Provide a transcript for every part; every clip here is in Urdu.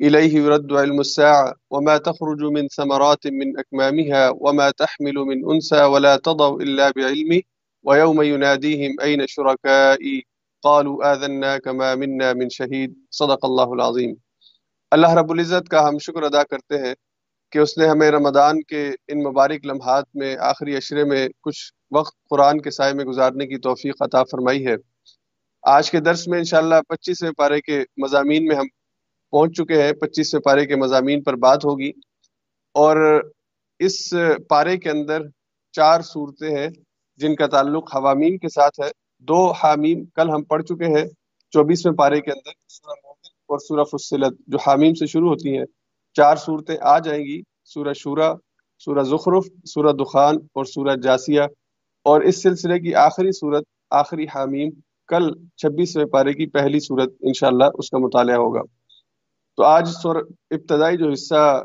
إليه يرد علم الساعة، وما تخرج من ثمرات من أكمامها، وما تحمل من أنثى، ولا تضع إلا بعلمه، ويوم يناديهم أين شركائي؟ قالوا آذناك ما منا من شهيد. صدق اللہ العظیم اللہ رب العزت کا ہم شکر ادا کرتے ہیں کہ اس نے ہمیں رمضان کے ان مبارک لمحات میں آخری عشرے میں کچھ وقت قرآن کے سائے میں گزارنے کی توفیق عطا فرمائی ہے۔ آج کے درس میں انشاءاللہ پچیسویں پارے کے مضامین میں ہم پہنچ چکے ہیں پچیسویں پارے کے مضامین پر بات ہوگی اور اس پارے کے اندر چار صورتیں ہیں جن کا تعلق حوامیم کے ساتھ ہے۔ دو حامیم کل ہم پڑھ چکے ہیں چوبیسویں پارے کے اندر سورہ مومن اور سورہ فصلت جو حامیم سے شروع ہوتی ہیں۔ چار صورتیں آ جائیں گی، سورہ شورا، سورہ زخرف، سورہ دخان اور سورہ جاسیہ۔ اور اس سلسلے کی آخری صورت، آخری حامیم کل چھبیسویں پارے کی پہلی صورت انشاءاللہ اس کا مطالعہ ہوگا۔ تو آج سور ابتدائی جو حصہ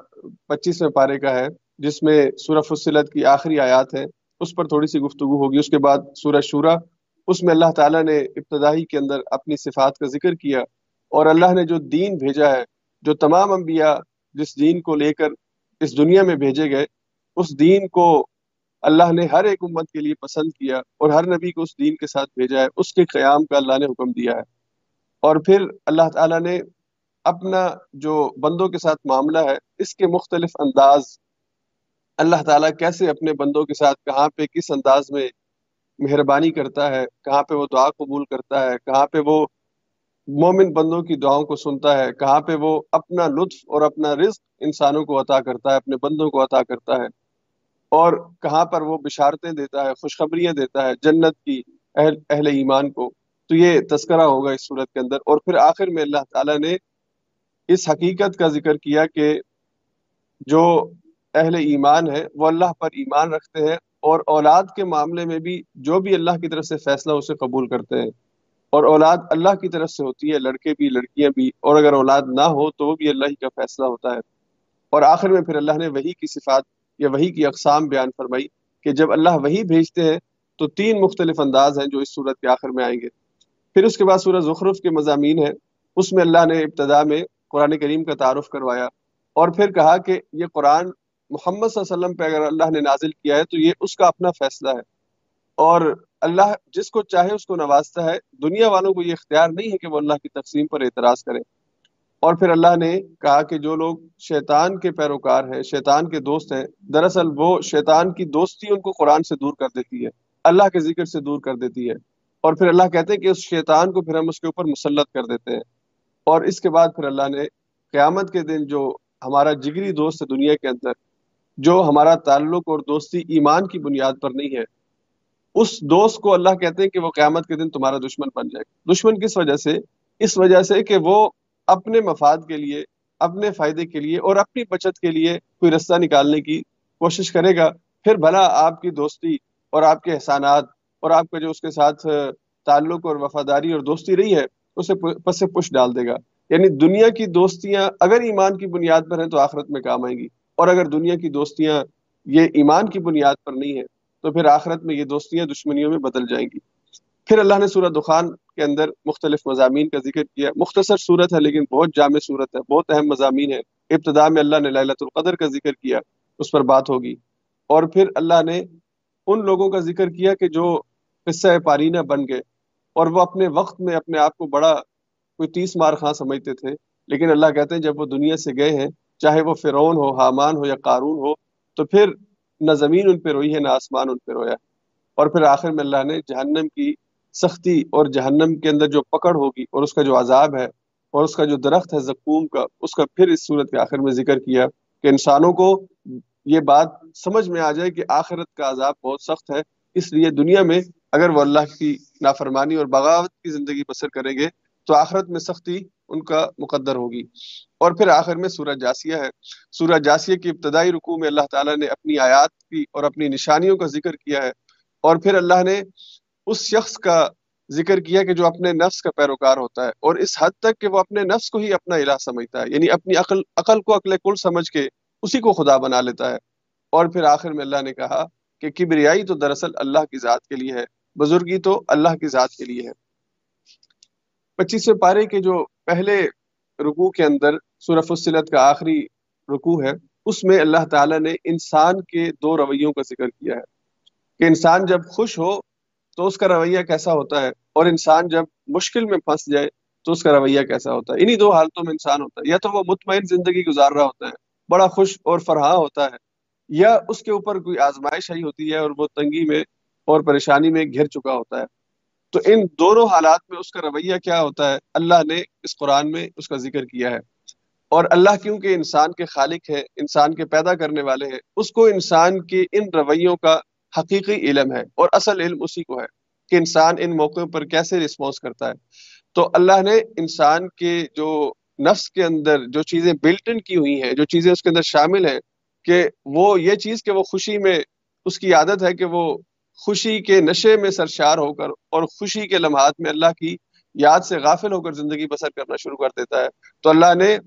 پچیسویں پارے کا ہے، جس میں سورہ فصلت کی آخری آیات ہیں، اس پر تھوڑی سی گفتگو ہوگی۔ اس کے بعد سورہ شورا، اس میں اللہ تعالیٰ نے ابتدائی کے اندر اپنی صفات کا ذکر کیا اور اللہ نے جو دین بھیجا ہے، جو تمام انبیاء جس دین کو لے کر اس دنیا میں بھیجے گئے، اس دین کو اللہ نے ہر ایک امت کے لیے پسند کیا اور ہر نبی کو اس دین کے ساتھ بھیجا ہے۔ اس کے قیام کا اللہ نے حکم دیا ہے۔ اور پھر اللہ تعالیٰ نے اپنا جو بندوں کے ساتھ معاملہ ہے، اس کے مختلف انداز۔ اللہ تعالیٰ کیسے اپنے بندوں کے ساتھ، کہاں پہ کس انداز میں مہربانی کرتا ہے، کہاں پہ وہ دعا قبول کرتا ہے، کہاں پہ وہ مومن بندوں کی دعاؤں کو سنتا ہے، کہاں پہ وہ اپنا لطف اور اپنا رزق انسانوں کو عطا کرتا ہے، اپنے بندوں کو عطا کرتا ہے۔ اور کہاں پر وہ بشارتیں دیتا ہے، خوشخبریاں دیتا ہے جنت کی اہل اہل ایمان کو۔ تو یہ تذکرہ ہوگا اس صورت کے اندر۔ اور پھر آخر میں اللہ تعالیٰ نے اس حقیقت کا ذکر کیا کہ جو اہل ایمان ہے وہ اللہ پر ایمان رکھتے ہیں اور اولاد کے معاملے میں بھی جو بھی اللہ کی طرف سے فیصلہ اسے قبول کرتے ہیں۔ اور اولاد اللہ کی طرف سے ہوتی ہے، لڑکے بھی، لڑکیاں بھی۔ اور اگر اولاد نہ ہو تو وہ بھی اللہ ہی کا فیصلہ ہوتا ہے۔ اور آخر میں پھر اللہ نے وہی کی صفات یا وہی کی اقسام بیان فرمائی کہ جب اللہ وہی بھیجتے ہیں تو تین مختلف انداز ہیں جو اس صورت کے آخر میں آئیں گے۔ پھر اس کے بعد سورہ زخرف کے مضامین ہیں۔ اس میں اللہ نے ابتدا میں قرآن کریم کا تعارف کروایا اور پھر کہا کہ یہ قرآن محمد صلی اللہ علیہ وسلم پہ اگر اللہ نے نازل کیا ہے تو یہ اس کا اپنا فیصلہ ہے۔ اور اللہ جس کو چاہے اس کو نوازتا ہے۔ دنیا والوں کو یہ اختیار نہیں ہے کہ وہ اللہ کی تقسیم پر اعتراض کریں اور پھر اللہ نے کہا کہ جو لوگ شیطان کے پیروکار ہیں، شیطان کے دوست ہیں، دراصل وہ شیطان کی دوستی ان کو قرآن سے دور کر دیتی ہے، اللہ کے ذکر سے دور کر دیتی ہے۔ اور پھر اللہ کہتے ہیں کہ اس شیطان کو پھر ہم اس کے اوپر مسلط کر دیتے ہیں۔ اور اس کے بعد پھر اللہ نے قیامت کے دن جو ہمارا جگری دوست ہے دنیا کے اندر، جو ہمارا تعلق اور دوستی ایمان کی بنیاد پر نہیں ہے، اس دوست کو اللہ کہتے ہیں کہ وہ قیامت کے دن تمہارا دشمن بن جائے۔ گا دشمن کس وجہ سے؟ اس وجہ سے کہ وہ اپنے مفاد کے لیے، اپنے فائدے کے لیے اور اپنی بچت کے لیے کوئی رستہ نکالنے کی کوشش کرے گا۔ پھر بھلا آپ کی دوستی اور آپ کے احسانات اور آپ کا جو اس کے ساتھ تعلق اور وفاداری اور دوستی رہی ہے اسے پس پش ڈال دے گا۔ یعنی دنیا کی دوستیاں اگر ایمان کی بنیاد پر ہیں تو آخرت میں کام آئیں گی۔ اور اگر دنیا کی دوستیاں یہ ایمان کی بنیاد پر نہیں ہے تو پھر آخرت میں یہ دوستیاں دشمنیوں میں بدل جائیں گی۔ پھر اللہ نے سورہ دخان کے اندر مختلف مضامین کا ذکر کیا۔ مختصر صورت ہے لیکن بہت جامع صورت ہے، بہت اہم مضامین ہے ابتدا میں اللہ نے للت القدر کا ذکر کیا، اس پر بات ہوگی۔ اور پھر اللہ نے ان لوگوں کا ذکر کیا کہ جو قصہ پارینہ بن گئے۔ اور وہ اپنے وقت میں اپنے آپ کو بڑا کوئی تیس مار خاں سمجھتے تھے۔ لیکن اللہ کہتے ہیں جب وہ دنیا سے گئے ہیں، چاہے وہ فرعون ہو، حامان ہو یا قارون ہو، تو پھر نہ زمین ان پہ روئی ہے، نہ آسمان ان پہ رویا۔ اور پھر آخر میں اللہ نے جہنم کی سختی اور جہنم کے اندر جو پکڑ ہوگی اور اس کا جو عذاب ہے اور اس کا جو درخت ہے زکوم کا، اس کا پھر اس صورت کے آخر میں ذکر کیا کہ انسانوں کو یہ بات سمجھ میں آ جائے کہ آخرت کا عذاب بہت سخت ہے۔ اس لیے دنیا میں اگر وہ اللہ کی نافرمانی اور بغاوت کی زندگی بسر کریں گے، تو آخرت میں سختی ان کا مقدر ہوگی۔ اور پھر آخر میں سورہ جاسیہ ہے۔ سورہ جاسیہ کی ابتدائی رکوع میں اللہ تعالیٰ نے اپنی آیات کی اور اپنی نشانیوں کا ذکر کیا ہے۔ اور پھر اللہ نے اس شخص کا ذکر کیا کہ جو اپنے نفس کا پیروکار ہوتا ہے۔ اور اس حد تک کہ وہ اپنے نفس کو ہی اپنا الہ سمجھتا ہے یعنی اپنی عقل عقل کو عقل کل سمجھ کے اسی کو خدا بنا لیتا ہے۔ اور پھر آخر میں اللہ نے کہا کہ کبریائی تو دراصل اللہ کی ذات کے لیے ہے۔ بزرگی تو اللہ کی ذات کے لیے ہے۔ پچیسویں پارے کے جو پہلے رکوع کے اندر سورہ فصلت کا آخری رکوع ہے، اس میں اللہ تعالیٰ نے انسان کے دو رویوں کا ذکر کیا ہے۔ کہ انسان جب خوش ہو تو اس کا رویہ کیسا ہوتا ہے، اور انسان جب مشکل میں پھنس جائے تو اس کا رویہ کیسا ہوتا ہے۔ انہی دو حالتوں میں انسان ہوتا ہے، یا تو وہ مطمئن زندگی گزار رہا ہوتا ہے، بڑا خوش اور فرحاں ہوتا ہے، یا اس کے اوپر کوئی آزمائش آئی ہوتی ہے اور وہ تنگی میں اور پریشانی میں گھر چکا ہوتا ہے۔ تو ان دونوں حالات میں اس کا رویہ کیا ہوتا ہے؟ اللہ نے اس قرآن میں اس کا ذکر کیا ہے۔ اور اللہ کیونکہ انسان کے خالق ہے، انسان کے پیدا کرنے والے ہیں، اس کو انسان کے ان رویوں کا حقیقی علم ہے۔ اور اصل علم اسی کو ہے کہ انسان ان موقعوں پر کیسے رسپانس کرتا ہے۔ تو اللہ نے انسان کے جو نفس کے اندر جو چیزیں بلٹن کی ہوئی ہیں، جو چیزیں اس کے اندر شامل ہیں، کہ وہ یہ چیز کہ وہ خوشی میں، اس کی عادت ہے کہ وہ خوشی کے نشے میں سرشار ہو کر اور خوشی کے لمحات میں اللہ کی یاد سے غافل ہو کر زندگی بسر کرنا شروع کر دیتا ہے۔ تو اللہ نے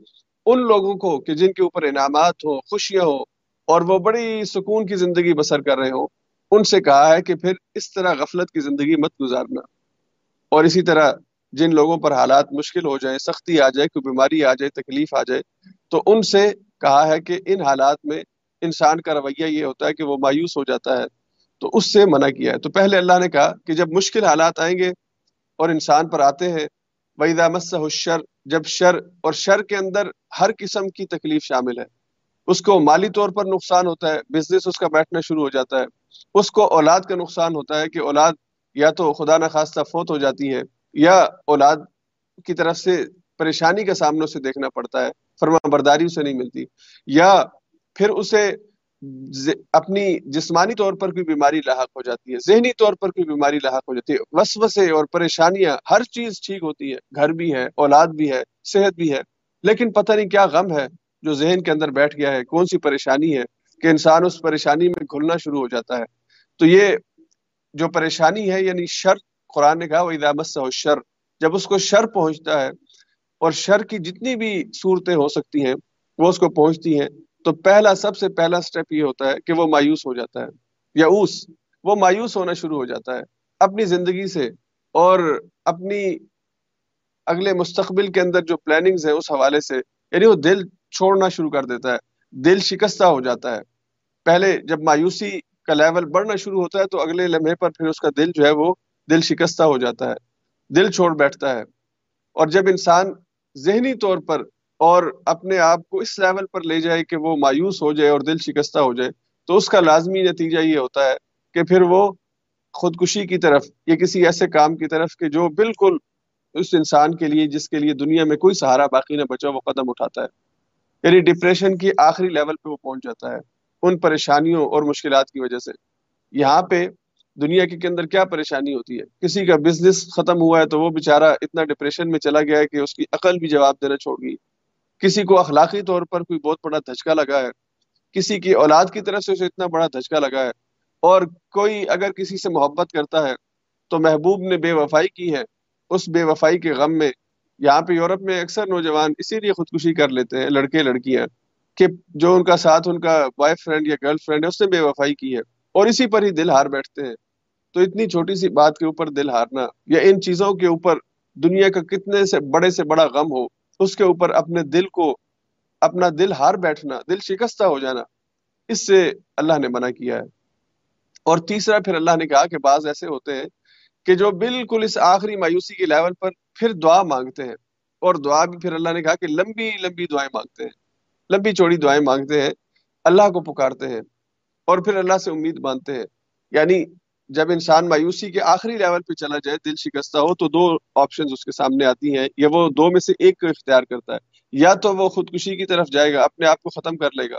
ان لوگوں کو کہ جن کے اوپر انعامات ہوں، خوشیاں ہوں اور وہ بڑی سکون کی زندگی بسر کر رہے ہوں، ان سے کہا ہے کہ پھر اس طرح غفلت کی زندگی مت گزارنا۔ اور اسی طرح جن لوگوں پر حالات مشکل ہو جائیں، سختی آ جائے، کوئی بیماری آ جائے، تکلیف آ جائے، تو ان سے کہا ہے کہ ان حالات میں انسان کا رویہ یہ ہوتا ہے کہ وہ مایوس ہو جاتا ہے۔ تو اس سے منع کیا ہے۔ تو پہلے اللہ نے کہا کہ جب مشکل حالات آئیں گے اور انسان پر آتے ہیں وہی دامت شر جب شر اور شر کے اندر ہر قسم کی تکلیف شامل ہے۔ اس کو مالی طور پر نقصان ہوتا ہے بزنس اس کا بیٹھنا شروع ہو جاتا ہے۔ اس کو اولاد کا نقصان ہوتا ہے کہ اولاد یا تو خدا نخواستہ فوت ہو جاتی ہے یا اولاد کی طرف سے پریشانی کا سامنے سے دیکھنا پڑتا ہے فرما برداری اسے نہیں ملتی۔ یا پھر اسے اپنی جسمانی طور پر کوئی بیماری لاحق ہو جاتی ہے، ذہنی طور پر کوئی بیماری لاحق ہو جاتی ہے، وسوسے اور پریشانیاں، ہر چیز ٹھیک ہوتی ہے گھر بھی ہے اولاد بھی ہے صحت بھی ہے، لیکن پتہ نہیں کیا غم ہے جو ذہن کے اندر بیٹھ گیا ہے، کون سی پریشانی ہے کہ انسان اس پریشانی میں گھلنا شروع ہو جاتا ہے۔ تو یہ جو پریشانی ہے یعنی شر، قرآن نے کہا وہ ادامت سے ہو شر جب اس کو شر پہنچتا ہے اور شر کی جتنی بھی صورتیں ہو سکتی ہیں، وہ اس کو پہنچتی ہیں۔ تو پہلا سب سے پہلا سٹیپ یہ ہوتا ہے کہ وہ مایوس ہو جاتا ہے یا وہ مایوس ہونا شروع ہو جاتا ہے اپنی زندگی سے اور اپنی اگلے مستقبل کے اندر جو پلاننگز ہیں اس حوالے سے یعنی وہ دل چھوڑنا شروع کر دیتا ہے، دل شکستہ ہو جاتا ہے۔ پہلے جب مایوسی کا لیول بڑھنا شروع ہوتا ہے تو اگلے لمحے پر پھر اس کا دل جو ہے وہ دل شکستہ ہو جاتا ہے، دل چھوڑ بیٹھتا ہے۔ اور جب انسان ذہنی طور پر اور اپنے آپ کو اس لیول پر لے جائے کہ وہ مایوس ہو جائے اور دل شکستہ ہو جائے، تو اس کا لازمی نتیجہ یہ ہوتا ہے کہ پھر وہ خودکشی کی طرف یا کسی ایسے کام کی طرف کہ جو بالکل اس انسان کے لیے، جس کے لیے دنیا میں کوئی سہارا باقی نہ بچا، وہ قدم اٹھاتا ہے۔ یعنی ڈپریشن کی آخری لیول پہ وہ پہنچ جاتا ہے ان پریشانیوں اور مشکلات کی وجہ سے۔ یہاں پہ دنیا کے اندر کیا پریشانی ہوتی ہے؟ کسی کا بزنس ختم ہوا ہے تو وہ بےچارا اتنا ڈپریشن میں چلا گیا ہے کہ اس کی عقل بھی جواب دینا چھوڑ گئی۔ کسی کو اخلاقی طور پر کوئی بہت بڑا دھچکا لگا ہے، کسی کی اولاد کی طرف سے اسے اتنا بڑا دھچکا لگا ہے، اور کوئی اگر کسی سے محبت کرتا ہے تو محبوب نے بے وفائی کی ہے، اس بے وفائی کے غم میں یہاں پہ یورپ میں اکثر نوجوان اسی لیے خودکشی کر لیتے ہیں، لڑکے لڑکیاں، کہ جو ان کا ساتھ، ان کا بوائے فرینڈ یا گرل فرینڈ ہے، اس نے بے وفائی کی ہے، اور اسی پر ہی دل ہار بیٹھتے ہیں۔ تو اتنی چھوٹی سی بات کے اوپر دل ہارنا یا ان چیزوں کے اوپر دنیا کا کتنے سے بڑے سے بڑا غم ہو اس کے اوپر اپنے دل کو، اپنا دل ہار بیٹھنا، دل شکستہ ہو جانا، اس سے اللہ نے منع کیا ہے۔ اور تیسرا، پھر اللہ نے کہا کہ بعض ایسے ہوتے ہیں کہ جو بالکل اس آخری مایوسی کے لیول پر پھر دعا مانگتے ہیں۔ اور دعا بھی، پھر اللہ نے کہا کہ لمبی لمبی دعائیں مانگتے ہیں۔ لمبی چوڑی دعائیں مانگتے ہیں۔ اللہ کو پکارتے ہیں۔ اور پھر اللہ سے امید باندھتے ہیں۔ یعنی جب انسان مایوسی کے آخری لیول پہ چلا جائے، دل شکستہ ہو، تو دو آپشن اس کے سامنے آتی ہیں۔ یا وہ دو میں سے ایک کو اختیار کرتا ہے، یا تو وہ خودکشی کی طرف جائے گا، اپنے آپ کو ختم کر لے گا،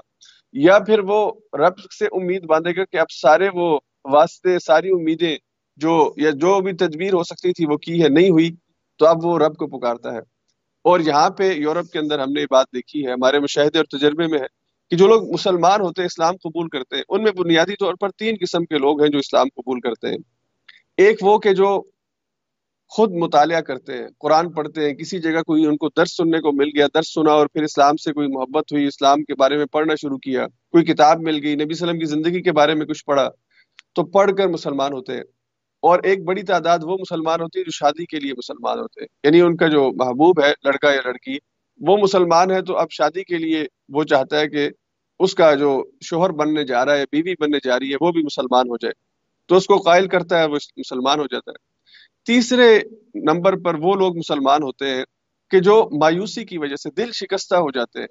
یا پھر وہ رب سے امید باندھے گا کہ اب سارے وہ واسطے، ساری امیدیں جو، یا جو بھی تدبیر ہو سکتی تھی، وہ کی ہے، نہیں ہوئی، تو اب وہ رب کو پکارتا ہے۔ اور یہاں پہ یورپ کے اندر ہم نے یہ بات دیکھی ہے، ہمارے مشاہدے اور تجربے میں ہے۔ کہ جو لوگ مسلمان ہوتے ہیں، اسلام قبول کرتے ہیں، ان میں بنیادی طور پر تین قسم کے لوگ ہیں جو اسلام قبول کرتے ہیں۔ ایک وہ کہ جو خود مطالعہ کرتے ہیں، قرآن پڑھتے ہیں، کسی جگہ کوئی ان کو درس سننے کو مل گیا، درس سنا اور پھر اسلام سے کوئی محبت ہوئی، اسلام کے بارے میں پڑھنا شروع کیا، کوئی کتاب مل گئی، نبی وسلم کی زندگی کے بارے میں کچھ پڑھا، تو پڑھ کر مسلمان ہوتے ہیں۔ اور ایک بڑی تعداد وہ مسلمان ہوتی ہے جو شادی کے لیے مسلمان ہوتے ہیں۔ یعنی ان کا جو محبوب ہے، لڑکا یا لڑکی وہ مسلمان ہے تو اب شادی کے لیے وہ چاہتا ہے کہ اس کا جو شوہر بننے جا رہا ہے، بیوی بننے جا رہی ہے، وہ بھی مسلمان ہو جائے۔ تو اس کو قائل کرتا ہے، وہ مسلمان ہو جاتا ہے۔ تیسرے نمبر پر وہ لوگ مسلمان ہوتے ہیں کہ جو مایوسی کی وجہ سے دل شکستہ ہو جاتے ہیں۔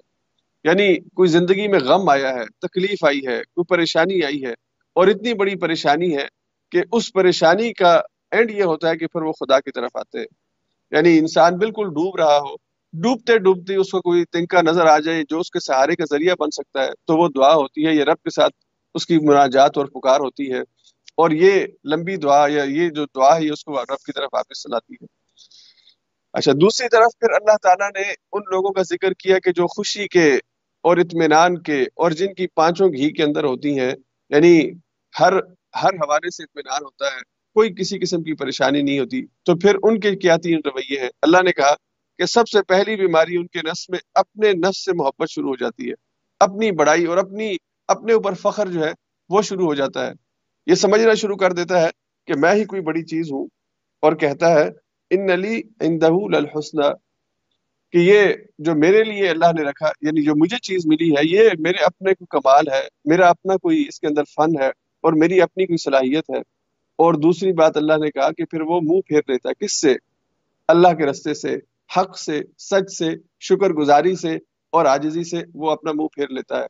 یعنی کوئی زندگی میں غم آیا ہے، تکلیف آئی ہے، کوئی پریشانی آئی ہے اور اتنی بڑی پریشانی ہے کہ اس پریشانی کا اینڈ یہ ہوتا ہے کہ پھر وہ خدا کی طرف آتے ہیں۔ یعنی انسان بالکل ڈوب رہا ہو ڈوبتے ڈوبتے اس کو کوئی تنکا نظر آ جائے جو اس کے سہارے کا ذریعہ بن سکتا ہے، تو وہ دعا ہوتی ہے، یہ رب کے ساتھ اس کی مناجات اور پکار ہوتی ہے۔ اور یہ لمبی دعا یا یہ جو دعا ہے اس کو رب کی طرف واپس سلاتی ہے۔ اچھا دوسری طرف پھر اللہ تعالیٰ نے ان لوگوں کا ذکر کیا کہ جو خوشی کے اور اطمینان کے اور جن کی پانچوں گھی کے اندر ہوتی ہیں یعنی ہر ہر حوالے سے اطمینان ہوتا ہے، کوئی کسی قسم کی پریشانی نہیں ہوتی۔ تو پھر ان کے کیا تین رویے ہیں؟ اللہ نے کہا کہ سب سے پہلی بیماری ان کے نفس میں اپنے نفس سے محبت شروع ہو جاتی ہے۔ اپنی بڑائی اور اپنی، اپنے اوپر فخر جو ہے وہ شروع ہو جاتا ہے۔ یہ سمجھنا شروع کر دیتا ہے کہ میں ہی کوئی بڑی چیز ہوں اور کہتا ہے، ان علی اندہ للحسن کہ یہ جو میرے لیے اللہ نے رکھا یعنی جو مجھے چیز ملی ہے، یہ میرے اپنے کو کمال ہے، میرا اپنا کوئی اس کے اندر فن ہے اور میری اپنی کوئی صلاحیت ہے۔ اور دوسری بات اللہ نے کہا کہ پھر وہ منہ پھیر لیتا ہے۔ کس سے؟ اللہ کے رستے سے۔ حق سے، سچ سے، شکر گزاری سے اور آجزی سے وہ اپنا منہ پھیر لیتا ہے۔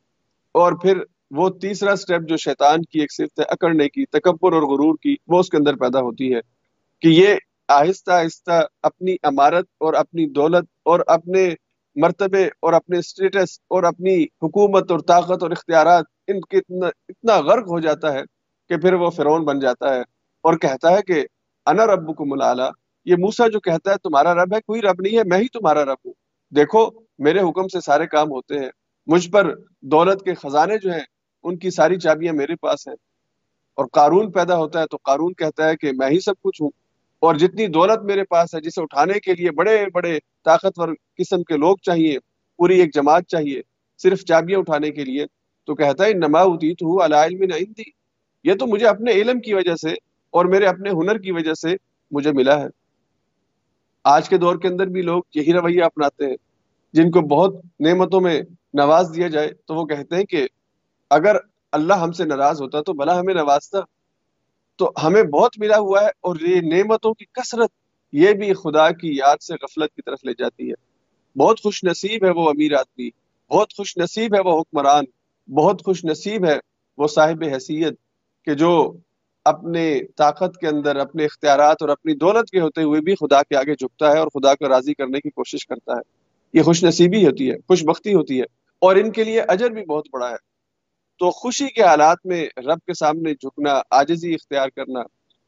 اور پھر وہ تیسرا سٹیپ جو شیطان کی ایک صفت ہے، اکڑنے کی، تکبر اور غرور کی، وہ اس کے اندر پیدا ہوتی ہے کہ یہ آہستہ آہستہ اپنی عمارت اور اپنی دولت اور اپنے مرتبے اور اپنے اسٹیٹس اور اپنی حکومت اور طاقت اور اختیارات ان کے اتنا اتنا غرق ہو جاتا ہے کہ پھر وہ فرعون بن جاتا ہے اور کہتا ہے کہ انا رب کو یہ موسا جو کہتا ہے تمہارا رب ہے، کوئی رب نہیں ہے، میں ہی تمہارا رب ہوں۔ دیکھو، میرے حکم سے سارے کام ہوتے ہیں۔ مجھ پر دولت کے خزانے جو ہیں، ان کی ساری چابیاں میرے پاس ہیں۔ اور قارون پیدا ہوتا ہے تو قارون کہتا ہے کہ میں ہی سب کچھ ہوں۔ اور جتنی دولت میرے پاس ہے، جسے اٹھانے کے لیے بڑے بڑے طاقتور قسم کے لوگ چاہیے، پوری ایک جماعت چاہیے، صرف چابیاں اٹھانے کے لیے، تو کہتا ہے نما ادیت ہوں علم نہیں یہ تو مجھے اپنے علم کی وجہ سے اور میرے اپنے ہنر کی وجہ سے مجھے ملا ہے۔ آج کے دور کے اندر بھی لوگ یہی رویہ اپناتے ہیں، جن کو بہت نعمتوں میں نواز دیا جائے تو وہ کہتے ہیں کہ اگر اللہ ہم سے ناراض ہوتا تو بھلا ہمیں نوازتا۔ تو ہمیں بہت ملا ہوا ہے اور یہ نعمتوں کی کثرت یہ بھی خدا کی یاد سے غفلت کی طرف لے جاتی ہے۔ بہت خوش نصیب ہے وہ امیر آدمی، بہت خوش نصیب ہے وہ حکمران، بہت خوش نصیب ہے وہ صاحب حیثیت کہ جو اپنے طاقت کے اندر، اپنے اختیارات اور اپنی دولت کے ہوتے ہوئے بھی خدا کے آگے جھکتا ہے اور خدا کو راضی کرنے کی کوشش کرتا ہے۔ یہ خوش نصیبی ہوتی ہے، خوش بختی ہوتی ہے اور ان کے لیے اجر بھی بہت بڑا ہے۔ تو خوشی کے حالات میں رب کے سامنے جھکنا آجزی اختیار کرنا،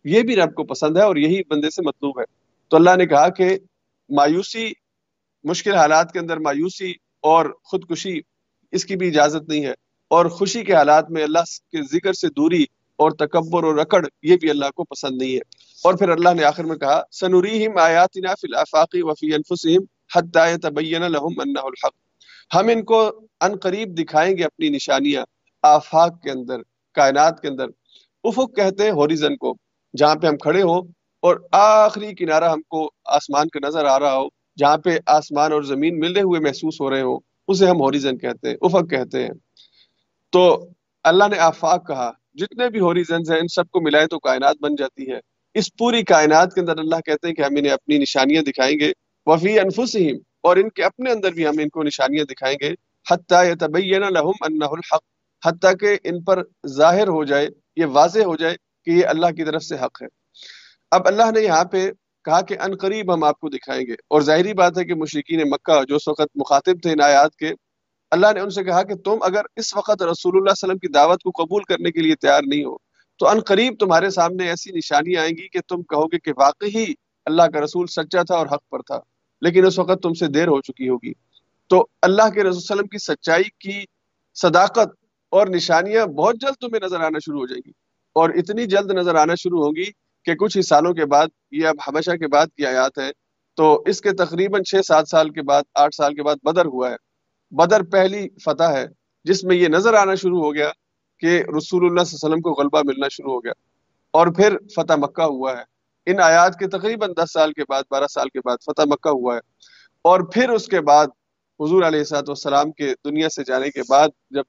یہ بھی رب کو پسند ہے اور یہی بندے سے مطلوب ہے۔ تو اللہ نے کہا کہ مایوسی، مشکل حالات کے اندر مایوسی اور خودکشی، اس کی بھی اجازت نہیں ہے۔ اور خوشی کے حالات میں اللہ کے ذکر سے دوری اور تکبر اور رکڑ یہ بھی اللہ کو پسند نہیں ہے۔ اور پھر اللہ نے آخر میں کہا سنوریم آیاتنا فی الافاقی وفی انفسہم حتی تبین لهم انہ الحق۔ ہم ان کو ان قریب دکھائیں گے اپنی نشانیاں آفاق کے اندر، کائنات کے اندر۔ افق کہتے ہیں ہوریزن کو، جہاں پہ ہم کھڑے ہوں اور آخری کنارہ ہم کو آسمان کا نظر آ رہا ہو، جہاں پہ آسمان اور زمین ملے ہوئے محسوس ہو رہے ہو اسے ہم ہوریزن کہتے ہیں، افق کہتے ہیں۔ تو اللہ نے آفاق کہا جتنے بھی ہوریزنز ہیں، ان سب کو ملائے تو کائنات بن جاتی ہے اس پوری کائنات کے اندر اللہ کہتے ہیں کہ ہم انہیں اپنی نشانیاں دکھائیں گے۔ وفی انفسہم، اور ان کے اپنے اندر بھی ہم ان کو نشانیاں دکھائیں گے۔ حتیٰ یتبین لہم انہ الحق، حتیٰ کہ ان پر ظاہر ہو جائے، یہ واضح ہو جائے کہ یہ اللہ کی طرف سے حق ہے۔ اب اللہ نے یہاں پہ کہا کہ ان قریب ہم آپ کو دکھائیں گے۔ اور ظاہری بات ہے کہ مشرقین مکہ جو اس وقت مخاطب تھے ان آیات کے اللہ نے ان سے کہا کہ تم اگر اس وقت رسول اللہ علیہ وسلم کی دعوت کو قبول کرنے کے لیے تیار نہیں ہو، تو ان قریب تمہارے سامنے ایسی نشانی آئیں گی کہ تم کہو گے کہ واقعی اللہ کا رسول سچا تھا اور حق پر تھا، لیکن اس وقت تم سے دیر ہو چکی ہوگی۔ تو اللہ کے رسول وسلم کی سچائی کی صداقت اور نشانیاں بہت جلد تمہیں نظر آنا شروع ہو جائیں گی۔ اور اتنی جلد نظر آنا شروع ہوگی کہ کچھ ہی سالوں کے بعد، یہ اب حبشہ کے بعد کی آیات ہے تو اس کے تقریباً چھ سات سال کے بعد، آٹھ سال کے بعد بدر ہوا ہے۔ بدر پہلی فتح ہے، جس میں یہ نظر آنا شروع ہو گیا کہ رسول اللہ صلی اللہ علیہ وسلم کو غلبہ ملنا شروع ہو گیا۔ اور پھر فتح مکہ ہوا ہے۔ ان آیات کے تقریباً دس سال کے بعد، بارہ سال کے بعد فتح مکہ ہوا ہے۔ اور پھر اس کے بعد حضور علیہ السلاۃ والسلام کے دنیا سے جانے کے بعد جب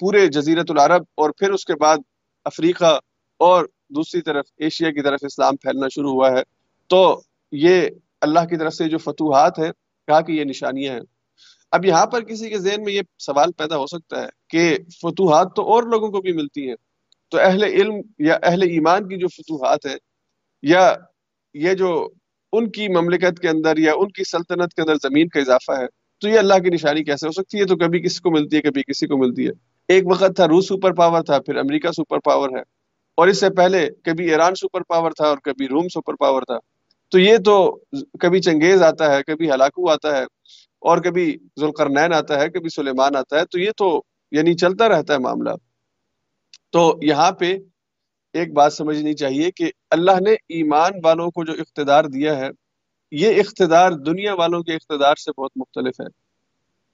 پورے جزیرت العرب اور پھر اس کے بعد افریقہ اور دوسری طرف ایشیا کی طرف اسلام پھیلنا شروع ہوا ہے، تو یہ اللہ کی طرف سے جو فتوحات ہے کہا کہ یہ نشانیاں ہیں۔ اب یہاں پر کسی کے ذہن میں یہ سوال پیدا ہو سکتا ہے کہ فتوحات تو اور لوگوں کو بھی ملتی ہیں۔ تو اہل علم یا اہل ایمان کی جو فتوحات ہے یا یہ جو ان کی مملکت کے اندر یا ان کی سلطنت کے اندر زمین کا اضافہ ہے، تو یہ اللہ کی نشانی کیسے ہو سکتی ہے؟ تو کبھی کسی کو ملتی ہے، کبھی کسی کو ملتی ہے۔ ایک وقت تھا روس سپر پاور تھا، پھر امریکہ سپر پاور ہے۔ اور اس سے پہلے کبھی ایران سپر پاور تھا اور کبھی روم سپر پاور تھا۔ تو یہ تو کبھی چنگیز آتا ہے، کبھی ہلاکو آتا ہے۔ اور کبھی ذوالقرنین آتا ہے، کبھی سلیمان آتا ہے، تو یہ تو یعنی چلتا رہتا ہے معاملہ۔ تو یہاں پہ ایک بات سمجھنی چاہیے کہ اللہ نے ایمان والوں کو جو اقتدار دیا ہے، یہ اقتدار دنیا والوں کے اقتدار سے بہت مختلف ہے۔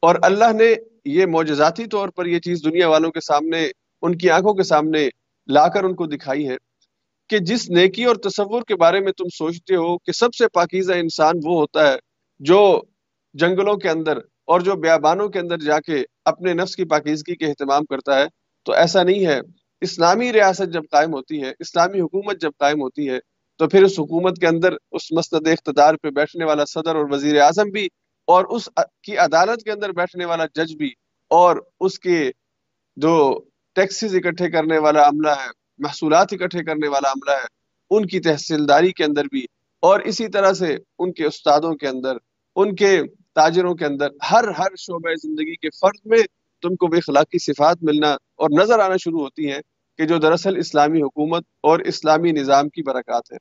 اور اللہ نے یہ معجزاتی طور پر یہ چیز دنیا والوں کے سامنے، ان کی آنکھوں کے سامنے لا کر ان کو دکھائی ہے کہ جس نیکی اور تصور کے بارے میں تم سوچتے ہو کہ سب سے پاکیزہ انسان وہ ہوتا ہے جو جنگلوں کے اندر اور جو بیابانوں کے اندر جا کے اپنے نفس کی پاکیزگی کے اہتمام کرتا ہے، تو ایسا نہیں ہے۔ اسلامی ریاست جب قائم ہوتی ہے، اسلامی حکومت جب قائم ہوتی ہے، تو پھر اس حکومت کے اندر اس مستد اقتدار پہ بیٹھنے والا صدر اور وزیر اعظم بھی اور اس کی عدالت کے اندر بیٹھنے والا جج بھی اور اس کے جو ٹیکسیز اکٹھے کرنے والا عملہ ہے، محصولات اکٹھے کرنے والا عملہ ہے، ان کی تحصیلداری کے اندر بھی اور اسی طرح سے ان کے استادوں کے اندر، ان کے تاجروں کے اندر، ہر ہر شعبہ زندگی کے فرد میں تم کو بے اخلاقی صفات ملنا اور نظر آنا شروع ہوتی ہیں کہ جو دراصل اسلامی حکومت اور اسلامی نظام کی برکات ہے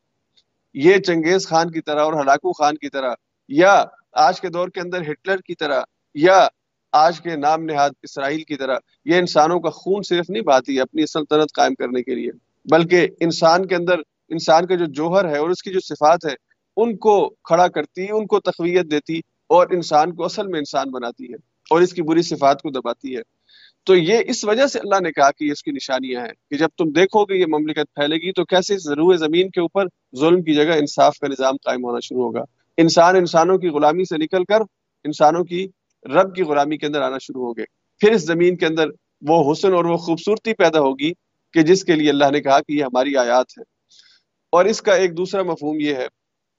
یہ چنگیز خان کی طرح اور ہلاکو خان کی طرح، یا آج کے دور کے اندر ہٹلر کی طرح، یا آج کے نام نہاد اسرائیل کی طرح، یہ انسانوں کا خون صرف نہیں بہاتی اپنی سلطنت قائم کرنے کے لیے، بلکہ انسان کے اندر، انسان کا جو جوہر ہے اور اس کی جو صفات ہے، ان کو کھڑا کرتی، ان کو تقویت دیتی اور انسان کو اصل میں انسان بناتی ہے اور اس کی بری صفات کو دباتی ہے۔ تو یہ اس وجہ سے اللہ نے کہا کہ یہ اس کی نشانیاں ہیں کہ جب تم دیکھو گے یہ مملکت پھیلے گی تو کیسے ضرور زمین کے اوپر ظلم کی جگہ انصاف کا نظام قائم ہونا شروع ہوگا۔ انسان انسانوں کی غلامی سے نکل کر انسانوں کی رب کی غلامی کے اندر آنا شروع ہو گئے پھر اس زمین کے اندر وہ حسن اور وہ خوبصورتی پیدا ہوگی کہ جس کے لیے اللہ نے کہا کہ یہ ہماری آیات ہے اور اس کا ایک دوسرا مفہوم یہ ہے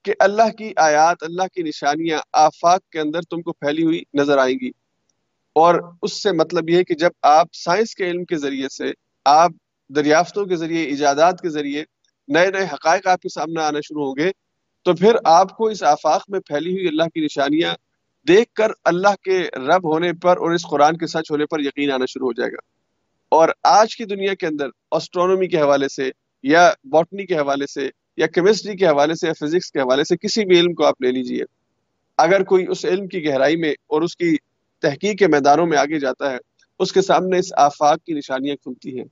کہ اللہ کی آیات، اللہ کی نشانیاں آفاق کے اندر تم کو پھیلی ہوئی نظر آئیں گی۔ اور اس سے مطلب یہ ہے کہ جب آپ سائنس کے علم کے ذریعے سے، آپ دریافتوں کے ذریعے، ایجادات کے ذریعے نئے نئے حقائق آپ کے سامنے آنا شروع ہوں گے تو پھر آپ کو اس آفاق میں پھیلی ہوئی اللہ کی نشانیاں دیکھ کر اللہ کے رب ہونے پر اور اس قرآن کے سچ ہونے پر یقین آنا شروع ہو جائے گا۔ اور آج کی دنیا کے اندر آسٹرونومی کے حوالے سے یا باٹنی کے حوالے سے یا کیمسٹری کے حوالے سے یا فزکس کے حوالے سے کسی بھی علم کو آپ لے لیجیے۔ اگر کوئی اس علم کی گہرائی میں اور اس کی تحقیق کے میدانوں میں آگے جاتا ہے، اس کے سامنے اس آفاق کی نشانیاں کھلتی ہیں۔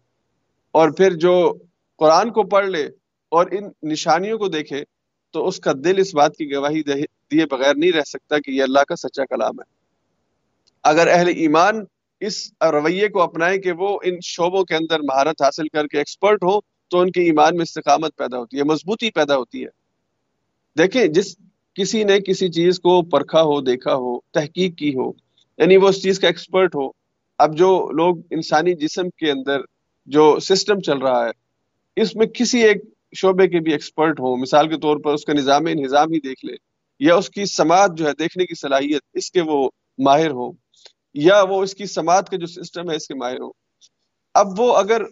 اور پھر جو قرآن کو پڑھ لے اور ان نشانیوں کو دیکھے، تو اس کا دل اس بات کی گواہی دیے بغیر نہیں رہ سکتا کہ یہ اللہ کا سچا کلام ہے۔ اگر اہل ایمان اس رویے کو اپنائیں کہ وہ ان شعبوں کے اندر مہارت حاصل کر کے ایکسپرٹ ہو تو ان کے ایمان میں استقامت پیدا ہوتی ہے، مضبوطی پیدا ہوتی ہے۔ دیکھیں، جس کسی نے کسی چیز کو پرکھا ہو، دیکھا ہو، تحقیق کی ہو یعنی وہ اس چیز کا ایکسپرٹ ہو۔ اب جو لوگ انسانی جسم کے اندر جو سسٹم چل رہا ہے، اس میں کسی ایک شعبے کے بھی ایکسپرٹ ہوں، مثال کے طور پر اس کا نظام انہضام ہی دیکھ لے یا اس کی سماعت جو ہے، دیکھنے کی صلاحیت، اس کے وہ ماہر ہو یا وہ اس کی سماعت کا جو سسٹم ہے، اس کے ماہر ہو اب وہ اگر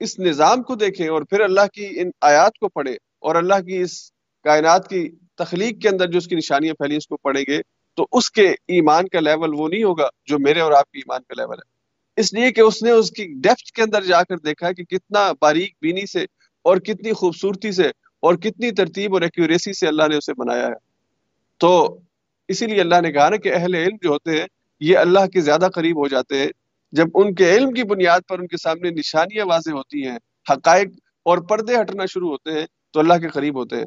اس نظام کو دیکھیں اور پھر اللہ کی ان آیات کو پڑھے اور اللہ کی اس کائنات کی تخلیق کے اندر جو اس کی نشانیاں پھیلی اس کو پڑھیں گے، تو اس کے ایمان کا لیول وہ نہیں ہوگا جو میرے اور آپ کے ایمان کا لیول ہے۔ اس لیے کہ اس نے اس کی ڈیپتھ کے اندر جا کر دیکھا کہ کتنا باریک بینی سے اور کتنی خوبصورتی سے اور کتنی ترتیب اور ایکوریسی سے اللہ نے اسے بنایا ہے۔ تو اسی لیے اللہ نے کہا نا کہ اہل علم جو ہوتے ہیں، یہ اللہ کے زیادہ قریب ہو جاتے ہیں۔ جب ان کے علم کی بنیاد پر ان کے سامنے نشانیاں واضح ہوتی ہیں، حقائق اور پردے ہٹنا شروع ہوتے ہیں، تو اللہ کے قریب ہوتے ہیں۔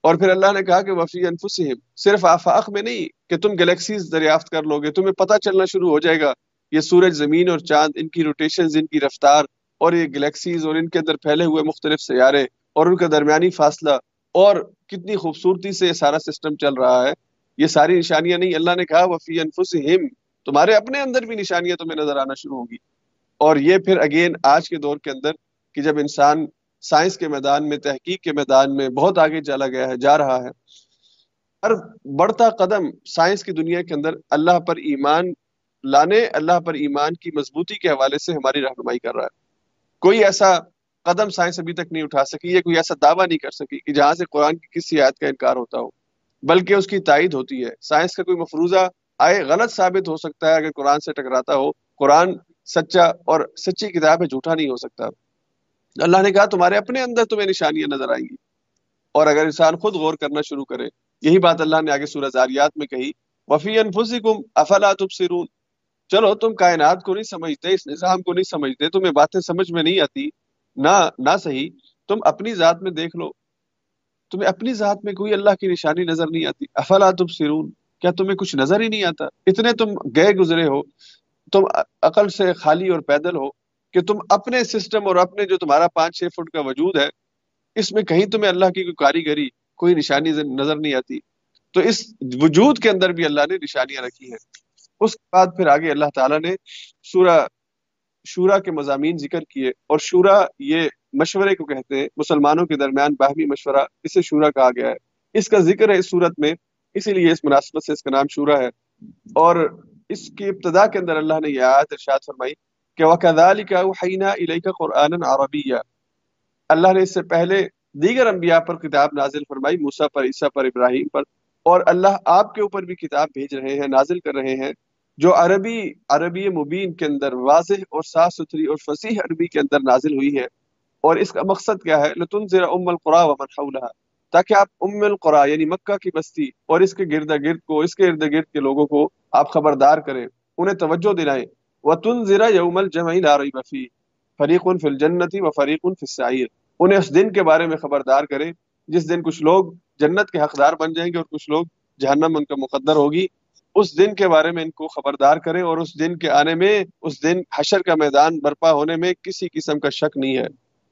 اور پھر اللہ نے کہا کہ وفی انفسہم، صرف آفاق میں نہیں کہ تم گلیکسیز دریافت کر لو گے، تمہیں پتہ چلنا شروع ہو جائے گا۔ یہ سورج زمین اور چاند، ان کی روٹیشنز ان کی رفتار اور یہ گلیکسیز اور ان کے اندر پھیلے ہوئے مختلف سیارے اور ان کا درمیانی فاصلہ اور کتنی خوبصورتی سے یہ سارا سسٹم چل رہا ہے۔ یہ ساری نشانیاں نہیں، اللہ نے کہا وفی انفسہم تمہارے اپنے اندر بھی نشانیاں تمہیں نظر آنا شروع ہوگی اور یہ پھر اگین آج کے دور کے اندر کہ جب انسان سائنس کے میدان میں، تحقیق کے میدان میں بہت آگے چلا گیا ہے، جا رہا ہے، ہر بڑھتا قدم سائنس کی دنیا کے اندر اللہ پر ایمان لانے، اللہ پر ایمان کی مضبوطی کے حوالے سے ہماری رہنمائی کر رہا ہے۔ کوئی ایسا قدم سائنس ابھی تک نہیں اٹھا سکی، یا کوئی ایسا دعویٰ نہیں کر سکی کہ جہاں سے قرآن کی کسی آیت کا انکار ہوتا ہو، بلکہ اس کی تائید ہوتی ہے۔ سائنس کا کوئی مفروضہ آئے، غلط ثابت ہو سکتا ہے، اگر قرآن سے ٹکراتا ہو، قرآن سچا اور سچی کتاب ہے، جھوٹا نہیں ہو سکتا۔ اللہ نے کہا، تمہارے اپنے اندر تمہیں نشانیاں نظر آئیں گی۔ اور اگر انسان خود غور کرنا شروع کرے، یہی بات اللہ نے آگے سورہ زاریات میں کہی وفی انفسکم افلا تبصرون۔ چلو، تم کائنات کو نہیں سمجھتے، اس نظام کو نہیں سمجھتے، تمہیں باتیں سمجھ میں نہیں آتی، نہ نہ صحیح، تم اپنی ذات میں دیکھ لو۔ تمہیں اپنی ذات میں کوئی اللہ کی نشانی نظر نہیں آتی۔ افلا تبصرون۔ کیا تمہیں کچھ نظر ہی نہیں آتا؟ اتنے تم گئے گزرے ہو، تم عقل سے خالی اور پیدل ہو کہ تم اپنے سسٹم اور اپنے جو تمہارا پانچ چھ فٹ کا وجود ہے، اس میں کہیں تمہیں اللہ کی کوئی کاریگری، کوئی نشانی نظر نہیں آتی۔ تو اس وجود کے اندر بھی اللہ نے نشانیاں رکھی ہیں۔ اس کے بعد پھر آگے اللہ تعالیٰ نے سورہ شورا کے مضامین ذکر کیے اور شورا یہ مشورے کو کہتے ہیں، مسلمانوں کے درمیان باہمی مشورہ، اسے شورا کہا گیا ہے۔ اس کا ذکر ہے اس صورت میں اسی لیے اس مناسبت سے اس کا نام شورا ہے۔ اور اس کی ابتدا کے اندر اللہ نے یہ آیت ارشاد فرمائی کہ وَكَذَلِكَ أُوحَيْنَا إِلَيْكَ قُرْآنًا عَرَبِيًّا۔ اللہ نے اس سے پہلے دیگر انبیاء پر کتاب نازل فرمائی، موسیٰ پر، عیسیٰ پر، ابراہیم پر۔ اور اللہ آپ کے اوپر بھی کتاب بھیج رہے ہیں، نازل کر رہے ہیں۔ جو عربی عربی مبین کے اندر واضح اور صاف ستھری اور فصیح عربی کے اندر نازل ہوئی ہے۔ اور اس کا مقصد کیا ہے؟ لتنذر ام القرى ومن حولها۔ تاکہ آپ ام القرا یعنی مکہ کی بستی اور اس کے گرد گرد کو، اس کے ارد گرد کے لوگوں کو آپ خبردار کریں، انہیں توجہ دلائیں۔ وہ تن ذرا یوم الجمعی لارئی بفی فریق فی الجنتی و فریق فی السعیر انہیں اس دن کے بارے میں خبردار کریں، جس دن کچھ لوگ جنت کے حقدار بن جائیں گے اور کچھ لوگ جہنم ان کا مقدر ہوگی، اس دن کے بارے میں ان کو خبردار کریں اور اس دن کے آنے میں، اس دن حشر کا میدان برپا ہونے میں کسی قسم کا شک نہیں ہے۔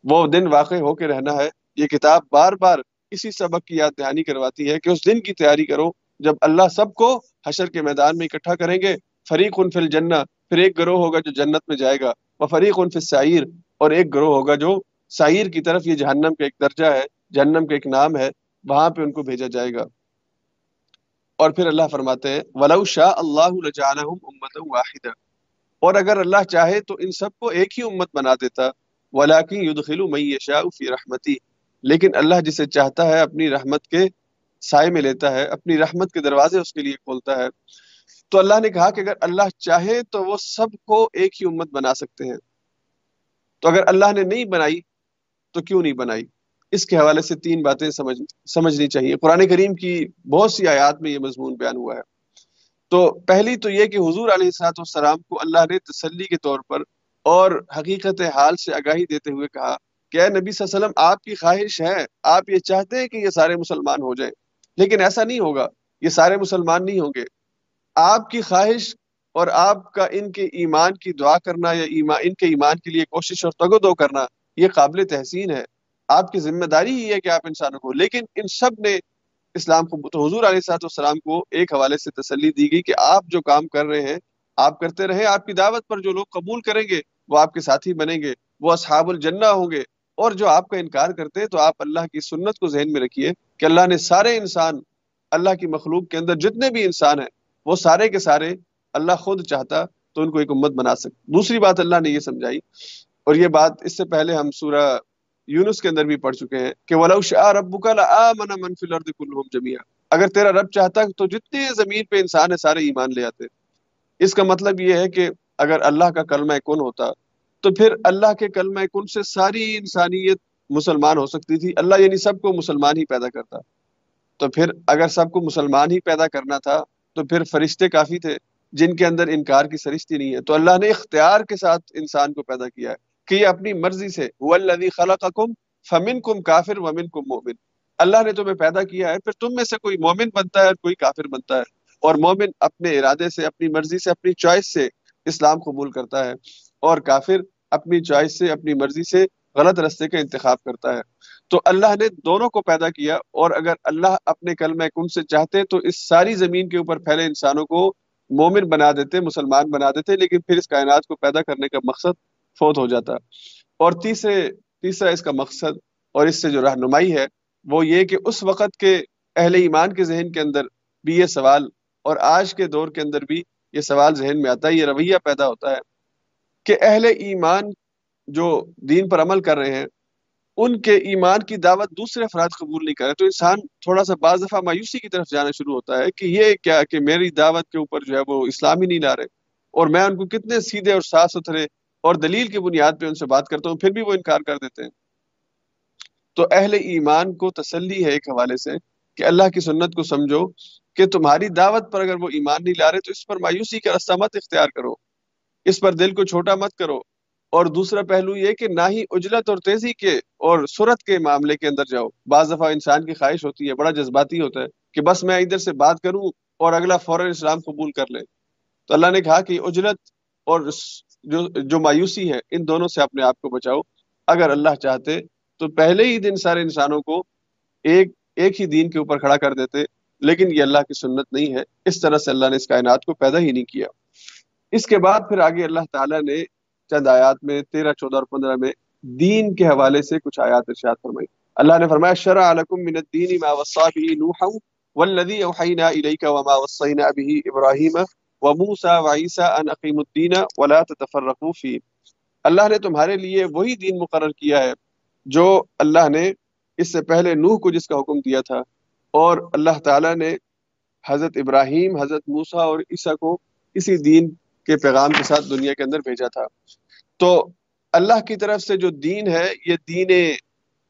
وہ دن واقع ہو کے رہنا ہے، یہ کتاب بار بار اسی سبق کی یاد دہانی کرواتی ہے کہ اس دن کی تیاری کرو جب اللہ سب کو حشر کے میدان میں اکٹھا کریں گے۔ فریق ان فل جنہ پھر ایک گروہ ہوگا جو جنت میں جائے گا۔ وہ فریق ان فل سعیر اور ایک گروہ ہوگا جو سعیر کی طرف، یہ جہنم کا ایک درجہ ہے، جہنم کا ایک نام ہے، وہاں پہ ان کو بھیجا جائے گا۔ اور پھر اللہ فرماتے ہیں، ولو شاء اللہ امت واحدہ اور اگر اللہ چاہے تو ان سب کو ایک ہی امت بنا دیتا۔ ولاکن یدخل من یشاء فی رحمتی لیکن اللہ جسے چاہتا ہے اپنی رحمت کے سائے میں لیتا ہے، اپنی رحمت کے دروازے اس کے لیے کھولتا ہے۔ تو اللہ نے کہا کہ اگر اللہ چاہے تو وہ سب کو ایک ہی امت بنا سکتے ہیں۔ تو اگر اللہ نے نہیں بنائی تو کیوں نہیں بنائی؟ اس کے حوالے سے تین باتیں سمجھ، سمجھنی چاہیے۔ قرآن کریم کی بہت سی آیات میں یہ مضمون بیان ہوا ہے۔ تو پہلی تو یہ کہ حضور علیہ السلاط والسلام کو اللہ نے تسلی کے طور پر اور حقیقت حال سے آگاہی دیتے ہوئے کہا کہ اے نبی صلی اللہ علیہ وسلم، آپ کی خواہش ہے، آپ یہ چاہتے ہیں کہ یہ سارے مسلمان ہو جائیں۔ لیکن ایسا نہیں ہوگا، یہ سارے مسلمان نہیں ہوں گے۔ آپ کی خواہش اور آپ کا ان کے ایمان کی دعا کرنا یا ایمان ان کے ایمان کے لیے کوشش اور تگ و دو کرنا، یہ قابل تحسین ہے۔ آپ کی ذمہ داری ہی ہے کہ آپ انسانوں کو، لیکن ان سب نے اسلام کو، تو حضور علیہ صاحب السلام کو ایک حوالے سے تسلی دی گئی کہ آپ جو کام کر رہے ہیں، آپ کرتے رہے آپ کی دعوت پر جو لوگ قبول کریں گے، وہ آپ کے ساتھی بنیں گے، وہ اصحاب الجنہ ہوں گے۔ اور جو آپ کا انکار کرتے ہیں تو آپ اللہ کی سنت کو ذہن میں رکھیے کہ اللہ نے سارے انسان اللہ کی مخلوق کے اندر جتنے بھی انسان ہیں، وہ سارے کے سارے اللہ خود چاہتا تو ان کو ایک امت بنا سکتے دوسری بات اللہ نے یہ سمجھائی، اور یہ بات اس سے پہلے ہم سورہ یونس کے اندر بھی پڑھ چکے ہیں کہ وَلَوْ شَاءَ رَبُّكَ لَآمَنَ مَنْ فِي الْأَرْضِ كُلُّهُمْ جَمِيعًا۔ اگر تیرا رب چاہتا تو جتنے زمین پہ انسان ہے، سارے ایمان لے آتے۔ اس کا مطلب یہ ہے کہ اگر اللہ کا کلمہ کن ہوتا تو پھر اللہ کے کلمہ کن سے ساری انسانیت مسلمان ہو سکتی تھی؟ اللہ یعنی سب کو مسلمان ہی پیدا کرتا۔ تو پھر اگر سب کو مسلمان ہی پیدا کرنا تھا، تو پھر فرشتے کافی تھے، جن کے اندر انکار کی سرشتی نہیں ہے۔ تو اللہ نے اختیار کے ساتھ انسان کو پیدا کیا ہے کہ یہ اپنی مرضی سے خلقکم فمن کم کافر ومن کم مومن اللہ نے تمہیں پیدا کیا ہے، پھر تم میں سے کوئی مومن بنتا ہے اور کوئی کافر بنتا ہے۔ اور مومن اپنے ارادے سے، اپنی مرضی سے، اپنی چوائس سے اسلام قبول کرتا ہے۔ اور کافر اپنی چوائس سے، اپنی مرضی سے غلط رستے کا انتخاب کرتا ہے۔ تو اللہ نے دونوں کو پیدا کیا اور اگر اللہ اپنے کلمہ کن سے چاہتے تو اس ساری زمین کے اوپر پھیلے انسانوں کو مومن بنا دیتے، مسلمان بنا دیتے، لیکن پھر اس کائنات کو پیدا کرنے کا مقصد فوت ہو جاتا۔ اور تیسرے، تیسرا اس کا مقصد اور اس سے جو رہنمائی ہے، وہ یہ کہ اس وقت کے اہل ایمان کے ذہن کے اندر بھی یہ سوال اور آج کے دور کے اندر بھی یہ سوال ذہن میں آتا ہے، یہ رویہ پیدا ہوتا ہے۔ کہ اہل ایمان جو دین پر عمل کر رہے ہیں، ان کے ایمان کی دعوت دوسرے افراد قبول نہیں کرے تو انسان تھوڑا سا بعض دفعہ مایوسی کی طرف جانا شروع ہوتا ہے کہ یہ کیا کہ میری دعوت کے اوپر جو ہے وہ اسلام ہی نہیں لا رہے اور میں ان کو کتنے سیدھے اور صاف ستھرے اور دلیل کی بنیاد پہ ان سے بات کرتا ہوں، پھر بھی وہ انکار کر دیتے ہیں۔ تو اہل ایمان کو تسلی ہے ایک حوالے سے کہ اللہ کی سنت کو سمجھو کہ تمہاری دعوت پر اگر وہ ایمان نہیں لا رہے تو اس پر مایوسی کا رستہ مت اختیار کرو۔ اس پر دل کو چھوٹا مت کرو۔ اور دوسرا پہلو یہ کہ نہ ہی اجلت اور تیزی کے اور صورت کے معاملے کے اندر جاؤ۔ بعض دفعہ انسان کی خواہش ہوتی ہے، بڑا جذباتی ہوتا ہے کہ بس میں ادھر سے بات کروں اور اگلا فوراً اسلام قبول کر لے۔ تو اللہ نے کہا کہ اجلت اور جو جو مایوسی ہے، ان دونوں سے اپنے آپ کو بچاؤ۔ اگر اللہ چاہتے تو پہلے ہی دن سارے انسانوں کو ایک ایک ہی دین کے اوپر کھڑا کر دیتے، لیکن یہ اللہ کی سنت نہیں ہے۔ اس طرح سے اللہ نے اس کائنات کو پیدا ہی نہیں کیا۔ اس کے بعد پھر آگے اللہ تعالیٰ نے چند آیات میں، تیرہ، چودہ اور پندرہ میں دین کے حوالے سے کچھ آیات ارشاد فرمائی۔ اللہ نے فرمایا، شرع لکم من الدین ما وصا به نوحا والذی اوحینا الیک وما وصینا به ابراہیم وموسیٰ وعیسیٰ ان اقیم الدین ولا تتفرقوا فی اللہ نے تمہارے لیے وہی دین مقرر کیا ہے جو اللہ نے اس سے پہلے نوح کو جس کا حکم دیا تھا۔ اور اللہ تعالیٰ نے حضرت ابراہیم، حضرت موسیٰ اور عیسیٰ کو اسی دین کے پیغام کے ساتھ دنیا کے اندر بھیجا تھا۔ تو اللہ کی طرف سے جو دین ہے، یہ دین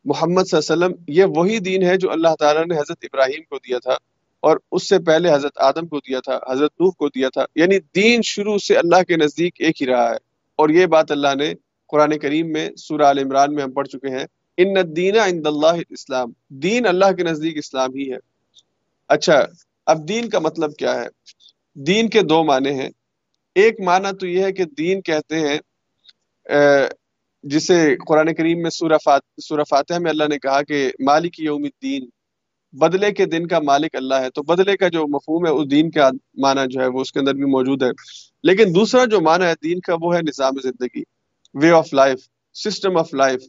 محمد صلی اللہ علیہ وسلم، یہ وہی دین ہے جو اللہ تعالیٰ نے حضرت ابراہیم کو دیا تھا اور اس سے پہلے حضرت آدم کو دیا تھا، حضرت نوح کو دیا تھا۔ یعنی دین شروع سے اللہ کے نزدیک ایک ہی رہا ہے۔ اور یہ بات اللہ نے قرآن کریم میں، سورہ عال عمران میں ہم پڑھ چکے ہیں۔ ان دین عند اللہ اسلام دین اللہ کے نزدیک اسلام ہی ہے۔ اچھا اب دین کا مطلب کیا ہے؟ دین کے دو معنی ہیں۔ ایک معنی تو یہ ہے کہ دین کہتے ہیں جسے قرآن کریم میں سورہ سورہ فاتح میں اللہ نے کہا کہ مالک یوم الدین، بدلے کے دن کا مالک اللہ ہے۔ تو بدلے کا جو مفہوم ہے اس دین کا معنی جو ہے، وہ اس کے اندر بھی موجود ہے۔ لیکن دوسرا جو معنی ہے دین کا، وہ ہے نظام زندگی way of life system of life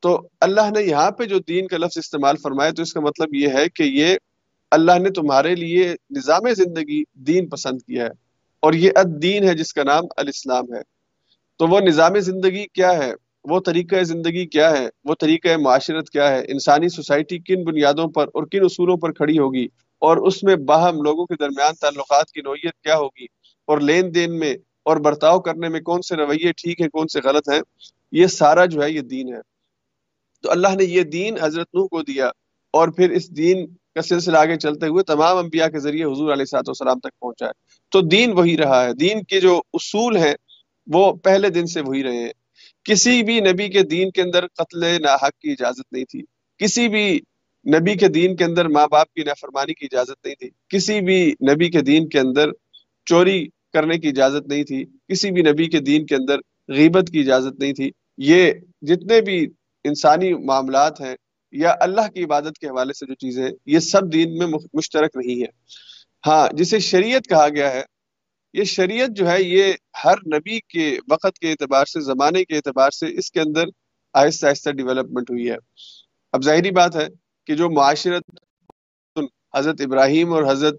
تو اللہ نے یہاں پہ جو دین کا لفظ استعمال فرمایا، تو اس کا مطلب یہ ہے کہ یہ اللہ نے تمہارے لیے نظام زندگی دین پسند کیا ہے۔ اور یہ الدین ہے جس کا نام الاسلام ہے۔ تو وہ نظام زندگی کیا ہے؟ وہ طریقہ زندگی کیا ہے؟ وہ طریقہ معاشرت کیا ہے؟ انسانی سوسائٹی کن بنیادوں پر اور کن اصولوں پر کھڑی ہوگی؟ اور اس میں باہم لوگوں کے درمیان تعلقات کی نوعیت کیا ہوگی؟ اور لین دین میں اور برتاؤ کرنے میں کون سے رویے ٹھیک ہیں، کون سے غلط ہیں؟ یہ سارا جو ہے یہ دین ہے۔ تو اللہ نے یہ دین حضرت نوح کو دیا اور پھر اس دین کا سلسلہ آگے چلتے ہوئے تمام انبیاء کے ذریعے حضور علیہ سات وسلام تک پہنچا ہے۔ تو دین وہی رہا ہے۔ دین کے جو اصول ہیں، وہ پہلے دن سے وہی رہے ہیں۔ کسی بھی نبی کے دین کے اندر قتل ناحق کی اجازت نہیں تھی۔ کسی بھی نبی کے دین کے اندر ماں باپ کی نافرمانی کی اجازت نہیں تھی۔ کسی بھی نبی کے دین کے اندر چوری کرنے کی اجازت نہیں تھی۔ کسی بھی نبی کے دین کے اندر غیبت کی اجازت نہیں تھی۔ یہ جتنے بھی انسانی معاملات ہیں یا اللہ کی عبادت کے حوالے سے جو چیزیں، یہ سب دین میں مشترک نہیں ہے ہاں جسے شریعت کہا گیا ہے، یہ شریعت جو ہے، یہ ہر نبی کے وقت کے اعتبار سے، زمانے کے اعتبار سے اس کے اندر آہستہ آہستہ ڈیولپمنٹ ہوئی ہے۔ اب ظاہری بات ہے کہ جو معاشرت حضرت ابراہیم اور حضرت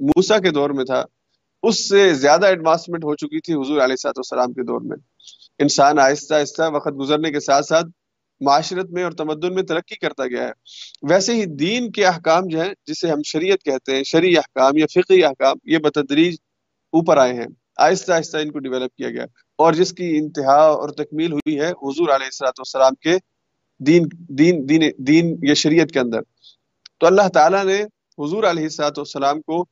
موسا کے دور میں تھا، اس سے زیادہ ایڈوانسمنٹ ہو چکی تھی حضور علیہ سات والسلام کے دور میں۔ انسان آہستہ آہستہ وقت گزرنے کے ساتھ ساتھ معاشرت میں اور تمدن میں ترقی کرتا گیا ہے۔ ویسے ہی دین کے احکام جو ہیں، جسے ہم شریعت کہتے ہیں، شرعی احکام یا فقی احکام، یہ بتدریج اوپر آئے ہیں۔ آہستہ آہستہ ان کو ڈیولپ کیا گیا۔ اور جس کی انتہا اور تکمیل ہوئی ہے حضور علیہ السلاۃ والسلام کے دین دین دین دین یا شریعت کے اندر۔ تو اللہ تعالیٰ نے حضور علیہ السلاۃ والسلام کو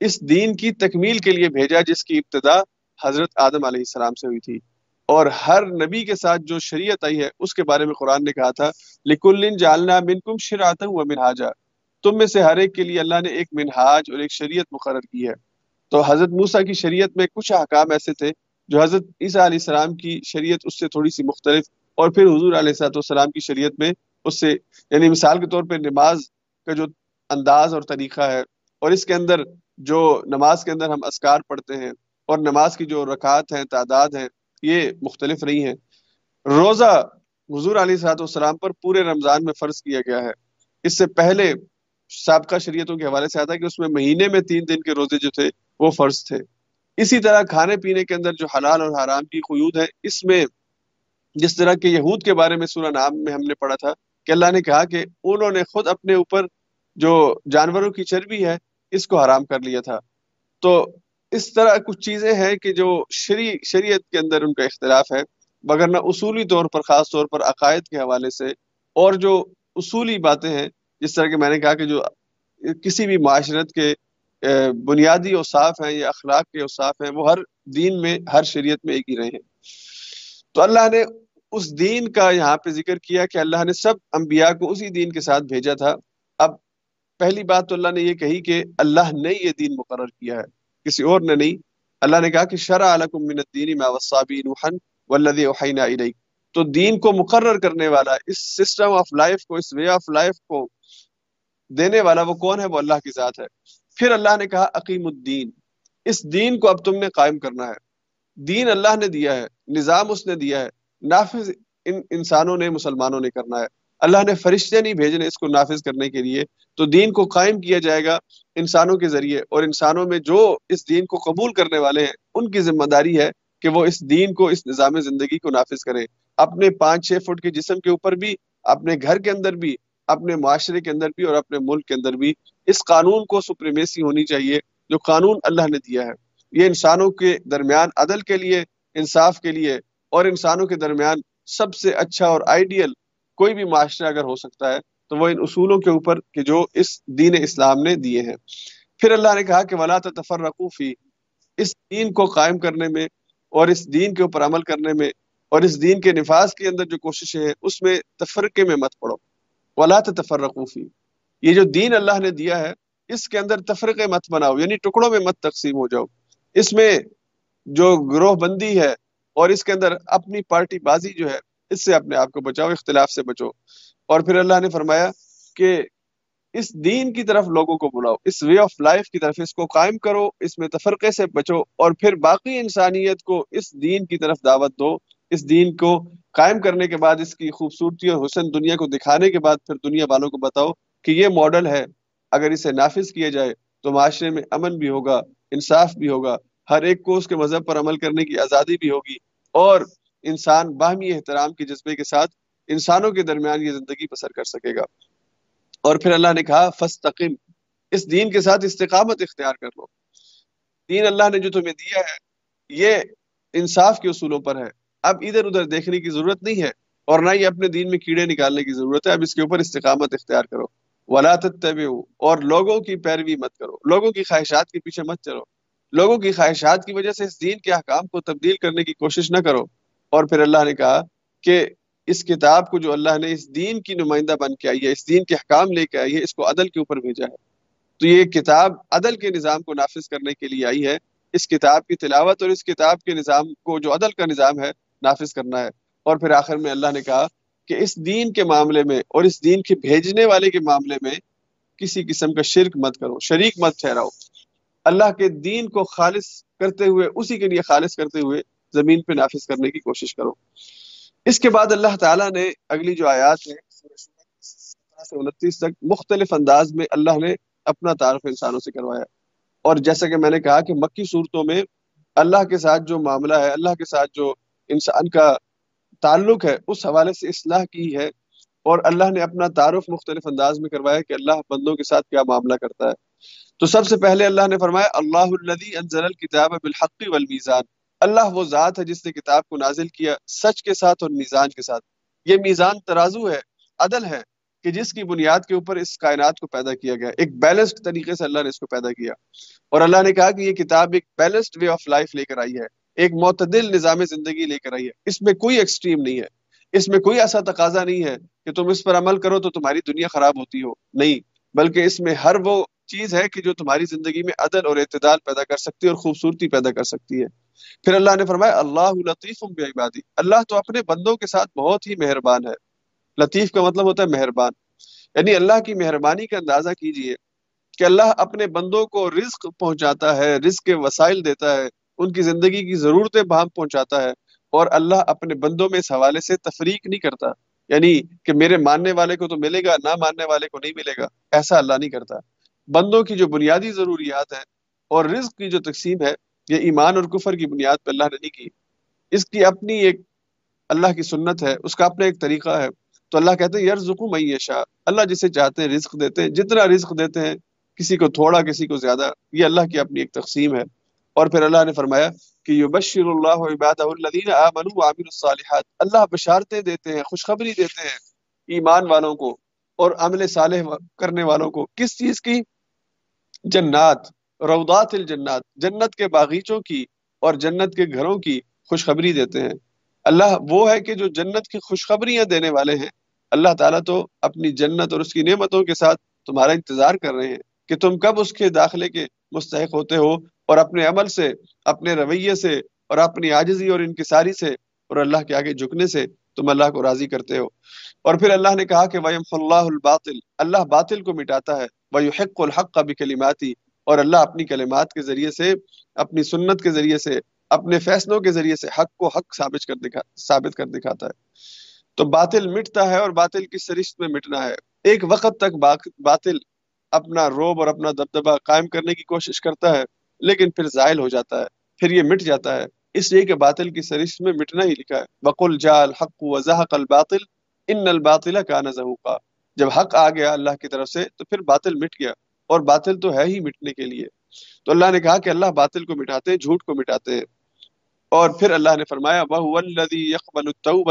اس دین کی تکمیل کے لیے بھیجا، جس کی ابتدا حضرت آدم علیہ السلام سے ہوئی تھی۔ اور ہر نبی کے ساتھ جو شریعت آئی ہے، اس کے بارے میں قرآن نے کہا تھا، لکل جالنا من کم شراتا ہوں منہاجا تم میں سے ہر ایک کے لیے اللہ نے ایک منہاج اور ایک شریعت مقرر کی ہے۔ تو حضرت موسیٰ کی شریعت میں کچھ احکام ایسے تھے، جو حضرت عیسیٰ علیہ السلام کی شریعت اس سے تھوڑی سی مختلف اور پھر حضور علیہ السلاۃ والسلام کی شریعت میں اس سے یعنی مثال کے طور پہ نماز کا جو انداز اور طریقہ ہے، اور اس کے اندر جو نماز کے اندر ہم اسکار پڑھتے ہیں، اور نماز کی جو رکعت ہیں، تعداد ہیں یہ مختلف نہیں ہیں۔ روزہ حضور علیہ صاحب والسلام پر پورے رمضان میں فرض کیا گیا ہے۔ اس سے پہلے سابقہ شریعتوں کے حوالے سے آتا ہے کہ اس میں مہینے میں تین دن کے روزے جو تھے وہ فرض تھے۔ اسی طرح کھانے پینے کے اندر جو حلال اور حرام کی قیود ہے اس میں جس طرح کے یہود کے بارے میں سورہ نام میں ہم نے پڑھا تھا کہ اللہ نے کہا کہ انہوں نے خود اپنے اوپر جو جانوروں کی چربی ہے، اس کو حرام کر لیا تھا۔ تو اس طرح کچھ چیزیں ہیں کہ جو شریع شریعت کے اندر ان کا اختلاف ہے، مگر نہ اصولی طور پر، خاص طور پر عقائد کے حوالے سے اور جو اصولی باتیں ہیں، جس طرح کہ میں نے کہا کہ جو کسی بھی معاشرت کے بنیادی اوصاف ہیں یا اخلاق کے اوصاف ہیں، وہ ہر دین میں، ہر شریعت میں ایک ہی رہے ہیں۔ تو اللہ نے اس دین کا یہاں پہ ذکر کیا کہ اللہ نے سب انبیاء کو اسی دین کے ساتھ بھیجا تھا۔ اب پہلی بات تو اللہ نے یہ کہی کہ اللہ نے یہ دین مقرر کیا ہے۔ کسی اور نے نہیں۔ اللہ نے کہا کہ شرع علیکم من الدین ما وصابی نوحا والذی اوحینا الیک۔ تو دین کو مقرر کرنے والا، اس سسٹم آف لائف کو، اس وے آف لائف کو دینے والا وہ کون ہے؟ وہ اللہ کی ذات ہے۔ پھر اللہ نے کہا عقیم الدین۔ اس دین کو اب تم نے قائم کرنا ہے۔ دین اللہ نے دیا ہے، نظام اس نے دیا ہے۔ نافذ ان انسانوں نے، مسلمانوں نے کرنا ہے۔ اللہ نے فرشتے نہیں بھیجنے اس کو نافذ کرنے کے لیے، تو دین کو قائم کیا جائے گا انسانوں کے ذریعے۔ اور انسانوں میں جو اس دین کو قبول کرنے والے ہیں، ان کی ذمہ داری ہے کہ وہ اس دین کو، اس نظام زندگی کو نافذ کریں۔ اپنے پانچ، چھ فٹ کے جسم کے اوپر بھی، اپنے گھر کے اندر بھی، اپنے معاشرے کے اندر بھی اور اپنے ملک کے اندر بھی اس قانون کو سپریمیسی ہونی چاہیے جو قانون اللہ نے دیا ہے۔ یہ انسانوں کے درمیان عدل کے لیے، انصاف کے لیے اور انسانوں کے درمیان سب سے اچھا اور آئیڈیل کوئی بھی معاشرہ اگر ہو سکتا ہے، تو وہ ان اصولوں کے اوپر کہ جو اس دین اسلام نے دیے ہیں۔ پھر اللہ نے کہا کہ ولا تفرقوفی اس دین کو قائم کرنے میں اور اس دین کے اوپر عمل کرنے میں اور اس دین کے نفاذ کے اندر جو کوششیں ہیں، اس میں تفرقے میں مت پڑو۔ ولا تفرقوفی یہ جو دین اللہ نے دیا ہے، اس کے اندر تفرقے مت بناؤ یعنی ٹکڑوں میں مت تقسیم ہو جاؤ۔ اس میں جو گروہ بندی ہے اور اس کے اندر اپنی پارٹی بازی جو ہے اس سے اپنے آپ کو بچاؤ، اختلاف سے بچو۔ اور پھر اللہ نے فرمایا کہ اس دین کی طرف لوگوں کو بلاؤ، اس وے آف لائف کی طرف اس کو قائم کرو، اس میں تفرقے سے بچو اور پھر باقی انسانیت کو اس دین کی طرف دعوت دو۔ اس دین کو قائم کرنے کے بعد، اس کی خوبصورتی اور حسن دنیا کو دکھانے کے بعد پھر دنیا والوں کو بتاؤ کہ یہ ماڈل ہے۔ اگر اسے نافذ کیا جائے تو معاشرے میں امن بھی ہوگا، انصاف بھی ہوگا۔ ہر ایک کو اس کے مذہب پر عمل کرنے کی آزادی بھی ہوگی۔ اور انسان باہمی احترام کے جذبے کے ساتھ انسانوں کے درمیان یہ زندگی بسر کر سکے گا۔ اور پھر اللہ نے کہا فستقم اس دین کے ساتھ استقامت اختیار کر لو۔ دین اللہ نے جو تمہیں دیا ہے، یہ انصاف کے اصولوں پر ہے۔ اب ادھر ادھر دیکھنے کی ضرورت نہیں ہے اور نہ ہی اپنے دین میں کیڑے نکالنے کی ضرورت ہے۔ اب اس کے اوپر استقامت اختیار کرو۔ ولا تتبعوا، اور لوگوں کی پیروی مت کرو۔ لوگوں کی خواہشات کے پیچھے مت چلو۔ لوگوں کی خواہشات کی وجہ سے اس دین کے احکام کو تبدیل کرنے کی کوشش نہ کرو۔ اور پھر اللہ نے کہا کہ اس کتاب کو جو اللہ نے اس دین کی نمائندہ بن کے آئی ہے، اس دین کے احکام لے کے آئی ہے، اس کو عدل کے اوپر بھیجا ہے۔ تو یہ کتاب عدل کے نظام کو نافذ کرنے کے لیے آئی ہے۔ اس کتاب کی تلاوت اور اس کتاب کے نظام کو جو عدل کا نظام ہے، نافذ کرنا ہے۔ اور پھر آخر میں اللہ نے کہا کہ اس دین کے معاملے میں اور اس دین کے بھیجنے والے کے معاملے میں کسی قسم کا شرک مت کرو، شریک مت ٹھہراؤ۔ اللہ کے دین کو خالص کرتے ہوئے، اسی کے لیے خالص کرتے ہوئے زمین پہ نافذ کرنے کی کوشش کرو۔ اس کے بعد اللہ تعالیٰ نے اگلی جو آیات ہیں سے انتیس تک مختلف انداز میں اللہ نے اپنا تعارف انسانوں سے کروایا۔ اور جیسا کہ میں نے کہا کہ مکی صورتوں میں اللہ کے ساتھ جو معاملہ ہے، اللہ کے ساتھ جو انسان کا تعلق ہے، اس حوالے سے اصلاح کی ہے۔ اور اللہ نے اپنا تعارف مختلف انداز میں کروایا کہ اللہ بندوں کے ساتھ کیا معاملہ کرتا ہے۔ تو سب سے پہلے اللہ نے فرمایا، اللہ الذي انزل الكتاب بالحق والمیزان۔ اللہ وہ ذات ہے جس نے کتاب کو نازل کیا سچ کے ساتھ اور میزان کے ساتھ۔ یہ میزان ترازو ہے، عدل ہے کہ جس کی بنیاد کے اوپر اس کائنات کو پیدا کیا گیا، ایک بیلنسڈ طریقے سے اللہ نے اس کو پیدا کیا۔ اور اللہ نے کہا کہ یہ کتاب ایک بیلنسڈ وے آف لائف لے کر آئی ہے، ایک معتدل نظام زندگی لے کر آئی ہے۔ اس میں کوئی ایکسٹریم نہیں ہے۔ اس میں کوئی ایسا تقاضا نہیں ہے کہ تم اس پر عمل کرو تو تمہاری دنیا خراب ہوتی ہو۔ نہیں، بلکہ اس میں ہر وہ چیز ہے کہ جو تمہاری زندگی میں عدل اور اعتدال پیدا کر سکتی ہے اور خوبصورتی پیدا کر سکتی ہے۔ پھر اللہ نے فرمایا، اللہ لطیف بعبادی اللہ تو اپنے بندوں کے ساتھ بہت ہی مہربان ہے۔ لطیف کا مطلب ہوتا ہے مہربان۔ یعنی اللہ کی مہربانی کا اندازہ کیجیے کہ اللہ اپنے بندوں کو رزق پہنچاتا ہے، رزق کے وسائل دیتا ہے، ان کی زندگی کی ضرورتیں بہم پہنچاتا ہے اور اللہ اپنے بندوں میں اس حوالے سے تفریق نہیں کرتا۔ یعنی کہ میرے ماننے والے کو تو ملے گا، نہ ماننے والے کو نہیں ملے گا۔ ایسا اللہ نہیں کرتا۔ بندوں کی جو بنیادی ضروریات ہیں اور رزق کی جو تقسیم ہے یہ ایمان اور کفر کی بنیاد پہ اللہ نے نہیں کی۔ اس کی اپنی ایک اللہ کی سنت ہے، اس کا اپنا ایک طریقہ ہے۔ تو اللہ کہتے ہیں، یرزقو من یشاء۔ اللہ جسے چاہتے ہیں رزق دیتے ہیں، جتنا رزق دیتے ہیں، کسی کو تھوڑا، کسی کو زیادہ۔ یہ اللہ کی اپنی ایک تقسیم ہے۔ اور پھر اللہ نے فرمایا کہ یبشر اللہ عبادہ الذین آمنوا وعملوا الصالحات۔ اللہ بشارتیں دیتے ہیں، خوشخبری دیتے ہیں ایمان والوں کو اور عمل صالح کرنے والوں کو۔ کس چیز کی؟ جنات۔ روضات الجنات، جنت کے باغیچوں کی اور جنت کے گھروں کی خوشخبری دیتے ہیں۔ اللہ وہ ہے کہ جو جنت کی خوشخبریاں دینے والے ہیں۔ اللہ تعالیٰ تو اپنی جنت اور اس کی نعمتوں کے ساتھ تمہارا انتظار کر رہے ہیں کہ تم کب اس کے داخلے کے مستحق ہوتے ہو اور اپنے عمل سے، اپنے رویے سے اور اپنی عاجزی اور انکساری سے اور اللہ کے آگے جھکنے سے تم اللہ کو راضی کرتے ہو۔ اور پھر اللہ نے کہا کہ وَيَمْحُ اللَّهُ الْبَاطِلِ، اللہ باطل کو مٹاتا ہے۔ وَيُحِقُّ الْحَقَّ بِكَلِمَاتِ اور اللہ اپنی کلمات کے ذریعے سے، اپنی سنت کے ذریعے سے، اپنے فیصلوں کے ذریعے سے حق کو حق ثابت کر دکھا، ثابت کر دکھاتا ہے۔ تو باطل مٹتا ہے اور باطل کی سرشت میں مٹنا ہے۔ ایک وقت تک باطل اپنا روب اور اپنا دبدبہ قائم کرنے کی کوشش کرتا ہے، لیکن پھر زائل ہو جاتا ہے، پھر یہ مٹ جاتا ہے۔ اس لیے کہ باطل کی سرشت میں مٹنا ہی لکھا ہے۔ بقول جا الحق وزحق الباطل ان الباطل کا نظہ جب حق آ گیا اللہ کی طرف سے، تو پھر باطل مٹ گیا۔ اور باطل تو ہے ہی مٹنے کے لیے۔ تو اللہ نے کہا کہ اللہ باطل کو مٹاتے ہیں، جھوٹ کو مٹاتے ہیں۔ اور پھر اللہ نے فرمایا وہ يقبل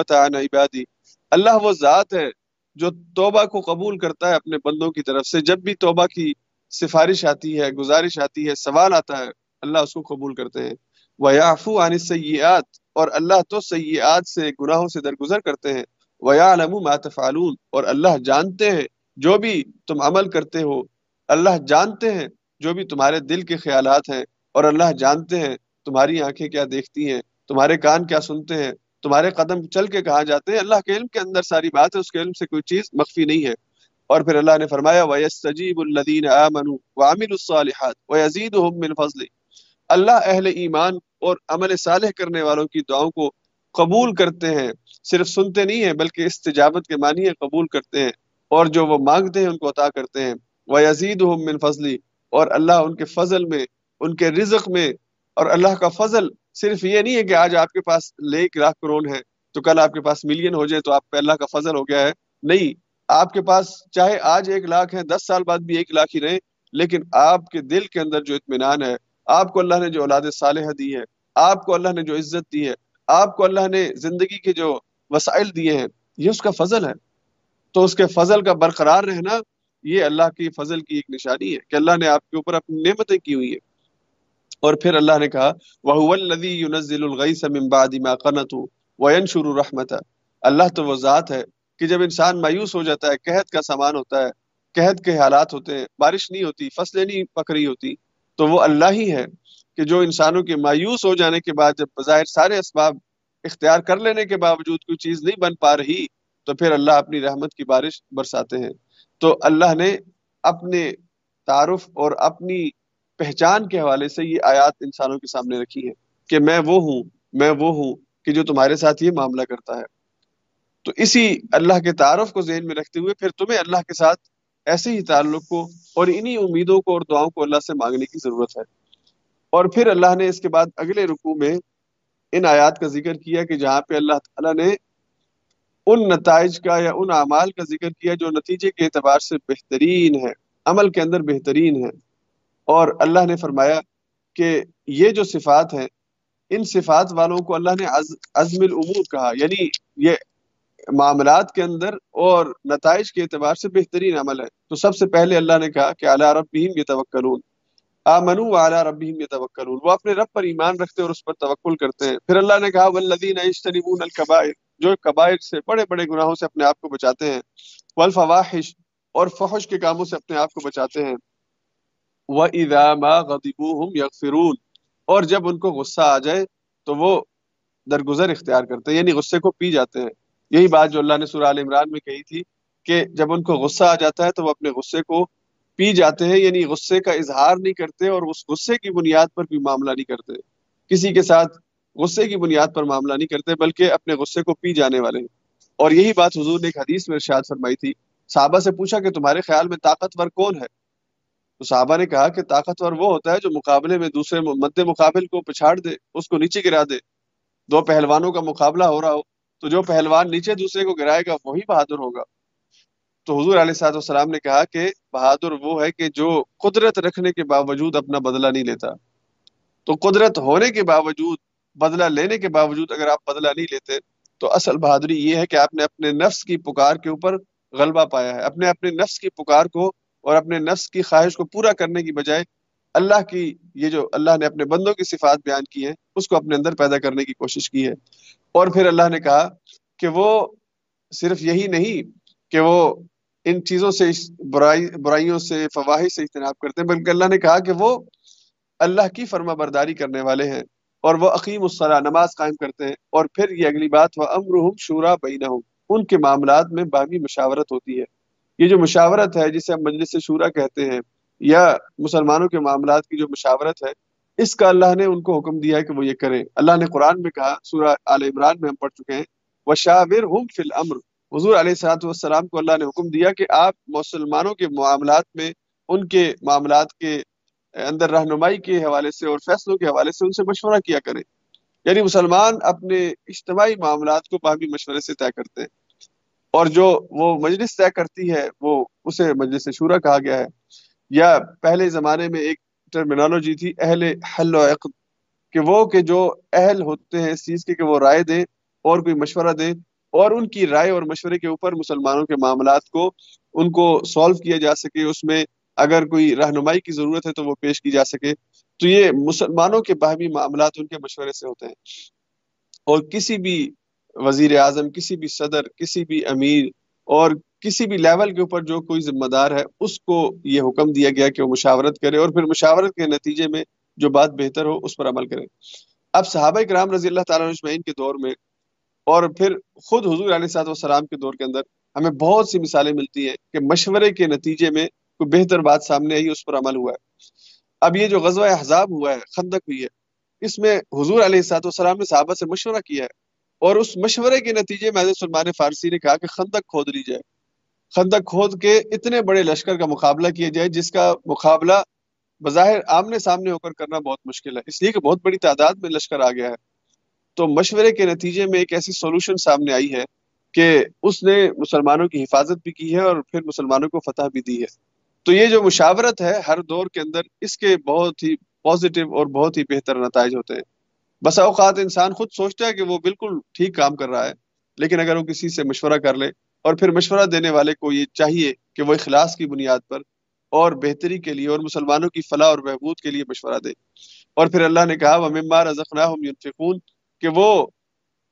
عن عبادی اللہ وہ ذات ہے جو توبہ کو قبول کرتا ہے اپنے بندوں کی طرف سے۔ جب بھی توبہ کی سفارش آتی ہے، گزارش آتی ہے، سوال آتا ہے، اللہ اس کو قبول کرتے ہیں۔ وَيَعْفُو عَنِ السَّيِّئَاتِ۔ اور اللہ تو سیئات سے، گناہوں سے درگزر کرتے ہیں۔ وَيَعْلَمُ مَا تَفْعَلُونَ۔ اور اللہ جانتے ہیں، جو بھی تم عمل کرتے ہو اللہ جانتے ہیں جو بھی تمہارے دل کے خیالات ہیں اور اللہ جانتے ہیں تمہاری آنکھیں کیا دیکھتی ہیں، تمہارے کان کیا سنتے ہیں، تمہارے قدم چل کے کہاں جاتے ہیں۔ اللہ کے علم کے اندر ساری بات ہے، اس کے علم سے کوئی چیز مخفی نہیں ہے۔ اور پھر اللہ نے فرمایا، وَيَسْتَجِيبُ الَّذِينَ آمَنُوا وَعَمِلُوا الصَّالِحَاتِ وَيَزِيدُهُم مِّن فَضْلِ اللہ اہل ایمان اور عمل صالح کرنے والوں کی دعاؤں کو قبول کرتے ہیں۔ صرف سنتے نہیں ہیں، بلکہ استجابت کے معنی ہے قبول کرتے ہیں اور جو وہ مانگتے ہیں ان کو عطا کرتے ہیں۔ وَيَزِيدُهُم مِّن فَضْلِ اور اللہ ان کے فضل میں، ان کے رزق میں، اور اللہ کا فضل صرف یہ نہیں ہے کہ آج آپ کے پاس ایک لاکھ کروڑ ہے تو کل آپ کے پاس ملین ہو جائے تو آپ پہ اللہ کا فضل ہو گیا ہے۔ نہیں، آپ کے پاس چاہے آج ایک لاکھ ہے، دس سال بعد بھی ایک لاکھ ہی رہے لیکن آپ کے دل کے اندر جو اطمینان ہے، آپ کو اللہ نے جو اولاد صالحہ دی ہے، آپ کو اللہ نے جو عزت دی ہے، آپ کو اللہ نے زندگی کے جو وسائل دیے ہیں، یہ اس کا فضل ہے۔ تو اس کے فضل کا برقرار رہنا یہ اللہ کی فضل کی ایک نشانی ہے کہ اللہ نے آپ کے اوپر اپنی نعمتیں کی ہوئی ہیں۔ اور پھر اللہ نے کہا، وَهُوَ الَّذِي يُنَزِّلُ الْغَيْثَ مِن بَعْدِ مَا قَنَطُوا وَيَنشُرُ رَحْمَتَ اللہ تو وہ ذات ہے کہ جب انسان مایوس ہو جاتا ہے، قحط کا سامان ہوتا ہے، قحط کے حالات ہوتے ہیں، بارش نہیں ہوتی، فصلیں نہیں پک رہی ہوتی، تو وہ اللہ ہی ہے کہ جو انسانوں کے مایوس ہو جانے کے بعد، جب بظاہر سارے اسباب اختیار کر لینے کے باوجود کوئی چیز نہیں بن پا رہی، تو پھر اللہ اپنی رحمت کی بارش برساتے ہیں۔ تو اللہ نے اپنے تعارف اور اپنی پہچان کے حوالے سے یہ آیات انسانوں کے سامنے رکھی ہے کہ میں وہ ہوں، میں وہ ہوں کہ جو تمہارے ساتھ یہ معاملہ کرتا ہے۔ تو اسی اللہ کے تعارف کو ذہن میں رکھتے ہوئے پھر تمہیں اللہ کے ساتھ ایسے ہی تعلق کو اور انہی امیدوں کو اور دعاؤں کو اللہ سے مانگنے کی ضرورت ہے۔ اور پھر اللہ نے اس کے بعد اگلے رکوع میں ان آیات کا ذکر کیا کہ جہاں پہ اللہ تعالیٰ نے ان نتائج کا یا ان اعمال کا ذکر کیا جو نتیجے کے اعتبار سے بہترین ہے عمل کے اندر بہترین ہے اور اللہ نے فرمایا کہ یہ جو صفات ہیں، ان صفات والوں کو اللہ نے عزم العمور کہا۔ یعنی یہ معاملات کے اندر اور نتائج کے اعتبار سے بہترین عمل ہے تو سب سے پہلے اللہ نے کہا کہ اعلیٰ ربہم یہ توکلون آمنو اعلیٰ ربہم یہ وہ اپنے رب پر ایمان رکھتے اور اس پر توکل کرتے ہیں۔ پھر اللہ نے کہا، والذین یجتنبون الکبائر جو کبائر سے بڑے بڑے گناہوں سے اپنے آپ کو بچاتے ہیں، والفواحش اور فحش کے کاموں سے اپنے آپ کو بچاتے ہیں۔ وَإِذَا مَا غَضِبُوهُمْ يَغْفِرُونَ۔ اور جب ان کو غصہ آ جائے تو وہ درگزر اختیار کرتے ہیں یعنی غصے کو پی جاتے ہیں۔ یہی بات جو اللہ نے سورہ عال عمران میں کہی تھی کہ جب ان کو غصہ آ جاتا ہے تو وہ اپنے غصے کو پی جاتے ہیں یعنی غصے کا اظہار نہیں کرتے اور اس غصے کی بنیاد پر کوئی معاملہ نہیں کرتے۔ کسی کے ساتھ غصے کی بنیاد پر معاملہ نہیں کرتے، بلکہ اپنے غصے کو پی جانے والے ہیں۔ اور یہی بات حضور نے ایک حدیث میں ارشاد فرمائی تھی۔ صحابہ سے پوچھا کہ تمہارے خیال میں طاقتور کون ہے؟ تو صحابہ نے کہا کہ طاقتور وہ ہوتا ہے جو مقابلے میں دوسرے مد مقابل کو پچھاڑ دے، اس کو نیچے گرا دے۔ دو پہلوانوں کا مقابلہ ہو رہا ہو، تو جو پہلوان نیچے دوسرے کو گرائے گا، وہی بہادر ہوگا۔ تو حضور علیہ صاحب والسلام نے کہا کہ بہادر وہ ہے کہ جو قدرت رکھنے کے باوجود اپنا بدلہ نہیں لیتا۔ تو قدرت ہونے کے باوجود، بدلہ لینے کے باوجود اگر آپ بدلہ نہیں لیتے، تو اصل بہادری یہ ہے کہ آپ نے اپنے نفس کی پکار کے اوپر غلبہ پایا ہے۔ اپنے اپنے نفس کی پکار کو اور اپنے نفس کی خواہش کو پورا کرنے کی بجائے اللہ کی یہ جو اللہ نے اپنے بندوں کی صفات بیان کی ہیں، اس کو اپنے اندر پیدا کرنے کی کوشش کی ہے۔ اور پھر اللہ نے کہا کہ وہ صرف یہی نہیں کہ وہ ان چیزوں سے، برائی، برائیوں سے، فواہش سے اجتناب کرتے ہیں۔ بلکہ اللہ نے کہا کہ وہ اللہ کی فرما برداری کرنے والے ہیں اور وہ عقیم الصلاح نماز قائم کرتے ہیں۔ اور پھر یہ اگلی بات وہ امرحم شورا بینہم ان کے معاملات میں باہمی مشاورت ہوتی ہے۔ یہ جو مشاورت ہے، جسے ہم مجلس شورا کہتے ہیں، یا مسلمانوں کے معاملات کی جو مشاورت ہے، اس کا اللہ نے ان کو حکم دیا ہے کہ وہ یہ کریں۔ اللہ نے قرآن میں کہا، سورہ آل عمران میں ہم پڑھ چکے ہیں وہ شاور ہم فل امر حضور علیہ صلاحت والسلام کو اللہ نے حکم دیا کہ آپ مسلمانوں کے معاملات میں، ان کے معاملات کے اندر رہنمائی کے حوالے سے اور فیصلوں کے حوالے سے ان سے مشورہ کیا کریں۔ یعنی مسلمان اپنے اجتماعی معاملات کو باہمی مشورے سے طے کرتے ہیں۔ اور جو وہ مجلس طے کرتی ہے، وہ اسے مجلس شورا کہا گیا ہے۔ یا پہلے زمانے میں ایک ٹرمینالوجی تھی، اہل حل و عقد، کہ وہ کہ جو اہل ہوتے ہیں اس چیز کے، کہ وہ رائے دیں اور کوئی مشورہ دیں۔ اور ان کی رائے اور مشورے کے اوپر مسلمانوں کے معاملات کو ان کو سالو کیا جا سکے، اس میں اگر کوئی رہنمائی کی ضرورت ہے تو وہ پیش کی جا سکے۔ تو یہ مسلمانوں کے باہمی معاملات ان کے مشورے سے ہوتے ہیں۔ اور کسی بھی وزیر اعظم، کسی بھی صدر، کسی بھی امیر اور کسی بھی لیول کے اوپر جو کوئی ذمہ دار ہے، اس کو یہ حکم دیا گیا کہ وہ مشاورت کرے اور پھر مشاورت کے نتیجے میں جو بات بہتر ہو، اس پر عمل کرے۔ اب صحابہ کرام رضی اللہ تعالیٰ عجمعین کے دور میں اور پھر خود حضور علیہ صاحب والسلام کے دور کے اندر ہمیں بہت سی مثالیں ملتی ہیں کہ مشورے کے نتیجے میں کوئی بہتر بات سامنے آئی، اس پر عمل ہوا ہے۔ اب یہ جو غزوہ احزاب ہوا ہے، خندق ہوئی ہے، اس میں حضور علیہ السلاط والسلام نے صحابہ سے مشورہ کیا ہے۔ اور اس مشورے کے نتیجے میں حضرت سلمان فارسی نے کہا کہ خندق کھود لی جائے۔ خندق کھود کے اتنے بڑے لشکر کا مقابلہ کیا جائے، جس کا مقابلہ بظاہر آمنے سامنے ہو کر کرنا بہت مشکل ہے۔ اس لیے کہ بہت بڑی تعداد میں لشکر آ گیا ہے۔ تو مشورے کے نتیجے میں ایک ایسی سولوشن سامنے آئی ہے کہ اس نے مسلمانوں کی حفاظت بھی کی ہے اور پھر مسلمانوں کو فتح بھی دی ہے۔ تو یہ جو مشاورت ہے، ہر دور کے اندر اس کے بہت ہی پازیٹیو اور بہت ہی بہتر نتائج ہوتے ہیں۔ بسا اوقات انسان خود سوچتا ہے کہ وہ بالکل ٹھیک کام کر رہا ہے، لیکن اگر وہ کسی سے مشورہ کر لے اور پھر مشورہ دینے والے کو یہ چاہیے کہ وہ اخلاص کی بنیاد پر اور بہتری کے لیے اور مسلمانوں کی فلاح اور بہبود کے لیے مشورہ دے۔ اور پھر اللہ نے کہا وہ ممار ينفقون کہ وہ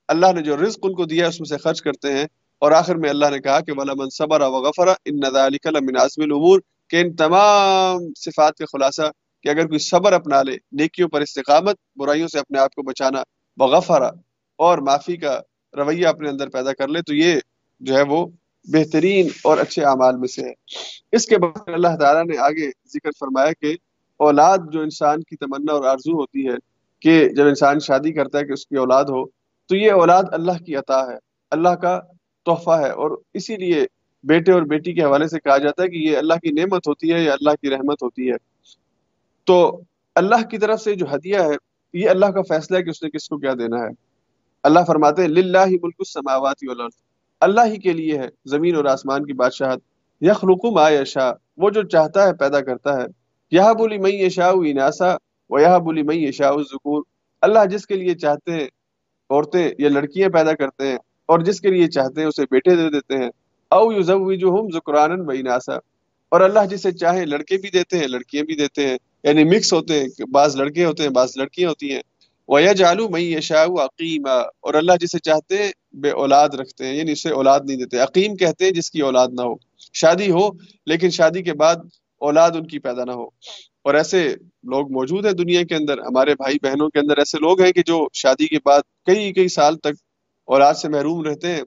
اللہ نے جو رزق ان کو دیا اس میں سے خرچ کرتے ہیں۔ اور آخر میں اللہ نے کہا کہ ولا من صبر و غفر ان ذلك لمن عزم الامور کہ ان تمام صفات کا خلاصہ کہ اگر کوئی صبر اپنا لے، نیکیوں پر استقامت، برائیوں سے اپنے آپ کو بچانا بغفرا اور معافی کا رویہ اپنے اندر پیدا کر لے، تو یہ جو ہے وہ بہترین اور اچھے اعمال میں سے ہے۔ اس کے بعد اللہ تعالیٰ نے آگے ذکر فرمایا کہ اولاد جو انسان کی تمنا اور آرزو ہوتی ہے کہ جب انسان شادی کرتا ہے کہ اس کی اولاد ہو، تو یہ اولاد اللہ کی عطا ہے، اللہ کا تحفہ ہے۔ اور اسی لیے بیٹے اور بیٹی کے حوالے سے کہا جاتا ہے کہ یہ اللہ کی نعمت ہوتی ہے یا اللہ کی رحمت ہوتی ہے۔ تو اللہ کی طرف سے جو ہدیہ ہے، یہ اللہ کا فیصلہ ہے کہ اس نے کس کو کیا دینا ہے۔ اللہ فرماتے ہیں، للہ ملک السماوات والارض۔ اللہ ہی کے لیے ہے، زمین اور آسمان کی بادشاہت۔ یخلق ما یشاء۔ وہ جو چاہتا ہے، پیدا کرتا ہے۔ یہ بولی میں یشاء اناسا۔ و یہ بولی میں الذکور اللہ جس کے لیے چاہتے ہیں، عورتیں یا لڑکیاں پیدا کرتے ہیں، اور جس کے لیے چاہتے ہیں، اسے بیٹے دے دیتے ہیں۔ او یزوجہم ذکرانا و اناسا اور اللہ جسے چاہے لڑکے بھی دیتے ہیں، لڑکیاں بھی دیتے ہیں۔ یعنی مکس ہوتے ہیں بعض لڑکے ہوتے ہیں، بعض لڑکیاں ہوتی ہیں۔ وَيَجْعَلُ مَن يَشَاءُ عَقِيمًا۔ اور اللہ جسے چاہتے ہیں، بے اولاد رکھتے ہیں یعنی اسے اولاد نہیں دیتے۔ عقیم کہتے ہیں جس کی اولاد نہ ہو۔ شادی ہو، لیکن شادی کے بعد اولاد ان کی پیدا نہ ہو۔ اور ایسے لوگ موجود ہیں دنیا کے اندر، ہمارے بھائی بہنوں کے اندر ایسے لوگ ہیں کہ جو شادی کے بعد کئی کئی سال تک اولاد سے محروم رہتے ہیں،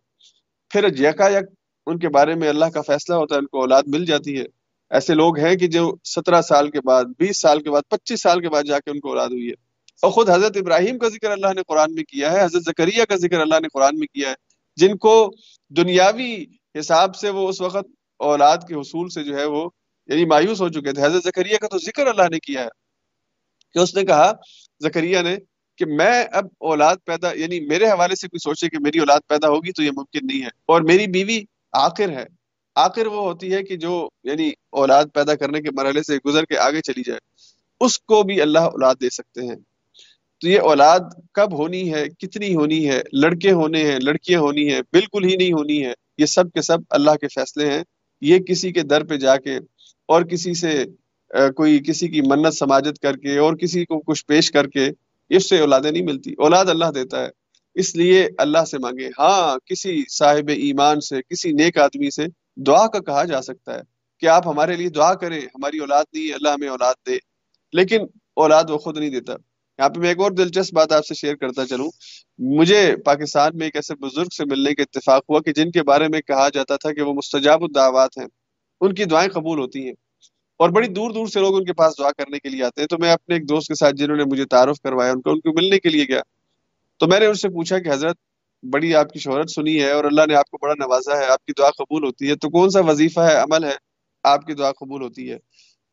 پھر یکا یک ان کے بارے میں اللہ کا فیصلہ ہوتا ہے، ان کو اولاد مل جاتی ہے۔ ایسے لوگ ہیں کہ جو سترہ سال کے بعد، بیس سال کے بعد، پچیس سال کے بعد جا کے ان کو اولاد ہوئی ہے۔ اور خود حضرت ابراہیم کا ذکر اللہ نے قرآن میں کیا ہے، حضرت زکریہ کا ذکر اللہ نے قرآن میں کیا ہے۔ جن کو دنیاوی حساب سے وہ اس وقت اولاد کے حصول سے جو ہے وہ یعنی مایوس ہو چکے تھے۔ حضرت زکریہ کا تو ذکر اللہ نے کیا ہے کہ اس نے کہا زکریہ نے کہ میں اب اولاد پیدا یعنی میرے حوالے سے کوئی سوچے کہ میری اولاد پیدا ہوگی تو یہ ممکن نہیں ہے۔ اور میری بیوی آخر ہے۔ آخر وہ ہوتی ہے کہ جو یعنی اولاد پیدا کرنے کے مرحلے سے گزر کے آگے چلی جائے۔ اس کو بھی اللہ اولاد دے سکتے ہیں۔ تو یہ اولاد کب ہونی ہے؟ کتنی ہونی ہے؟ لڑکے ہونے ہیں، لڑکیاں ہونی ہیں، بالکل ہی نہیں ہونی ہے یہ سب کے سب اللہ کے فیصلے ہیں۔ یہ کسی کے در پہ جا کے اور کسی سے کوئی کسی کی منت سماجت کر کے اور کسی کو کچھ پیش کر کے اس سے اولادیں نہیں ملتی۔ اولاد اللہ دیتا ہے۔ اس لیے اللہ سے مانگے۔ ہاں کسی صاحب ایمان سے، کسی نیک آدمی سے دعا کا کہا جا سکتا ہے کہ آپ ہمارے لیے دعا کریں، ہماری اولاد نہیں اللہ ہمیں اولاد دے۔ لیکن اولاد وہ خود نہیں دیتا۔ یہاں پہ میں ایک اور دلچسپ بات آپ سے شیئر کرتا چلوں۔ مجھے پاکستان میں ایک ایسے بزرگ سے ملنے کا اتفاق ہوا کہ جن کے بارے میں کہا جاتا تھا کہ وہ مستجاب الدعوات ہیں۔ ان کی دعائیں قبول ہوتی ہیں۔ اور بڑی دور دور سے لوگ ان کے پاس دعا کرنے کے لیے آتے ہیں۔ تو میں اپنے ایک دوست کے ساتھ جنہوں نے مجھے تعارف کروایا، ان کو ان کو ملنے کے لیے گیا۔ تو میں نے ان سے پوچھا کہ حضرت، بڑی آپ کی شہرت سنی ہے اور اللہ نے آپ کو بڑا نوازا ہے، آپ کی دعا قبول ہوتی ہے۔ تو کون سا وظیفہ ہے، عمل ہے، آپ کی دعا قبول ہوتی ہے؟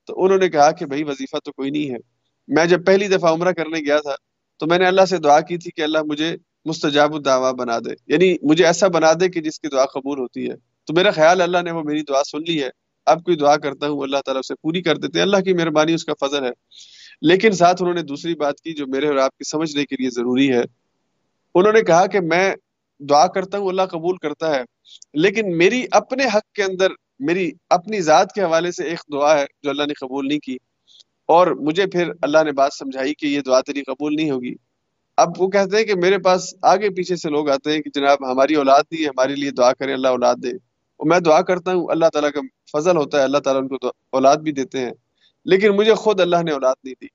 تو انہوں نے کہا کہ بھائی، وظیفہ تو کوئی نہیں ہے۔ میں جب پہلی دفعہ عمرہ کرنے گیا تھا، تو میں نے اللہ سے دعا کی تھی کہ اللہ مجھے مستجاب الدعوا بنا دے۔ یعنی مجھے ایسا بنا دے کہ جس کی دعا قبول ہوتی ہے۔ تو میرا خیال اللہ نے وہ میری دعا سن لی ہے۔ اب کوئی دعا کرتا ہوں اللہ تعالیٰ اسے پوری کر دیتے ہیں۔ اللہ کی مہربانی، اس کا فضل ہے۔ لیکن ساتھ انہوں نے دوسری بات کی جو میرے اور آپ کی سمجھنے کے لیے ضروری ہے۔ انہوں نے کہا کہ میں دعا کرتا ہوں، اللہ قبول کرتا ہے۔ لیکن میری اپنے حق کے اندر، میری اپنی ذات کے حوالے سے ایک دعا ہے جو اللہ نے قبول نہیں کی۔ اور مجھے پھر اللہ نے بات سمجھائی کہ یہ دعا تیری قبول نہیں ہوگی۔ اب وہ کہتے ہیں کہ میرے پاس آگے پیچھے سے لوگ آتے ہیں کہ جناب ہماری اولاد دی ہمارے لیے دعا کریں، اللہ اولاد دے۔ اور میں دعا کرتا ہوں، اللہ تعالیٰ کا فضل ہوتا ہے، اللہ تعالیٰ ان کو اولاد بھی دیتے ہیں۔ لیکن مجھے خود اللہ نے اولاد نہیں دی۔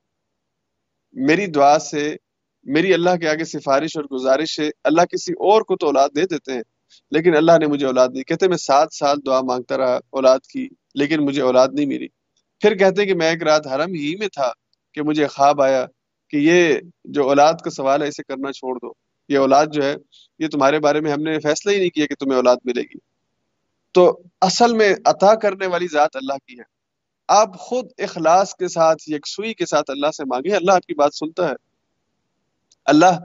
میری دعا سے، میری اللہ کے آگے سفارش اور گزارش ہے۔ اللہ کسی اور کو تو اولاد دے دیتے ہیں، لیکن اللہ نے مجھے اولاد دی کہتے میں سات سال دعا مانگتا رہا اولاد کی، لیکن مجھے اولاد نہیں ملی۔ پھر کہتے کہ میں ایک رات حرم ہی میں تھا کہ مجھے خواب آیا کہ یہ جو اولاد کا سوال ہے، اسے کرنا چھوڑ دو۔ یہ اولاد جو ہے، یہ تمہارے بارے میں ہم نے فیصلہ ہی نہیں کیا کہ تمہیں اولاد ملے گی۔ تو اصل میں عطا کرنے والی ذات اللہ کی ہے۔ آپ خود اخلاص کے ساتھ، یکسوئی کے ساتھ اللہ سے مانگے اللہ آپ کی بات سنتا ہے۔ اللہ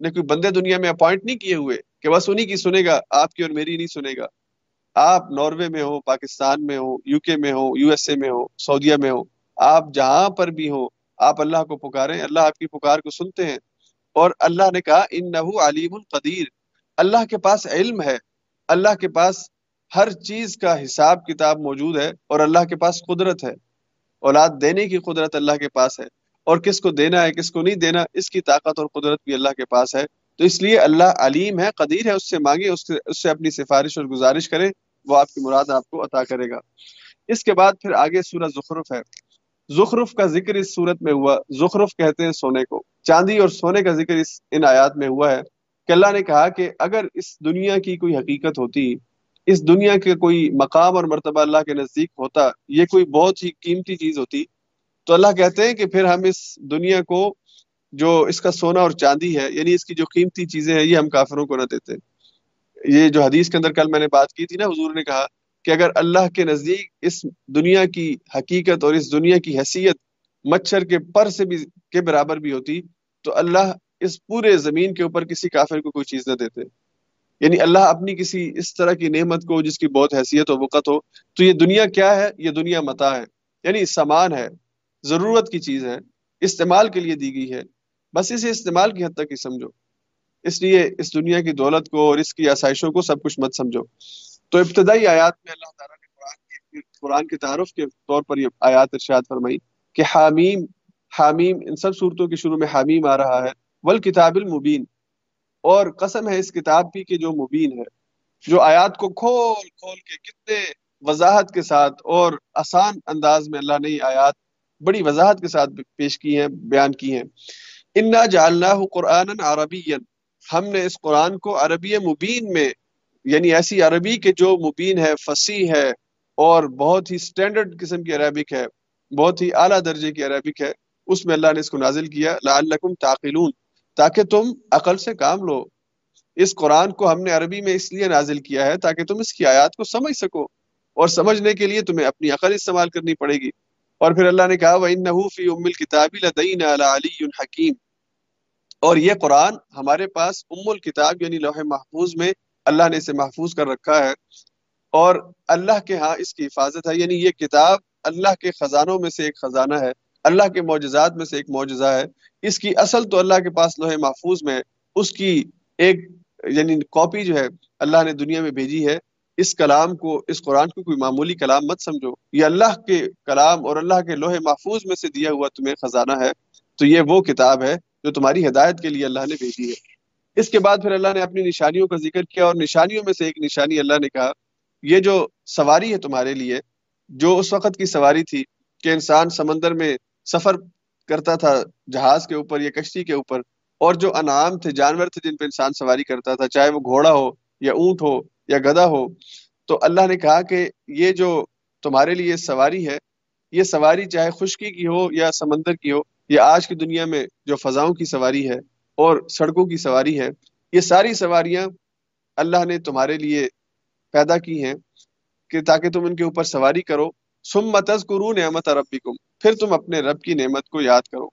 نے کوئی بندے دنیا میں اپوائنٹ نہیں کیے ہوئے کہ بس انہی کی سنے گا، آپ کی اور میری نہیں سنے گا۔ آپ ناروے میں ہو، پاکستان میں ہو، یو کے میں ہو، یو ایس اے میں ہو، سعودیہ میں ہو، آپ جہاں پر بھی ہو، آپ اللہ کو پکاریں، اللہ آپ کی پکار کو سنتے ہیں۔ اور اللہ نے کہا ان نہ علیم القدیر۔ اللہ کے پاس علم ہے، اللہ کے پاس ہر چیز کا حساب کتاب موجود ہے اور اللہ کے پاس قدرت ہے۔ اولاد دینے کی قدرت اللہ کے پاس ہے اور کس کو دینا ہے، کس کو نہیں دینا، اس کی طاقت اور قدرت بھی اللہ کے پاس ہے۔ تو اس لیے اللہ علیم ہے، قدیر ہے، اس سے مانگے، اس سے اس سے اپنی سفارش اور گزارش کرے، وہ آپ کی مراد آپ کو عطا کرے گا۔ اس کے بعد پھر آگے سورہ زخرف ہے۔ زخرف کا ذکر اس صورت میں ہوا۔ زخرف کہتے ہیں سونے کو۔ چاندی اور سونے کا ذکر اس، ان آیات میں ہوا ہے۔ کہ اللہ نے کہا کہ اگر اس دنیا کی کوئی حقیقت ہوتی اس دنیا کے کوئی مقام اور مرتبہ اللہ کے نزدیک ہوتا، یہ کوئی بہت ہی قیمتی چیز ہوتی۔ تو اللہ کہتے ہیں کہ پھر ہم اس دنیا کو جو اس کا سونا اور چاندی ہے یعنی اس کی جو قیمتی چیزیں ہیں، یہ ہم کافروں کو نہ دیتے۔ یہ جو حدیث کے اندر کل میں نے بات کی تھی نا، حضور نے کہا کہ اگر اللہ کے نزدیک اس دنیا کی حقیقت اور اس دنیا کی حیثیت مچھر کے پر سے بھی، کے برابر بھی ہوتی، تو اللہ اس پورے زمین کے اوپر کسی کافر کو کوئی چیز نہ دیتے۔ یعنی اللہ اپنی کسی اس طرح کی نعمت کو، جس کی بہت حیثیت و وقت ہو، تو یہ دنیا کیا ہے؟ یہ دنیا متا ہے۔ یعنی سامان ہے، ضرورت کی چیز ہے، استعمال کے لیے دی گئی ہے۔ بس اسے استعمال کی حد تک ہی سمجھو۔ اس لیے اس دنیا کی دولت کو اور اس کی آسائشوں کو سب کچھ مت سمجھو۔ تو ابتدائی آیات میں اللہ تعالیٰ نے قرآن کی، قرآن کے تعارف کے طور پر یہ آیات ارشاد فرمائی کہ حامیم حامیم ان سب صورتوں کے شروع میں حامیم آ رہا ہے۔ ول کتاب المبین اور قسم ہے اس کتاب کی کہ جو مبین ہے، جو آیات کو کھول کھول کے کتنے وضاحت کے ساتھ اور آسان انداز میں اللہ نے یہ آیات بڑی وضاحت کے ساتھ پیش کی ہیں، بیان کی ہیں۔ انا جالنا قرآن عربی ہم نے اس قرآن کو عربی مبین میں یعنی ایسی عربی کے جو مبین ہے، فصیح ہے اور بہت ہی سٹینڈرڈ قسم کی عربک ہے، بہت ہی اعلیٰ درجے کی عربک ہے۔ اس میں اللہ نے اس کو نازل کیا۔ لعلکم تعقلون۔ تاکہ تم عقل سے کام لو۔ اس قرآن کو ہم نے عربی میں اس لیے نازل کیا ہے تاکہ تم اس کی آیات کو سمجھ سکو اور سمجھنے کے لیے تمہیں اپنی عقل استعمال کرنی پڑے گی۔ اور پھر اللہ نے کہا، وَإِنَّهُ فِي أُمِّ الْكِتَابِ لَدَيْنَا لَعَلِيٌّ حَكِيمٌ۔ اور یہ قرآن ہمارے پاس ام الکتاب یعنی لوح محفوظ میں اللہ نے اسے محفوظ کر رکھا ہے۔ اور اللہ کے ہاں اس کی حفاظت ہے۔ یعنی یہ کتاب اللہ کے خزانوں میں سے ایک خزانہ ہے۔ اللہ کے معجزات میں سے ایک معجزہ ہے۔ اس کی اصل تو اللہ کے پاس لوح محفوظ میں، اس کی ایک یعنی کاپی جو ہے، اللہ نے دنیا میں بھیجی ہے۔ اس کلام کو، اس قرآن کو کوئی معمولی کلام مت سمجھو۔ یہ اللہ کے کلام اور اللہ کے لوح محفوظ میں سے دیا ہوا تمہیں خزانہ ہے۔ تو یہ وہ کتاب ہے جو تمہاری ہدایت کے لیے اللہ نے بھیجی ہے۔ اس کے بعد پھر اللہ نے اپنی نشانیوں کا ذکر کیا اور نشانیوں میں سے ایک نشانی اللہ نے کہا، یہ جو سواری ہے تمہارے لیے، جو اس وقت کی سواری تھی کہ انسان سمندر میں سفر کرتا تھا جہاز کے اوپر یا کشتی کے اوپر، اور جو انعام تھے، جانور تھے جن پہ انسان سواری کرتا تھا، چاہے وہ گھوڑا ہو یا اونٹ ہو یا گدا ہو۔ تو اللہ نے کہا کہ یہ جو تمہارے لیے سواری ہے، یہ سواری چاہے خشکی کی ہو یا سمندر کی ہو یا آج کی دنیا میں جو فضاؤں کی سواری ہے اور سڑکوں کی سواری ہے، یہ ساری سواریاں اللہ نے تمہارے لیے پیدا کی ہیں کہ تاکہ تم ان کے اوپر سواری کرو۔ سم کرو نعمت ربکم، پھر تم اپنے رب کی نعمت کو یاد کرو۔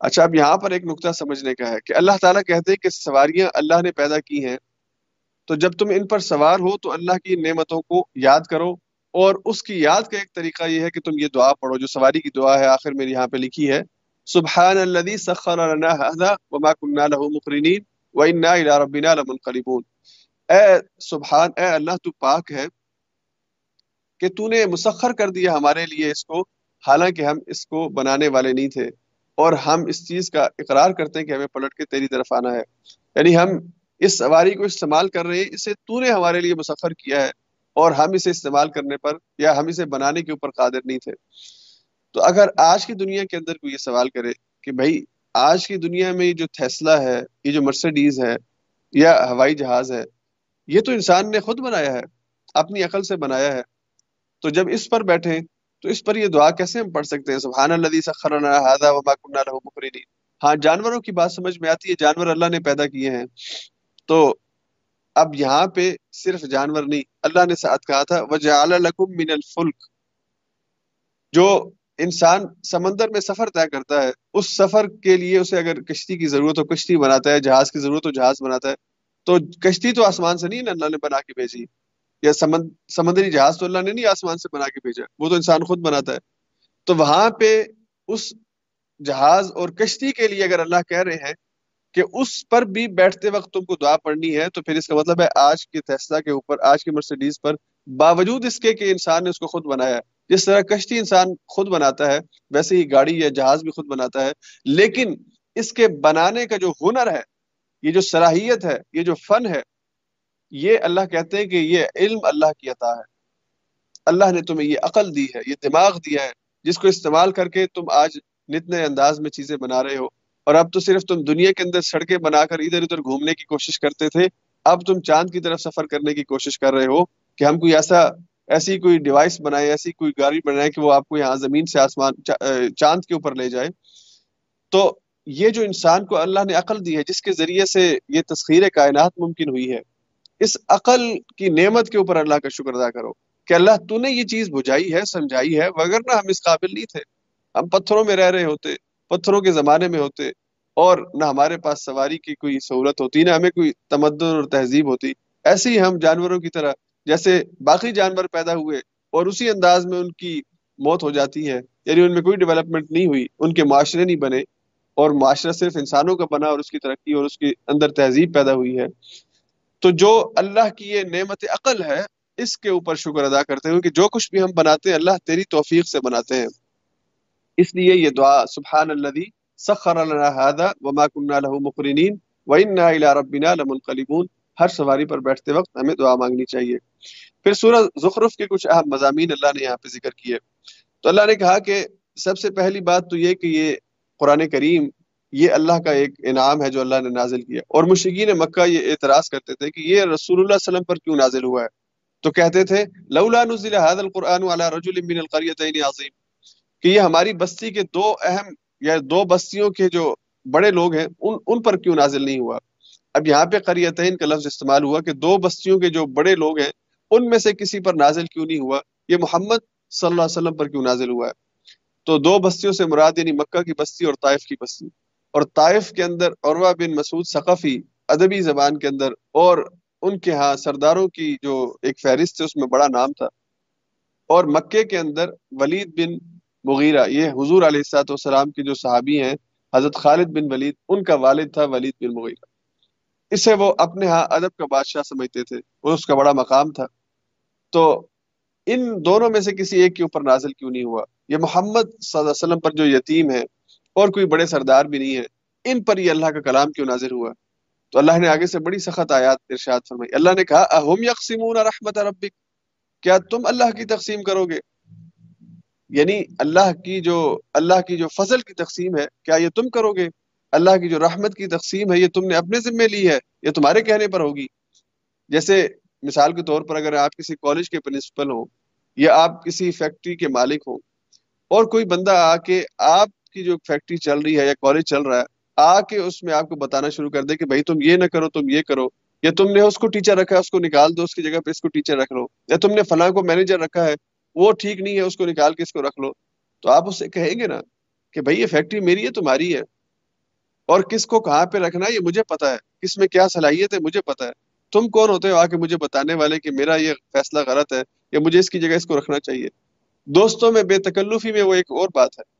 اچھا اب یہاں پر ایک نقطہ سمجھنے کا ہے کہ اللہ تعالیٰ کہتے ہیں کہ سواریاں اللہ نے پیدا کی ہیں۔ تو جب تم ان پر سوار ہو تو اللہ کی نعمتوں کو یاد کرو۔ اور اس کی یاد کا ایک طریقہ یہ ہے کہ تم یہ دعا پڑھو، جو سواری کی دعا ہے، آخر میں یہاں پہ لکھی ہے۔ سبحان الذي سخر لنا هذا وما كنا له مقرنين وانا الى ربنا لمنقلبون۔ اے سبحان، اے اللہ، تو پاک ہے۔ کہ تو نے مسخر کر دیا ہمارے لیے اس کو، حالانکہ ہم اس کو بنانے والے نہیں تھے۔ اور ہم اس چیز کا اقرار کرتے ہیں کہ ہمیں پلٹ کے تیری طرف آنا ہے۔ یعنی ہم اس سواری کو استعمال کر رہے ہیں، اسے تو نے ہمارے لیے مسخر کیا ہے۔ اور ہم اسے استعمال کرنے پر یا ہم اسے بنانے کے اوپر قادر نہیں تھے۔ تو اگر آج کی دنیا کے اندر کوئی یہ سوال کرے کہ بھائی، آج کی دنیا میں یہ جو تھیسلا ہے، یہ جو مرسڈیز ہے، یا ہوائی جہاز ہے، یہ تو انسان نے خود بنایا ہے، اپنی عقل سے بنایا ہے۔ تو جب اس پر بیٹھے تو اس پر یہ دعا کیسے ہم پڑھ سکتے ہیں؟ سبحان اللہ سخرنا هذا وما كنا له مقرنين ہاں جانوروں کی بات سمجھ میں آتی ہے، جانور اللہ نے پیدا کیے ہیں۔ تو اب یہاں پہ صرف جانور نہیں، اللہ نے ساتھ کہا تھا، وجعل لكم من الفلك۔ جو انسان سمندر میں سفر طے کرتا ہے، اس سفر کے لیے اسے اگر کشتی کی ضرورت ہو، کشتی بناتا ہے، جہاز کی ضرورت ہو، جہاز بناتا ہے، تو کشتی تو آسمان سے نہیں، اللہ نے بنا کے بھیجی۔ یا سمند سمندری جہاز تو اللہ نے نہیں آسمان سے بنا کے بھیجا، وہ تو انسان خود بناتا ہے۔ تو وہاں پہ اس جہاز اور کشتی کے لیے اگر اللہ کہہ رہے ہیں کہ اس پر بھی بیٹھتے وقت تم کو دعا پڑھنی ہے، تو پھر اس کا مطلب ہے آج کے فیصلہ کے اوپر، آج کی مرسیڈیز پر باوجود اس کے کہ انسان نے اس کو خود بنایا۔ ہے جس طرح کشتی انسان خود بناتا ہے، ویسے ہی گاڑی یا جہاز بھی خود بناتا ہے۔ لیکن اس کے بنانے کا جو ہنر ہے، یہ جو صلاحیت ہے، یہ جو فن ہے یہ اللہ کہتے ہیں کہ یہ علم اللہ کی عطا ہے۔ اللہ نے تمہیں یہ عقل دی ہے، یہ دماغ دیا ہے، جس کو استعمال کر کے تم آج نتنے انداز میں چیزیں بنا رہے ہو۔ اور اب تو صرف تم دنیا کے اندر سڑکیں بنا کر ادھر ادھر گھومنے کی کوشش کرتے تھے، اب تم چاند کی طرف سفر کرنے کی کوشش کر رہے ہو کہ ہم کوئی ایسا، ایسی کوئی ڈیوائس بنائے ایسی کوئی گاڑی بنائے کہ وہ آپ کو یہاں زمین سے آسمان چاند کے اوپر لے جائے۔ تو یہ جو انسان کو اللہ نے عقل دی ہے، جس کے ذریعے سے یہ تسخیر کائنات ممکن ہوئی ہے اس عقل کی نعمت کے اوپر اللہ کا شکر ادا کرو کہ اللہ تو نے یہ چیز بجھائی ہے، سمجھائی ہے وغیرہ ہم اس قابل نہیں تھے۔ ہم پتھروں میں رہ رہے ہوتے، پتھروں کے زمانے میں ہوتے، اور نہ ہمارے پاس سواری کی کوئی سہولت ہوتی، نہ ہمیں کوئی تمدن اور تہذیب ہوتی۔ ایسے ہی ہم جانوروں کی طرح، جیسے باقی جانور پیدا ہوئے اور اسی انداز میں ان کی موت ہو جاتی ہے۔ یعنی ان میں کوئی ڈیولپمنٹ نہیں ہوئی، ان کے معاشرے نہیں بنے، اور معاشرہ صرف انسانوں کا بنا اور اس کی ترقی اور اس کے اندر تہذیب پیدا ہوئی ہے۔ تو جو اللہ کی یہ نعمت عقل ہے، اس کے اوپر شکر ادا کرتے ہیں کہ جو کچھ بھی ہم بناتے ہیں، اللہ تیری توفیق سے بناتے ہیں۔ اس لیے یہ دعا سبحان اللہ سخر هذا وما كنا له مقرنين وانا الى ربنا لمنقلبون۔ ہر سواری پر بیٹھتے وقت ہمیں دعا مانگنی چاہیے۔ پھر سورہ زخرف کے کچھ اہم مضامین اللہ نے یہاں پہ ذکر کیے۔ تو اللہ نے کہا کہ سب سے پہلی بات تو یہ کہ یہ قرآن کریم یہ اللہ کا ایک انعام ہے جو اللہ نے نازل کیا۔ اور مشرقین مکہ یہ اعتراض کرتے تھے کہ یہ رسول اللہ علیہ وسلم پر کیوں نازل ہوا ہے؟ تو کہتے تھے، لولا نزل هذا القرآن على رجل من القريتين عظیم۔ کہ یہ ہماری بستی کے دو اہم، یا دو بستیوں کے جو بڑے لوگ ہیں، ان ان پر کیوں نازل نہیں ہوا؟ اب یہاں پہ قریتین کا لفظ استعمال ہوا کہ دو بستیوں کے جو بڑے لوگ ہیں، ان میں سے کسی پر نازل کیوں نہیں ہوا؟ یہ محمد صلی اللہ علیہ وسلم پر کیوں نازل ہوا ہے؟ تو دو بستیوں سے مراد یعنی مکہ کی بستی اور طائف کی بستی۔ اور طائف کے اندر عروہ بن مسعود ثقفی ادبی زبان کے اندر اور ان کے ہاں سرداروں کی جو ایک فہرست ہے اس میں بڑا نام تھا۔ اور مکے کے اندر ولید بن مغیرہ، یہ حضور علیہ السلاۃ والسلام کے جو صحابی ہیں، حضرت خالد بن ولید، ان کا والد تھا ولید بن مغیرہ۔ اسے وہ اپنے ہاں ادب کا بادشاہ سمجھتے تھے وہ اس کا بڑا مقام تھا۔ تو ان دونوں میں سے کسی ایک کے اوپر نازل کیوں نہیں ہوا؟ یہ محمد صلی اللہ علیہ وسلم پر جو یتیم ہے اور کوئی بڑے سردار بھی نہیں ہے ان پر یہ اللہ کا کلام کیوں نازل ہوا؟ تو اللہ نے آگے سے بڑی سخت آیات ارشاد فرمائی۔ اللہ نے کہا، اہم یقسمون رحمت ربک؟ کیا تم اللہ کی تقسیم کرو گے؟ یعنی اللہ کی جو، اللہ کی جو فضل کی تقسیم ہے، کیا یہ تم کرو گے؟ اللہ کی جو رحمت کی تقسیم ہے، یہ تم نے اپنے ذمے لی ہے، یہ تمہارے کہنے پر ہوگی۔ جیسے مثال کے طور پر اگر آپ کسی کالج کے پرنسپل ہوں یا آپ کسی فیکٹری کے مالک ہوں اور کوئی بندہ آ کے آپ کی جو فیکٹری چل رہی ہے یا کالج چل رہا ہے آ کے اس میں آپ کو بتانا شروع کر دے کہ بھائی تم یہ نہ کرو، تم یہ کرو، یا تم نے اس کو ٹیچر رکھا ہے، اس کو نکال دو، اس کی جگہ پہ اس کو ٹیچر رکھ لو، یا تم نے فلاں کو مینیجر رکھا ہے، وہ ٹھیک نہیں ہے، اس کو نکال کے اس کو رکھ لو۔ تو آپ اس سے کہیں گے نا کہ بھائی یہ فیکٹری میری ہے، تمہاری ہے۔ اور کس کو کہاں پہ رکھنا ہے، یہ مجھے پتا ہے۔ کس میں کیا صلاحیت ہے، مجھے پتا ہے۔ تم کون ہوتے ہو آ کے مجھے بتانے والے کہ میرا یہ فیصلہ غلط ہے، یا مجھے اس کی جگہ اس کو رکھنا چاہیے۔ دوستوں میں بے تکلفی میں وہ ایک اور بات ہے۔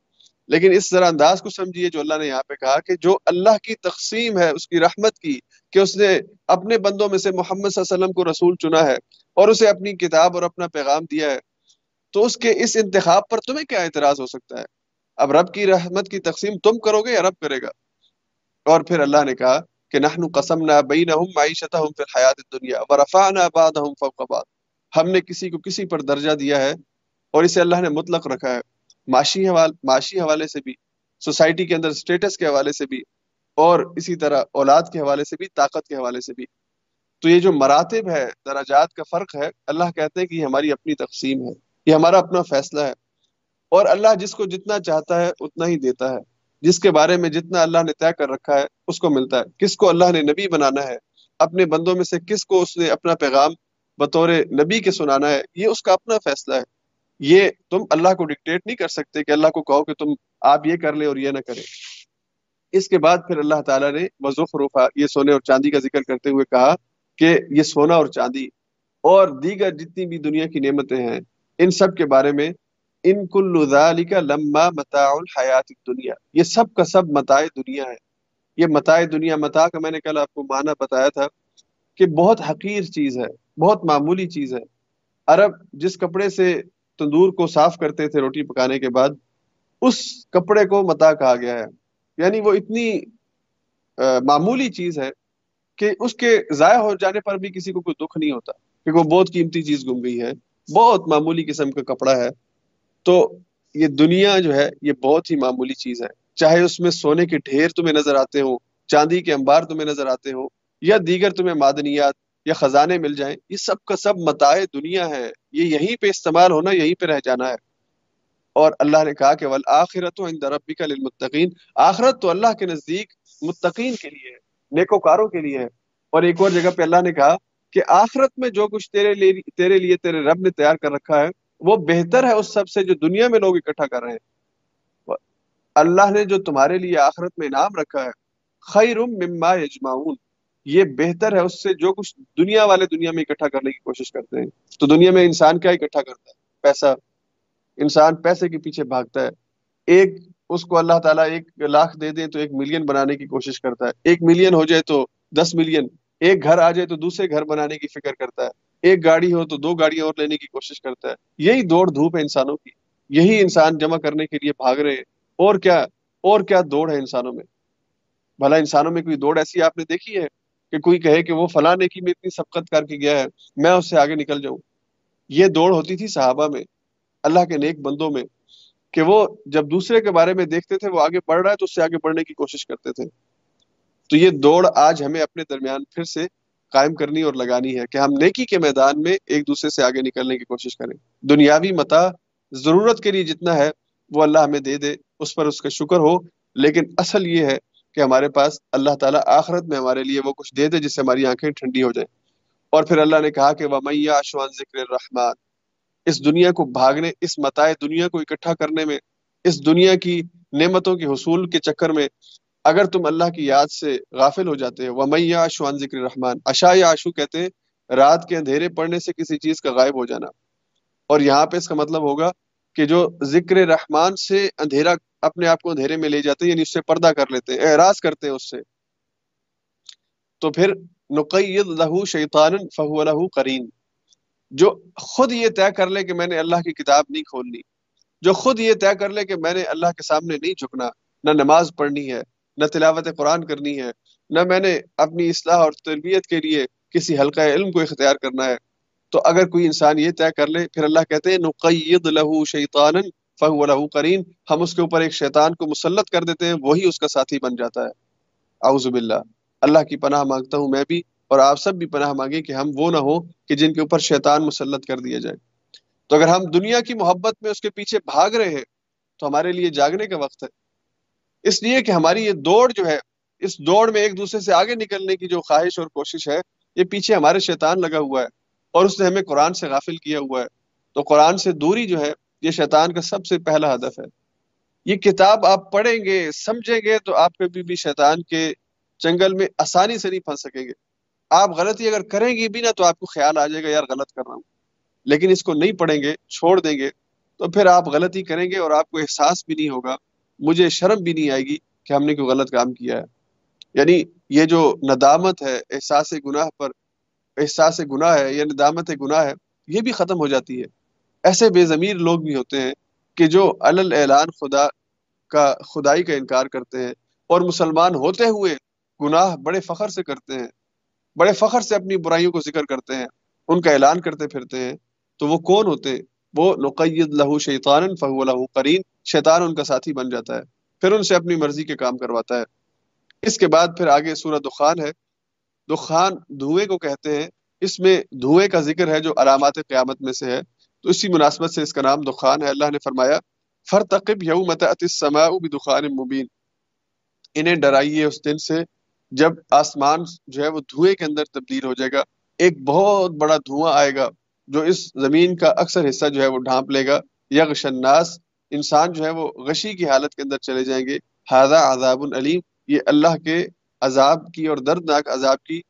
لیکن اس ذرا انداز کو سمجھیے جو اللہ نے یہاں پہ کہا کہ جو اللہ کی تقسیم ہے، اس کی رحمت کی کہ اس نے اپنے بندوں میں سے محمد صلی اللہ علیہ وسلم کو رسول چنا ہے اور اسے اپنی کتاب اور اپنا پیغام دیا ہے، تو اس کے اس انتخاب پر تمہیں کیا اعتراض ہو سکتا ہے؟ اب رب کی رحمت کی تقسیم تم کرو گے یا رب کرے گا؟ اور پھر اللہ نے کہا کہ نحن قسم نہ بینہم معیشتہم فی الحیات الدنیا ورفعنا بعضہم فوق بعض۔ ہم نے کسی کو کسی پر درجہ دیا ہے اور اسے اللہ نے مطلق رکھا ہے۔ معاشی حوالے معاشی حوالے سے بھی، سوسائٹی کے اندر سٹیٹس کے حوالے سے بھی، اور اسی طرح اولاد کے حوالے سے بھی، طاقت کے حوالے سے بھی۔ تو یہ جو مراتب ہے، درجات کا فرق ہے، اللہ کہتے ہیں کہ یہ ہماری اپنی تقسیم ہے، یہ ہمارا اپنا فیصلہ ہے۔ اور اللہ جس کو جتنا چاہتا ہے، اتنا ہی دیتا ہے۔ جس کے بارے میں جتنا اللہ نے طے کر رکھا ہے، اس کو ملتا ہے۔ کس کو اللہ نے نبی بنانا ہے، اپنے بندوں میں سے کس کو اس نے اپنا پیغام بطور نبی کے سنانا ہے، یہ اس کا اپنا فیصلہ ہے۔ یہ تم اللہ کو ڈکٹیٹ نہیں کر سکتے کہ اللہ کو کہو کہ تم آپ یہ کر لیں اور یہ نہ کریں اس کے بعد پھر اللہ تعالیٰ نے وضوف روفا یہ سونے اور چاندی کا ذکر کرتے ہوئے کہا کہ یہ سونا اور چاندی اور دیگر جتنی بھی دنیا کی نعمتیں ہیں، ان سب کے بارے میں ان کل کا لمبا متا الحیات دنیا یہ سب کا سب متاع دنیا ہے۔ یہ متاع دنیا متا کا میں نے کل آپ کو معنی بتایا تھا کہ بہت حقیر چیز ہے، بہت معمولی چیز ہے۔ عرب جس کپڑے سے تندور کو صاف کرتے تھے روٹی پکانے کے بعد، اس کپڑے کو متا کہا گیا ہے۔ یعنی وہ اتنی معمولی چیز ہے کہ اس کے ضائع ہو جانے پر بھی کسی کو کوئی دکھ نہیں ہوتا، کیونکہ وہ بہت قیمتی چیز گم گئی ہے۔ بہت معمولی قسم کا کپڑا ہے۔ تو یہ دنیا جو ہے، یہ بہت ہی معمولی چیز ہے۔ چاہے اس میں سونے کے ڈھیر تمہیں نظر آتے ہوں، چاندی کے انبار تمہیں نظر آتے ہوں، یا دیگر تمہیں معدنیات یا خزانے مل جائیں، یہ سب کا سب متاع دنیا ہے۔ یہ یہیں پہ استعمال ہونا، یہیں پہ رہ جانا ہے۔ اور اللہ نے کہا کہ والآخرت عند ربک للمتقین۔ آخرت تو اللہ کے نزدیک متقین کے لیے ہے، نیکوکاروں کے لیے ہے۔ اور ایک اور جگہ پہ اللہ نے کہا کہ آخرت میں جو کچھ تیرے لیے تیرے لیے، تیرے رب نے تیار کر رکھا ہے، وہ بہتر ہے اس سب سے جو دنیا میں لوگ اکٹھا کر رہے ہیں۔ اللہ نے جو تمہارے لیے آخرت میں انعام رکھا ہے خیر مما یجمعون۔ یہ بہتر ہے اس سے جو کچھ دنیا والے دنیا میں اکٹھا کرنے کی کوشش کرتے ہیں۔ تو دنیا میں انسان کیا اکٹھا کرتا ہے؟ پیسہ۔ انسان پیسے کے پیچھے بھاگتا ہے۔ ایک اس کو اللہ تعالیٰ ایک لاکھ دے دیں تو ایک ملین بنانے کی کوشش کرتا ہے۔ ایک ملین ہو جائے تو دس ملین۔ ایک گھر آ جائے تو دوسرے گھر بنانے کی فکر کرتا ہے۔ ایک گاڑی ہو تو دو گاڑیاں اور لینے کی کوشش کرتا ہے۔ یہی دوڑ دھوپ ہے انسانوں کی۔ یہی انسان جمع کرنے کے لیے بھاگ رہے ہیں۔ اور کیا اور کیا دوڑ ہے انسانوں میں؟ بھلا انسانوں میں کوئی دوڑ ایسی آپ نے دیکھی ہے؟ کہ کوئی کہے کہ وہ فلاں نیکی میں اتنی سبقت کر کے گیا ہے، میں اس سے آگے نکل جاؤں۔ یہ دوڑ ہوتی تھی صحابہ میں، اللہ کے نیک بندوں میں، کہ وہ جب دوسرے کے بارے میں دیکھتے تھے، وہ آگے بڑھ رہا ہے تو اس سے آگے بڑھنے کی کوشش کرتے تھے۔ تو یہ دوڑ آج ہمیں اپنے درمیان پھر سے قائم کرنی اور لگانی ہے کہ ہم نیکی کے میدان میں ایک دوسرے سے آگے نکلنے کی کوشش کریں۔ دنیاوی متا ضرورت کے لیے جتنا ہے، وہ اللہ ہمیں دے دے، اس پر اس کا شکر ہو۔ لیکن اصل یہ ہے کہ ہمارے پاس اللہ تعالیٰ آخرت میں ہمارے لیے وہ کچھ دے دے جس سے ہماری آنکھیں ٹھنڈی ہو جائیں۔ اور پھر اللہ نے کہا کہ وہ میاں اشوان ذکر الرحمان اس دنیا کو بھاگنے، اس متائے دنیا کو اکٹھا کرنے میں، اس دنیا کی نعمتوں کے حصول کے چکر میں اگر تم اللہ کی یاد سے غافل ہو جاتے وہ میاں اشوان ذکر الرحمان اشا یا آشو کہتے ہیں، رات کے اندھیرے پڑنے سے کسی چیز کا غائب ہو جانا۔ اور یہاں پہ اس کا مطلب ہوگا کہ جو ذکر رحمان سے اندھیرا اپنے آپ کو اندھیرے میں لے جاتے ہیں یعنی اس سے پردہ کر لیتے ہیں، اعراض کرتے ہیں اس سے۔ تو پھر نقید لہو شیطان فہو لہو کرین جو خود یہ طے کر لے کہ میں نے اللہ کی کتاب نہیں کھولنی، جو خود یہ طے کر لے کہ میں نے اللہ کے سامنے نہیں جھکنا، نہ نماز پڑھنی ہے، نہ تلاوت قرآن کرنی ہے، نہ میں نے اپنی اصلاح اور تربیت کے لیے کسی حلقہ علم کو اختیار کرنا ہے تو اگر کوئی انسان یہ طے کر لے، پھر اللہ کہتے ہیں، نقید لہو شیطان فہو لہو کرین ہم اس کے اوپر ایک شیطان کو مسلط کر دیتے ہیں، وہی اس کا ساتھی بن جاتا ہے۔ اعوذ باللہ۔ اللہ کی پناہ مانگتا ہوں میں بھی، اور آپ سب بھی پناہ مانگیں کہ ہم وہ نہ ہو کہ جن کے اوپر شیطان مسلط کر دیا جائے۔ تو اگر ہم دنیا کی محبت میں اس کے پیچھے بھاگ رہے ہیں، تو ہمارے لیے جاگنے کا وقت ہے۔ اس لیے کہ ہماری یہ دوڑ جو ہے، اس دوڑ میں ایک دوسرے سے آگے نکلنے کی جو خواہش اور کوشش ہے، یہ پیچھے ہمارے شیطان لگا ہوا ہے۔ اور اس نے ہمیں قرآن سے غافل کیا ہوا ہے۔ تو قرآن سے دوری جو ہے، یہ شیطان کا سب سے پہلا ہدف ہے۔ یہ کتاب آپ پڑھیں گے، سمجھیں گے تو آپ کبھی بھی شیطان کے جنگل میں آسانی سے نہیں پھنس سکیں گے۔ آپ غلطی اگر کریں گے بھی نا تو آپ کو خیال آ جائے گا، یار غلط کر رہا ہوں۔ لیکن اس کو نہیں پڑھیں گے، چھوڑ دیں گے۔ تو پھر آپ غلطی کریں گے اور آپ کو احساس بھی نہیں ہوگا۔ مجھے شرم بھی نہیں آئے گی کہ ہم نے کوئی غلط کام کیا ہے۔ یعنی یہ جو ندامت ہے، احساس گناہ پر احساس گناہ ہے یعنی یا ندامت گناہ ہے، یہ بھی ختم ہو جاتی ہے۔ ایسے بے ضمیر لوگ بھی ہوتے ہیں کہ جو الل اعلان خدا کا، خدائی کا انکار کرتے ہیں اور مسلمان ہوتے ہوئے گناہ بڑے فخر سے کرتے ہیں، بڑے فخر سے اپنی برائیوں کو ذکر کرتے ہیں، ان کا اعلان کرتے پھرتے ہیں، تو وہ کون ہوتے ہیں؟ وہ نقید لہو شیطان فہو لہو قرین، شیطان ان کا ساتھی بن جاتا ہے، پھر ان سے اپنی مرضی کے کام کرواتا ہے۔ اس کے بعد پھر آگے سورہ دخان ہے دخان دھوئے کو کہتے ہیں، اس میں دھوئے کا ذکر ہے جو علامات قیامت میں سے ہے۔ تو اسی مناسبت سے اس کا نام دخان ہے۔ اللہ نے فرمایا، فرتقب یوم السماء بدخان مبین انہیں ڈرائیے اس دن سے جب آسمان جو ہے وہ دھوئے کے اندر تبدیل ہو جائے گا، ایک بہت بڑا دھواں آئے گا، جو اس زمین کا اکثر حصہ جو ہے وہ ڈھانپ لے گا۔ یغش الناس، انسان جو ہے وہ غشی کی حالت کے اندر چلے جائیں گے۔ ہاضا عذاب العلیم یہ اللہ کے عذاب کی اور دردناک عذاب کی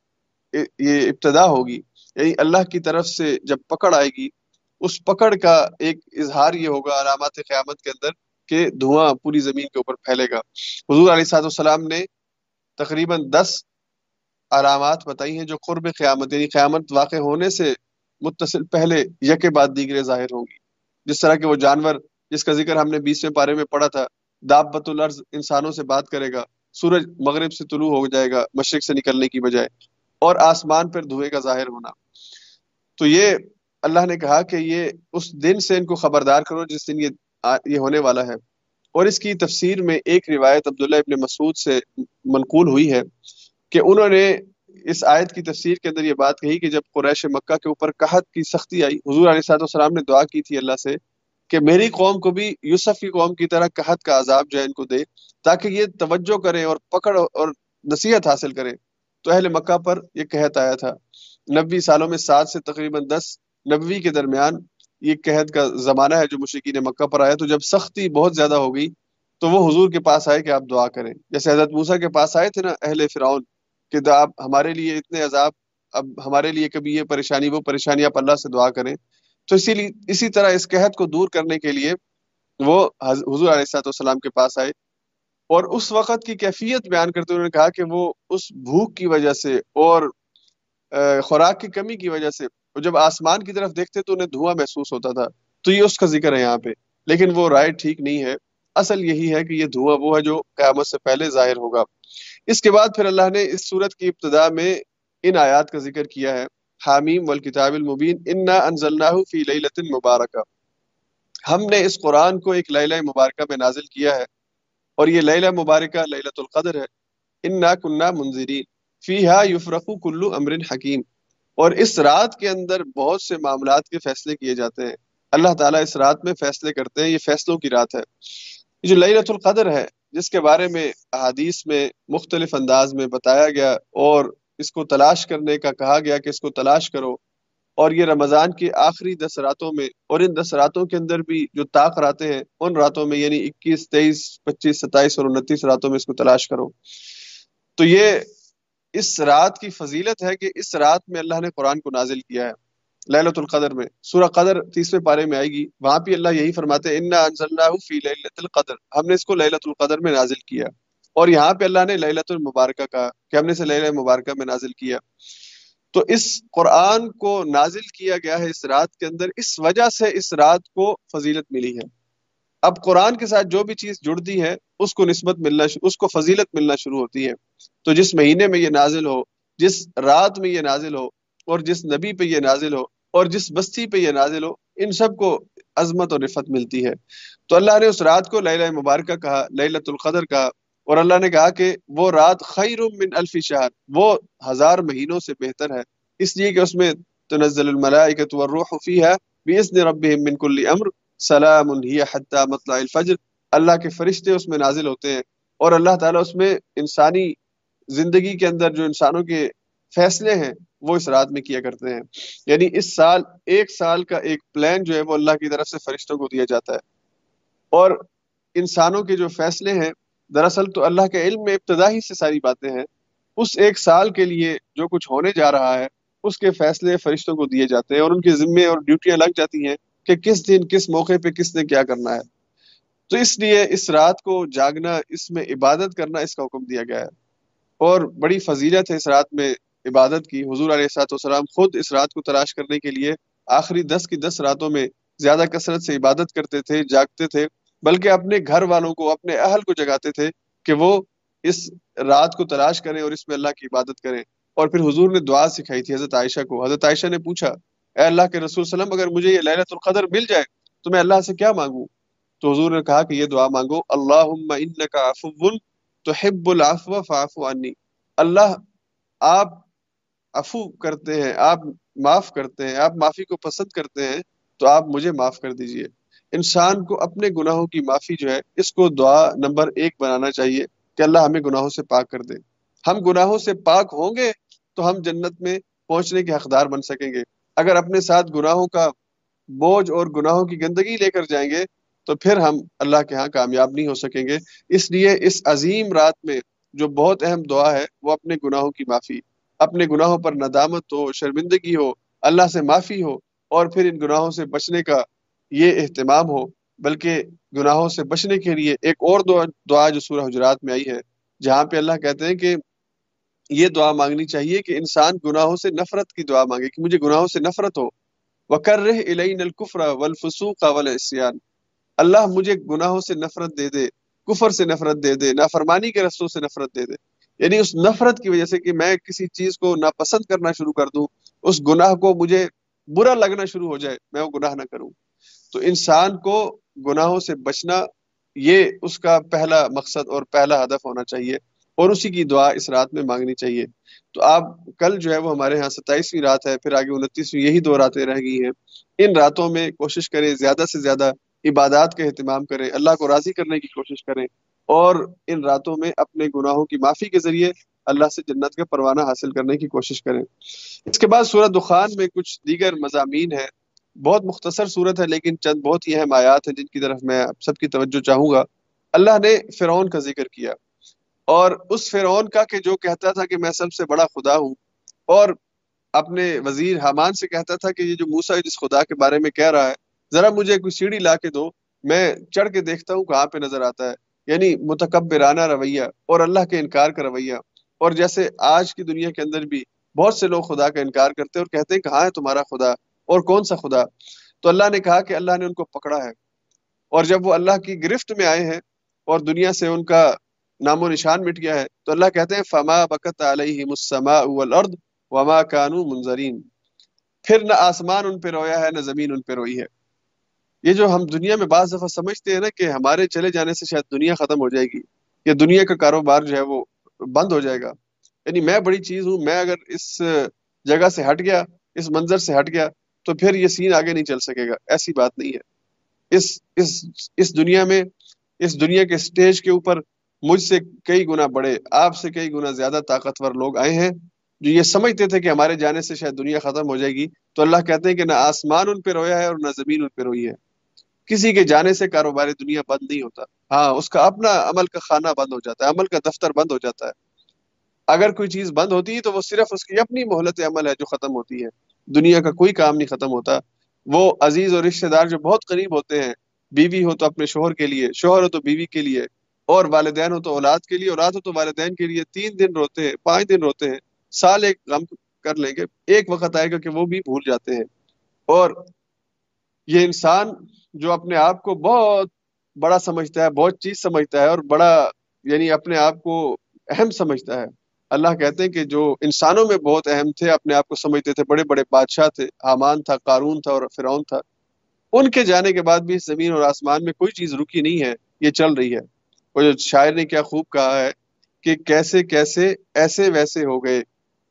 یہ ابتدا ہوگی۔ یعنی اللہ کی طرف سے جب پکڑ آئے گی، اس پکڑ کا ایک اظہار یہ ہوگا علامات قیامت کے اندر کہ دھواں پوری زمین کے اوپر پھیلے گا۔ حضور علیہ صاحب السلام نے تقریباً دس علامات بتائی ہیں جو قرب قیامت یعنی قیامت واقع ہونے سے متصل پہلے یک بعد دیگرے ظاہر ہوں گی۔ جس طرح کہ وہ جانور جس کا ذکر ہم نے بیسویں پارے میں پڑھا تھا، دابت الارض انسانوں سے بات کرے گا سورج مغرب سے طلوع ہو جائے گا، مشرق سے نکلنے کی بجائے، اور آسمان پر دھوئے کا ظاہر ہونا۔ تو یہ اللہ نے کہا کہ یہ اس دن سے ان کو خبردار کرو جس دن یہ یہ ہونے والا ہے۔ اور اس کی تفسیر میں ایک روایت عبداللہ ابن مسعود سے منقول ہوئی ہے کہ انہوں نے اس آیت کی تفسیر کے اندر یہ بات کہی کہ جب قریش مکہ کے اوپر قحط کی سختی آئی، حضور علیہ صاحب السلام نے دعا کی تھی اللہ سے کہ میری قوم کو بھی یوسف کی قوم کی طرح قحط کا عذاب جو ہے ان کو دے، تاکہ یہ توجہ کریں اور پکڑ اور نصیحت حاصل کریں۔ تو اہل مکہ پر یہ قحط آیا تھا۔ نبی سالوں میں سات سے تقریباً دس نبوی کے درمیان یہ قحط کا زمانہ ہے جو مشرقین مکہ پر آیا۔ تو جب سختی بہت زیادہ ہو گئی تو وہ حضور کے پاس آئے کہ آپ دعا کریں۔ جیسے حضرت موسیٰ کے پاس آئے تھے نا اہل فرعون کہ آپ ہمارے لیے اتنے عذاب، اب ہمارے لیے کبھی یہ پریشانی، وہ پریشانی آپ اللہ سے دعا کریں۔ تو اسی لیے اسی طرح اس قحط کو دور کرنے کے لیے وہ حضور علیہ السلام کے پاس آئے اور اس وقت کی کیفیت بیان کرتے انہوں نے کہا کہ وہ اس بھوک کی وجہ سے اور خوراک کی کمی کی وجہ سے جب آسمان کی طرف دیکھتے تو انہیں دھواں محسوس ہوتا تھا۔ تو یہ اس کا ذکر ہے یہاں پہ۔ لیکن وہ رائے ٹھیک نہیں ہے۔ اصل یہی ہے کہ یہ دھواں وہ ہے جو قیامت سے پہلے ظاہر ہوگا۔ اس کے بعد پھر اللہ نے اس صورت کی ابتدا میں ان آیات کا ذکر کیا ہے۔ حامیم والکتاب المبین، انا انزلناہ فی لیلت مبارکہ۔ ہم نے اس قرآن کو ایک لیلہ مبارکہ میں نازل کیا ہے، اور یہ لیلہ مبارکہ لیلت القدر ہے۔ انا کننا منظرین فیہا یفرقو کلو امر حکیم۔ اور اس رات کے اندر بہت سے معاملات کے فیصلے کیے جاتے ہیں۔ اللہ تعالیٰ اس رات میں فیصلے کرتے ہیں، یہ فیصلوں کی رات ہے۔ جو لیلت القدر ہے، جس کے بارے میں احادیث میں مختلف انداز میں بتایا گیا اور اس کو تلاش کرنے کا کہا گیا کہ اس کو تلاش کرو۔ اور یہ رمضان کی آخری دس راتوں میں اور ان دس راتوں کے اندر بھی جو طاق راتیں ہیں، ان راتوں میں یعنی اکیس، تیئیس، پچیس، ستائیس اور انتیس راتوں میں اس کو تلاش کرو۔ تو یہ اس رات کی فضیلت ہے کہ اس رات میں اللہ نے قرآن کو نازل کیا ہے۔ للت القدر میں، سورہ قدر تیسرے پارے میں آئے گی۔ وہاں پہ اللہ یہی فرماتے ہیں، انا انزلناہ فی القدر ہم نے اس کو لیلت القدر میں نازل کیا۔ اور یہاں پہ اللہ نے لیلت المبارکہ کہا کہ ہم نے اسے لیلہ مبارکہ میں نازل کیا۔ تو اس قرآن کو نازل کیا گیا ہے اس رات کے اندر، اس وجہ سے اس رات کو فضیلت ملی ہے۔ اب قرآن کے ساتھ جو بھی چیز جڑتی ہے، اس کو نسبت ملنا اس کو فضیلت ملنا شروع ہوتی ہے۔ تو جس مہینے میں یہ نازل ہو، جس رات میں یہ نازل ہو، اور جس نبی پہ یہ نازل ہو، اور جس بستی پہ یہ نازل ہو، ان سب کو عظمت اور رفت ملتی ہے۔ تو اللہ نے اس رات کو لیلہ مبارکہ کہا لیلت القدر کہا۔ اور اللہ نے کہا کہ وہ رات خیر من الف شہر، وہ ہزار مہینوں سے بہتر ہے۔ اس لیے کہ اس میں تنزل الملائکۃ والروح فیها باذن ربهم من كل امر، سلام هي حتى مطلع الفجر۔ اللہ کے فرشتے اس میں نازل ہوتے ہیں اور اللہ تعالیٰ اس میں انسانی زندگی کے اندر جو انسانوں کے فیصلے ہیں، وہ اس رات میں کیا کرتے ہیں۔ یعنی اس سال، ایک سال کا ایک پلان جو ہے، وہ اللہ کی طرف سے فرشتوں کو دیا جاتا ہے۔ اور انسانوں کے جو فیصلے ہیں دراصل تو اللہ کے علم میں ابتدا ہی سے ساری باتیں ہیں۔ اس ایک سال کے لیے جو کچھ ہونے جا رہا ہے، اس کے فیصلے فرشتوں کو دیے جاتے ہیں اور ان کے ذمے اور ڈیوٹیاں لگ جاتی ہیں کہ کس دن، کس موقع پہ کس نے کیا کرنا ہے۔ تو اس لیے اس رات کو جاگنا، اس میں عبادت کرنا، اس کا حکم دیا گیا ہے۔ اور بڑی فضیلت ہے اس رات میں عبادت کی۔ حضور علیہ سات وسلام خود اس رات کو تلاش کرنے کے لیے آخری دس کی دس راتوں میں زیادہ کثرت سے عبادت کرتے تھے، جاگتے تھے۔ بلکہ اپنے گھر والوں کو، اپنے اہل کو جگاتے تھے کہ وہ اس رات کو تلاش کریں اور اس میں اللہ کی عبادت کریں۔ اور پھر حضور نے دعا سکھائی تھی حضرت عائشہ کو۔ حضرت عائشہ نے پوچھا، اے اللہ کے رسول وسلم، اگر مجھے یہ لہلت القدر مل جائے تو میں اللہ سے کیا مانگوں؟ تو حضور نے کہا کہ یہ دعا مانگو اللہ تحب العفو فاعف عنی۔ اللہ آپ عفو کرتے ہیں، آپ معاف کرتے ہیں، آپ معافی کو پسند کرتے ہیں تو آپ مجھے معاف کر دیجیے۔ انسان کو اپنے گناہوں کی معافی جو ہے، اس کو دعا نمبر ایک بنانا چاہیے کہ اللہ ہمیں گناہوں سے پاک کر دے۔ ہم گناہوں سے پاک ہوں گے تو ہم جنت میں پہنچنے کے حقدار بن سکیں گے۔ اگر اپنے ساتھ گناہوں کا بوجھ اور گناہوں کی گندگی لے کر جائیں گے تو پھر ہم اللہ کے ہاں کامیاب نہیں ہو سکیں گے۔ اس لیے اس عظیم رات میں جو بہت اہم دعا ہے، وہ اپنے گناہوں کی معافی، اپنے گناہوں پر ندامت ہو، شرمندگی ہو، اللہ سے معافی ہو اور پھر ان گناہوں سے بچنے کا یہ اہتمام ہو، بلکہ گناہوں سے بچنے کے لیے ایک اور دعا دعا جو سورہ حجرات میں آئی ہے، جہاں پہ اللہ کہتے ہیں کہ یہ دعا مانگنی چاہیے کہ انسان گناہوں سے نفرت کی دعا مانگے، کہ مجھے گناہوں سے نفرت ہو۔ وکر رہ الین القفر اللہ مجھے گناہوں سے نفرت دے دے، کفر سے نفرت دے دے، نافرمانی کے رستوں سے نفرت دے دے۔ یعنی اس نفرت کی وجہ سے کہ میں کسی چیز کو ناپسند کرنا شروع کر دوں، اس گناہ کو مجھے برا لگنا شروع ہو جائے، میں وہ گناہ نہ کروں۔ تو انسان کو گناہوں سے بچنا یہ اس کا پہلا مقصد اور پہلا ہدف ہونا چاہیے اور اسی کی دعا اس رات میں مانگنی چاہیے۔ تو آپ کل جو ہے وہ ہمارے ہاں ستائیسویں رات ہے، پھر آگے انتیسویں یہی دو راتیں رہ گئی ہیں۔ ان راتوں میں کوشش کریں، زیادہ سے زیادہ عبادات کا اہتمام کریں، اللہ کو راضی کرنے کی کوشش کریں اور ان راتوں میں اپنے گناہوں کی معافی کے ذریعے اللہ سے جنت کا پروانہ حاصل کرنے کی کوشش کریں۔ اس کے بعد سورہ دخان میں کچھ دیگر مضامین ہیں۔ بہت مختصر صورت ہے، لیکن چند بہت ہی اہم آیات ہیں جن کی طرف میں سب کی توجہ چاہوں گا۔ اللہ نے فرعون کا ذکر کیا اور اس فرعون کا کہ جو کہتا تھا کہ میں سب سے بڑا خدا ہوں اور اپنے وزیر حامان سے کہتا تھا کہ یہ جو موسا جس خدا کے بارے میں کہہ رہا ہے، ذرا مجھے کوئی سیڑھی لا کے دو، میں چڑھ کے دیکھتا ہوں کہاں پہ نظر آتا ہے۔ یعنی متکبرانہ رویہ اور اللہ کے انکار کا رویہ۔ اور جیسے آج کی دنیا کے اندر بھی بہت سے لوگ خدا کا انکار کرتے ہیں اور کہتے ہیں کہاں ہے تمہارا خدا اور کون سا خدا؟ تو اللہ نے کہا کہ اللہ نے ان کو پکڑا ہے۔ اور جب وہ اللہ کی گرفت میں آئے ہیں اور دنیا سے ان کا نام و نشان مٹ گیا ہے، تو اللہ کہتے ہیں، فما بکت علیہم السماء والارض وما کانو منظرین پھر نہ آسمان ان پہ رویا ہے، نہ زمین ان پہ روئی ہے۔ یہ جو ہم دنیا میں بعض دفعہ سمجھتے ہیں نا کہ ہمارے چلے جانے سے شاید دنیا ختم ہو جائے گی، یا دنیا کا کاروبار جو ہے وہ بند ہو جائے گا۔ یعنی میں بڑی چیز ہوں، میں اگر اس جگہ سے ہٹ گیا، اس منظر سے ہٹ گیا تو پھر یہ سین آگے نہیں چل سکے گا۔ ایسی بات نہیں ہے۔ اس اس اس دنیا میں، اس دنیا کے سٹیج کے اوپر مجھ سے کئی گنا بڑے، آپ سے کئی گنا زیادہ طاقتور لوگ آئے ہیں جو یہ سمجھتے تھے کہ ہمارے جانے سے شاید دنیا ختم ہو جائے گی۔ تو اللہ کہتے ہیں کہ نہ آسمان ان پہ رویا ہے اور نہ زمین ان پہ روئی ہے۔ کسی کے جانے سے کاروبار دنیا بند نہیں ہوتا۔ ہاں اس کا اپنا عمل کا خانہ بند ہو جاتا ہے، عمل کا دفتر بند ہو جاتا ہے۔ اگر کوئی چیز بند ہوتی ہے تو وہ صرف اس کی اپنی مہلت عمل ہے جو ختم ہوتی ہے۔ دنیا کا کوئی کام نہیں ختم ہوتا۔ وہ عزیز اور رشتہ دار جو بہت قریب ہوتے ہیں، بیوی ہو تو اپنے شوہر کے لیے، شوہر ہو تو بیوی کے لیے، اور والدین ہو تو اولاد کے لیے اولاد ہو تو والدین کے لیے تین دن روتے ہیں، پانچ دن روتے ہیں، سال ایک غم کر لیں گے، ایک وقت آئے گا کہ وہ بھی بھول جاتے ہیں۔ اور یہ انسان جو اپنے آپ کو بہت بڑا سمجھتا ہے، بہت چیز سمجھتا ہے، اور بڑا یعنی اپنے آپ کو اہم سمجھتا ہے۔ اللہ کہتے ہیں کہ جو انسانوں میں بہت اہم تھے، اپنے آپ کو سمجھتے تھے، بڑے بڑے بادشاہ تھے، حامان تھا، قارون تھا اور فرعون تھا۔ ان کے جانے کے بعد بھی زمین اور آسمان میں کوئی چیز رکی نہیں ہے، یہ چل رہی ہے۔ وہ جو شاعر نے کیا خوب کہا ہے کہ کیسے کیسے ایسے ویسے ہو گئے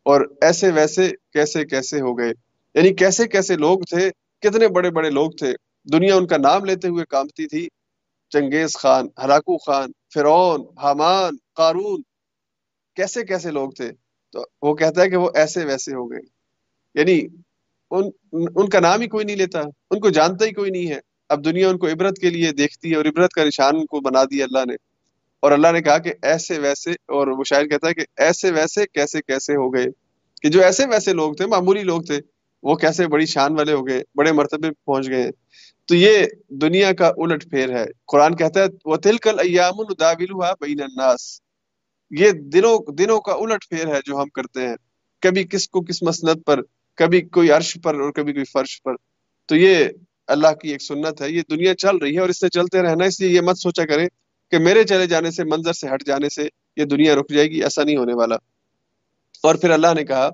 اور ایسے ویسے کیسے کیسے ہو گئے۔ یعنی کیسے کیسے لوگ تھے، کتنے بڑے بڑے لوگ تھے۔ دنیا ان کا نام لیتے ہوئے کامتی تھی۔ چنگیز خان ہلاکو خان، فرعون، حامان، قارون کیسے کیسے لوگ تھے؟ تو وہ کہتا ہے کہ وہ ایسے ویسے ہو گئے۔ یعنی ان ان کا نام ہی کوئی نہیں لیتا، ان کو جانتا ہی کوئی نہیں ہے۔ اب دنیا ان کو عبرت کے لیے دیکھتی ہے اور عبرت کا نشان کو بنا دیا اللہ نے۔ اور اللہ نے کہا کہ ایسے ویسے، اور وہ شاعر کہتا ہے کہ ایسے ویسے کیسے کیسے ہو گئے۔ کہ جو ایسے ویسے لوگ تھے، معمولی لوگ تھے، وہ کیسے بڑی شان والے ہو گئے، بڑے مرتبے پہنچ گئے۔ تو یہ دنیا کا الٹ پھیر ہے۔ قرآن کہتا ہے وہ تلکل ایام بین الناس یہ دنوں دنوں کا الٹ پھیر ہے جو ہم کرتے ہیں۔ کبھی کس کو کس مسنت پر، کبھی کوئی عرش پر اور کبھی کوئی فرش پر۔ تو یہ اللہ کی ایک سنت ہے، یہ دنیا چل رہی ہے اور اس سے چلتے رہنا، اس لیے یہ مت سوچا کریں کہ میرے چلے جانے سے، منظر سے، ہٹ جانے سے یہ دنیا رک جائے گی، ایسا نہیں ہونے والا۔ اور پھر اللہ نے کہا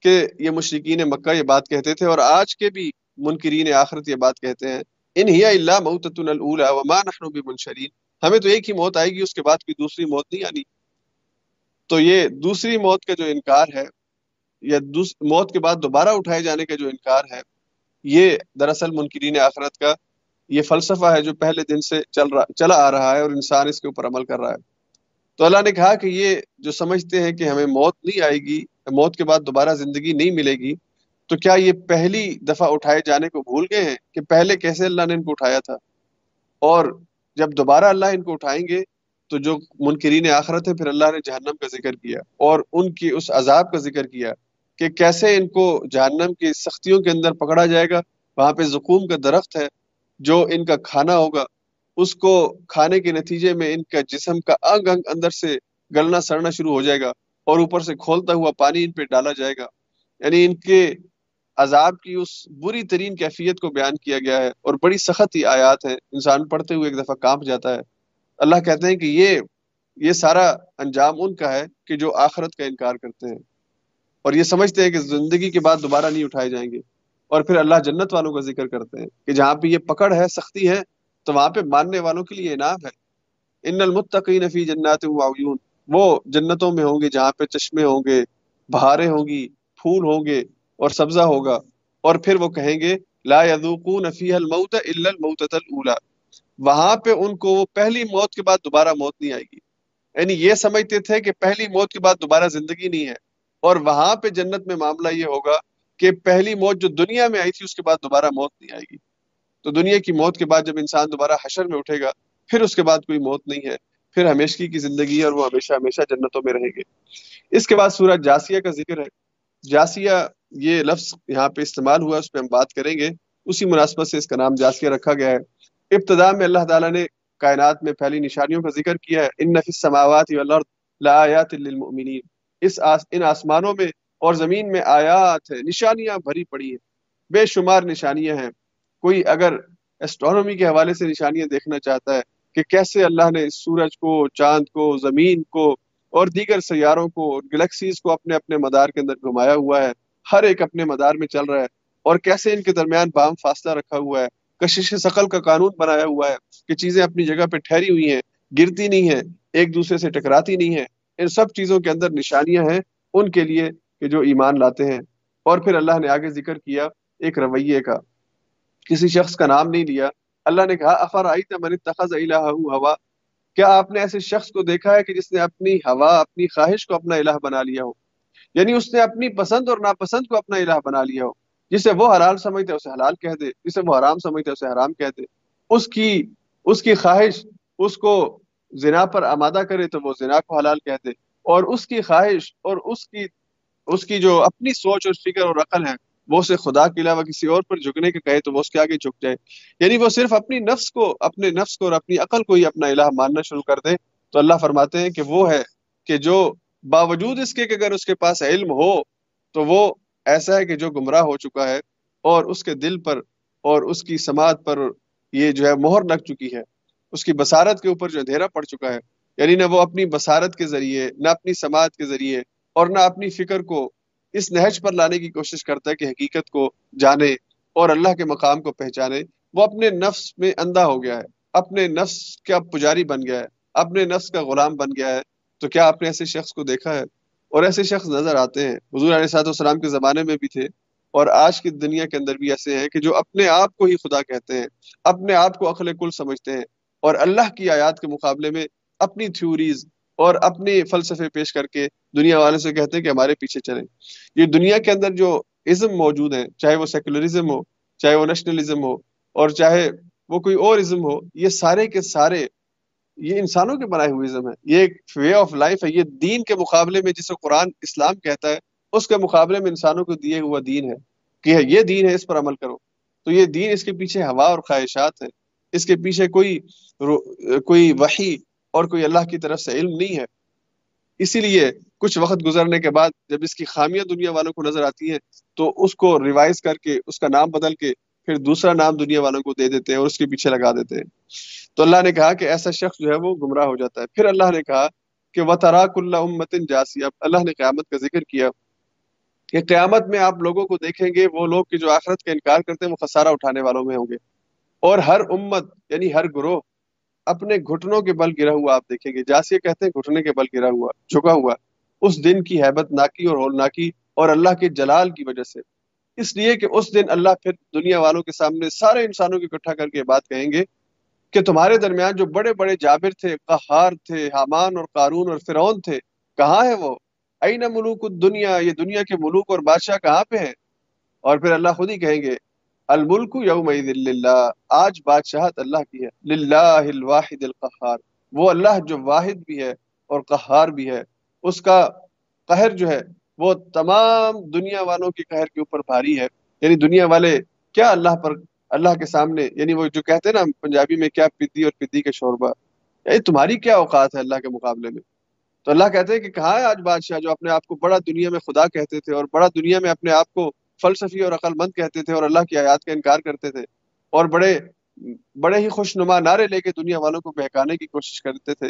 کہ یہ مشرقین مکہ یہ بات کہتے تھے اور آج کے بھی منکرین آخرت یہ بات کہتے ہیں۔ ان ہی اللہ موت وما نحن بمنشرین۔ ہمیں تو ایک ہی موت آئے گی، اس کے بعد کوئی دوسری موت نہیں آنی۔ تو یہ دوسری موت کا جو انکار ہے، یا موت کے بعد دوبارہ اٹھائے جانے کا جو انکار ہے، یہ دراصل منکرین آخرت کا یہ فلسفہ ہے جو پہلے دن سے چل رہا، چلا آ رہا ہے اور انسان اس کے اوپر عمل کر رہا ہے۔ تو اللہ نے کہا کہ یہ جو سمجھتے ہیں کہ ہمیں موت نہیں آئے گی، موت کے بعد دوبارہ زندگی نہیں ملے گی، تو کیا یہ پہلی دفعہ اٹھائے جانے کو بھول گئے ہیں کہ پہلے کیسے اللہ نے ان کو اٹھایا تھا؟ اور جب دوبارہ اللہ ان کو اٹھائیں گے تو جو منکرین آخرت ہے، پھر اللہ نے جہنم کا ذکر کیا اور ان کی اس عذاب کا ذکر کیا کہ کیسے ان کو جہنم کی سختیوں کے اندر پکڑا جائے گا۔ وہاں پہ زکوم کا درخت ہے، جو ان کا کھانا ہوگا، اس کو کھانے کے نتیجے میں ان کا جسم کا انگ انگ اندر سے گلنا سڑنا شروع ہو جائے گا اور اوپر سے کھولتا ہوا پانی ان پہ ڈالا جائے گا۔ یعنی ان کے عذاب کی اس بری ترین کیفیت کو بیان کیا گیا ہے اور بڑی سخت ہی آیات ہیں۔ انسان پڑھتے ہوئے ایک دفعہ کانپ جاتا ہے۔ اللہ کہتے ہیں کہ یہ یہ سارا انجام ان کا ہے کہ جو آخرت کا انکار کرتے ہیں۔ اور یہ سمجھتے ہیں کہ زندگی کے بعد دوبارہ نہیں اٹھائے جائیں گے۔ اور پھر اللہ جنت والوں کا ذکر کرتے ہیں کہ جہاں پہ یہ پکڑ ہے، سختی ہے، تو وہاں پہ ماننے والوں کے لیے انعام ہے۔ ان المتقین فی جنات وعیون وہ جنتوں میں ہوں گے جہاں پہ چشمے ہوں گے، بہاریں ہوں گی، پھول ہوں گے اور سبزہ ہوگا۔ اور پھر وہ کہیں گے، لا يذوقون فيها الموت الا الموتة الاولى وہاں پہ ان کو پہلی موت کے بعد دوبارہ موت نہیں آئے گی۔ یعنی یہ سمجھتے تھے کہ پہلی موت کے بعد دوبارہ زندگی نہیں ہے۔ اور وہاں پہ جنت میں معاملہ یہ ہوگا کہ پہلی موت جو دنیا میں آئی تھی، اس کے بعد دوبارہ موت نہیں آئے گی۔ تو دنیا کی موت کے بعد جب انسان دوبارہ حشر میں اٹھے گا، پھر اس کے بعد کوئی موت نہیں ہے۔ پھر ہمیشگی کی زندگی ہے اور وہ ہمیشہ ہمیشہ جنتوں میں رہیں گے۔ اس کے بعد سورج جاسیہ کا ذکر ہے۔ جاسیہ یہ لفظ یہاں پہ استعمال ہوا، اس پہ ہم بات کریں گے۔ اسی مناسبت سے اس کا نام جاسیہ رکھا گیا ہے۔ ابتدا میں اللہ تعالیٰ نے کائنات میں پھیلی نشانیوں کا ذکر کیا ہے۔ ان نفس سماوات والارض لآیات للمؤمنین۔ اس آس، ان آسمانوں میں اور زمین میں آیات ہے نشانیاں بھری پڑی ہیں۔ بے شمار نشانیاں ہیں۔ کوئی اگر اسٹرانومی کے حوالے سے نشانیاں دیکھنا چاہتا ہے کہ کیسے اللہ نے اس سورج کو، چاند کو، زمین کو اور دیگر سیاروں کو گلیکسیز کو اپنے اپنے مدار کے اندر گھمایا ہوا ہے، ہر ایک اپنے مدار میں چل رہا ہے اور کیسے ان کے درمیان بام فاصلہ رکھا ہوا ہے۔ کشش شقل کا قانون بنایا ہوا ہے کہ چیزیں اپنی جگہ پہ ٹھہری ہوئی ہیں، گرتی نہیں ہیں، ایک دوسرے سے ٹکراتی نہیں ہیں۔ ان سب چیزوں کے اندر نشانیاں ہیں ان کے لیے کہ جو ایمان لاتے ہیں۔ اور پھر اللہ نے آگے ذکر کیا ایک رویے کا۔ کسی شخص کا نام نہیں لیا۔ اللہ نے کہا افر آئی من اتخذ الہ ہوا؟ کیا آپ نے ایسے شخص کو دیکھا ہے کہ جس نے اپنی ہوا، اپنی خواہش کو اپنا الہ بنا لیا ہو؟ یعنی اس نے اپنی پسند اور ناپسند کو اپنا الہ بنا لیا ہو۔ جسے وہ حلال سمجھتے اسے حلال کہہ دے جسے وہ حرام سمجھتے اسے حرام کہہ دے اس کی اس کی خواہش اس کو زنا پر آمادہ کرے تو وہ زنا کو حلال کہہ دے اور اس کی خواہش اور اس کی اس کی جو اپنی سوچ اور فکر اور عقل ہے، وہ اسے خدا کے علاوہ کسی اور پر جھکنے کے کہے تو وہ اس کے آگے جھک جائے۔ یعنی وہ صرف اپنی نفس کو، اپنے نفس کو اور اپنی عقل کو ہی اپنا الہ ماننا شروع کر دے۔ تو اللہ فرماتے ہیں کہ وہ ہے کہ جو باوجود اس کے کہ اگر اس کے پاس علم ہو تو وہ ایسا ہے کہ جو گمراہ ہو چکا ہے اور اس کے دل پر اور اس کی سماعت پر یہ جو ہے مہر لگ چکی ہے، اس کی بصارت کے اوپر جو اندھیرا پڑ چکا ہے۔ یعنی نہ وہ اپنی بصارت کے ذریعے، نہ اپنی سماعت کے ذریعے اور نہ اپنی فکر کو اس نہج پر لانے کی کوشش کرتا ہے کہ حقیقت کو جانے اور اللہ کے مقام کو پہچانے۔ وہ اپنے نفس میں اندھا ہو گیا ہے، اپنے نفس کا پجاری بن گیا ہے، اپنے نفس کا غلام بن گیا ہے۔ تو کیا آپ نے ایسے شخص کو دیکھا ہے؟ اور ایسے شخص نظر آتے ہیں۔ حضور علیہ صاحب السلام کے زمانے میں بھی تھے اور آج کی دنیا کے اندر بھی ایسے ہیں کہ جو اپنے آپ کو ہی خدا کہتے ہیں، اپنے آپ کو عقل کل سمجھتے ہیں اور اللہ کی آیات کے مقابلے میں اپنی تھیوریز اور اپنے فلسفے پیش کر کے دنیا والے سے کہتے ہیں کہ ہمارے پیچھے چلیں۔ یہ دنیا کے اندر جو ازم موجود ہیں، چاہے وہ سیکولرزم ہو، چاہے وہ نیشنلزم ہو اور چاہے وہ کوئی اور ازم ہو، یہ سارے کے سارے یہ انسانوں کے بنائے ہوئے ہے یہ ایک وے آف لائف ہے۔ یہ دین کے مقابلے میں جسے قرآن اسلام کہتا ہے، اس کے مقابلے میں انسانوں کو دیے ہوا دین ہے کہ یہ دین ہے، اس پر عمل کرو۔ تو یہ دین اس کے پیچھے ہوا اور خواہشات ہے اس کے پیچھے کوئی کوئی وحی اور کوئی اللہ کی طرف سے علم نہیں ہے۔ اسی لیے کچھ وقت گزرنے کے بعد جب اس کی خامیاں دنیا والوں کو نظر آتی ہیں، تو اس کو ریوائز کر کے، اس کا نام بدل کے پھر دوسرا نام دنیا والوں کو دے دیتے ہیں اور اس کے پیچھے لگا دیتے ہیں۔ تو اللہ نے کہا کہ ایسا شخص جو ہے وہ گمراہ ہو جاتا ہے۔ پھر اللہ نے کہا کہ وہ تراک اللہ امتن جاسی اب اللہ نے قیامت کا ذکر کیا کہ قیامت میں آپ لوگوں کو دیکھیں گے، وہ لوگ کہ جو آخرت کا انکار کرتے ہیں، وہ خسارہ اٹھانے والوں میں ہوں گے۔ اور ہر امت یعنی ہر گروہ اپنے گھٹنوں کے بل گرا ہوا آپ دیکھیں گے۔ جاسیہ کہتے ہیں گھٹنے کے بل گرا ہوا، جھکا ہوا۔ اس دن کی حیبت ناکی اور ہول ناکی اور اللہ کے جلال کی وجہ سے۔ اس لیے کہ اس دن اللہ پھر دنیا والوں کے سامنے سارے انسانوں کو اکٹھا کر کے بات کہیں گے کہ تمہارے درمیان جو بڑے بڑے جابر تھے، قہار تھے، حامان اور قارون اور فرعون تھے، کہاں ہے وہ؟ این ملوک دنیا یہ دنیا کے ملوک اور بادشاہ کہاں پہ ہیں؟ اور پھر اللہ خود ہی کہیں گے، الملک یوم اللہ آج بادشاہت اللہ کی ہے، للہ الواحد القہار۔ وہ اللہ جو واحد بھی ہے اور قہار بھی ہے۔ اس کا قہر جو ہے وہ تمام دنیا والوں کے قہر کے اوپر بھاری ہے۔ یعنی دنیا والے کیا اللہ پر، اللہ کے سامنے یعنی وہ جو کہتے ہیں نا پنجابی میں کیا پدی اور پدی کے شوربہ۔ یعنی تمہاری کیا اوقات ہے اللہ کے مقابلے میں؟ تو اللہ کہتے ہیں کہ کہاں ہے آج بادشاہ جو اپنے آپ کو بڑا دنیا میں خدا کہتے تھے اور بڑا دنیا میں اپنے آپ کو فلسفی اور عقل مند کہتے تھے اور اللہ کی آیات کا انکار کرتے تھے اور بڑے بڑے ہی خوش نما نعرے لے کے دنیا والوں کو بہکانے کی کوشش کرتے تھے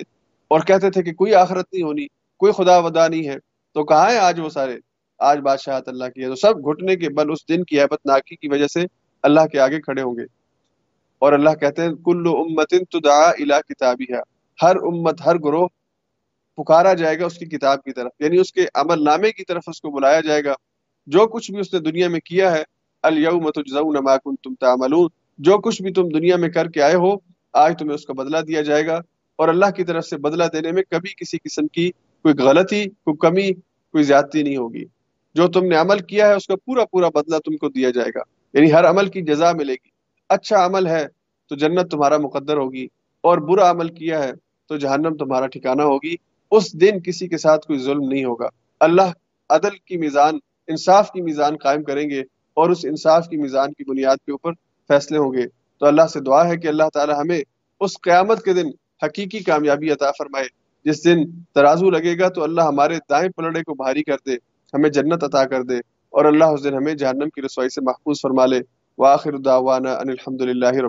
اور کہتے تھے کہ کوئی آخرت نہیں ہونی، کوئی خدا ودا نہیں ہے۔ تو کہاں ہے آج وہ سارے؟ آج بادشاہت اللہ کی ہے۔ تو سب گھٹنے کے بل اس دن کی حیبت ناکی کی وجہ سے اللہ کے آگے کھڑے ہوں گے۔ اور اللہ کہتے ہیں، کل امت تدعا الا کتابی ہر امت، ہر گروہ پکارا جائے گا اس کی کتاب کی طرف۔ یعنی اس کے عمل نامے کی طرف اس کو بلایا جائے گا۔ جو کچھ بھی اس نے دنیا میں کیا ہے، اليوم تجزون ما کنتم تعملون۔ جو کچھ بھی تم دنیا میں کر کے آئے ہو، آج تمہیں اس کا بدلہ دیا جائے گا۔ اور اللہ کی طرف سے بدلہ دینے میں کبھی کسی قسم کی کوئی غلطی، کوئی کمی، کوئی زیادتی نہیں ہوگی۔ جو تم نے عمل کیا ہے، اس کا پورا پورا بدلہ تم کو دیا جائے گا۔ یعنی ہر عمل کی جزا ملے گی۔ اچھا عمل ہے تو جنت تمہارا مقدر ہوگی، اور برا عمل کیا ہے تو جہنم تمہارا ٹھکانہ ہوگی۔ اس دن کسی کے ساتھ کوئی ظلم نہیں ہوگا۔ اللہ عدل کی میزان، انصاف کی میزان قائم کریں گے، اور اس انصاف کی میزان کی بنیاد کے اوپر فیصلے ہوں گے۔ تو اللہ سے دعا ہے کہ اللہ تعالی ہمیں اس قیامت کے دن حقیقی کامیابی عطا فرمائے۔ جس دن ترازو لگے گا تو اللہ ہمارے دائیں پلڑے کو بھاری کر دے، ہمیں جنت عطا کر دے اور اللہ اس دن ہمیں جہنم کی رسوائی سے محفوظ فرما لے۔ واخر دعوانا ان الحمد للہ رب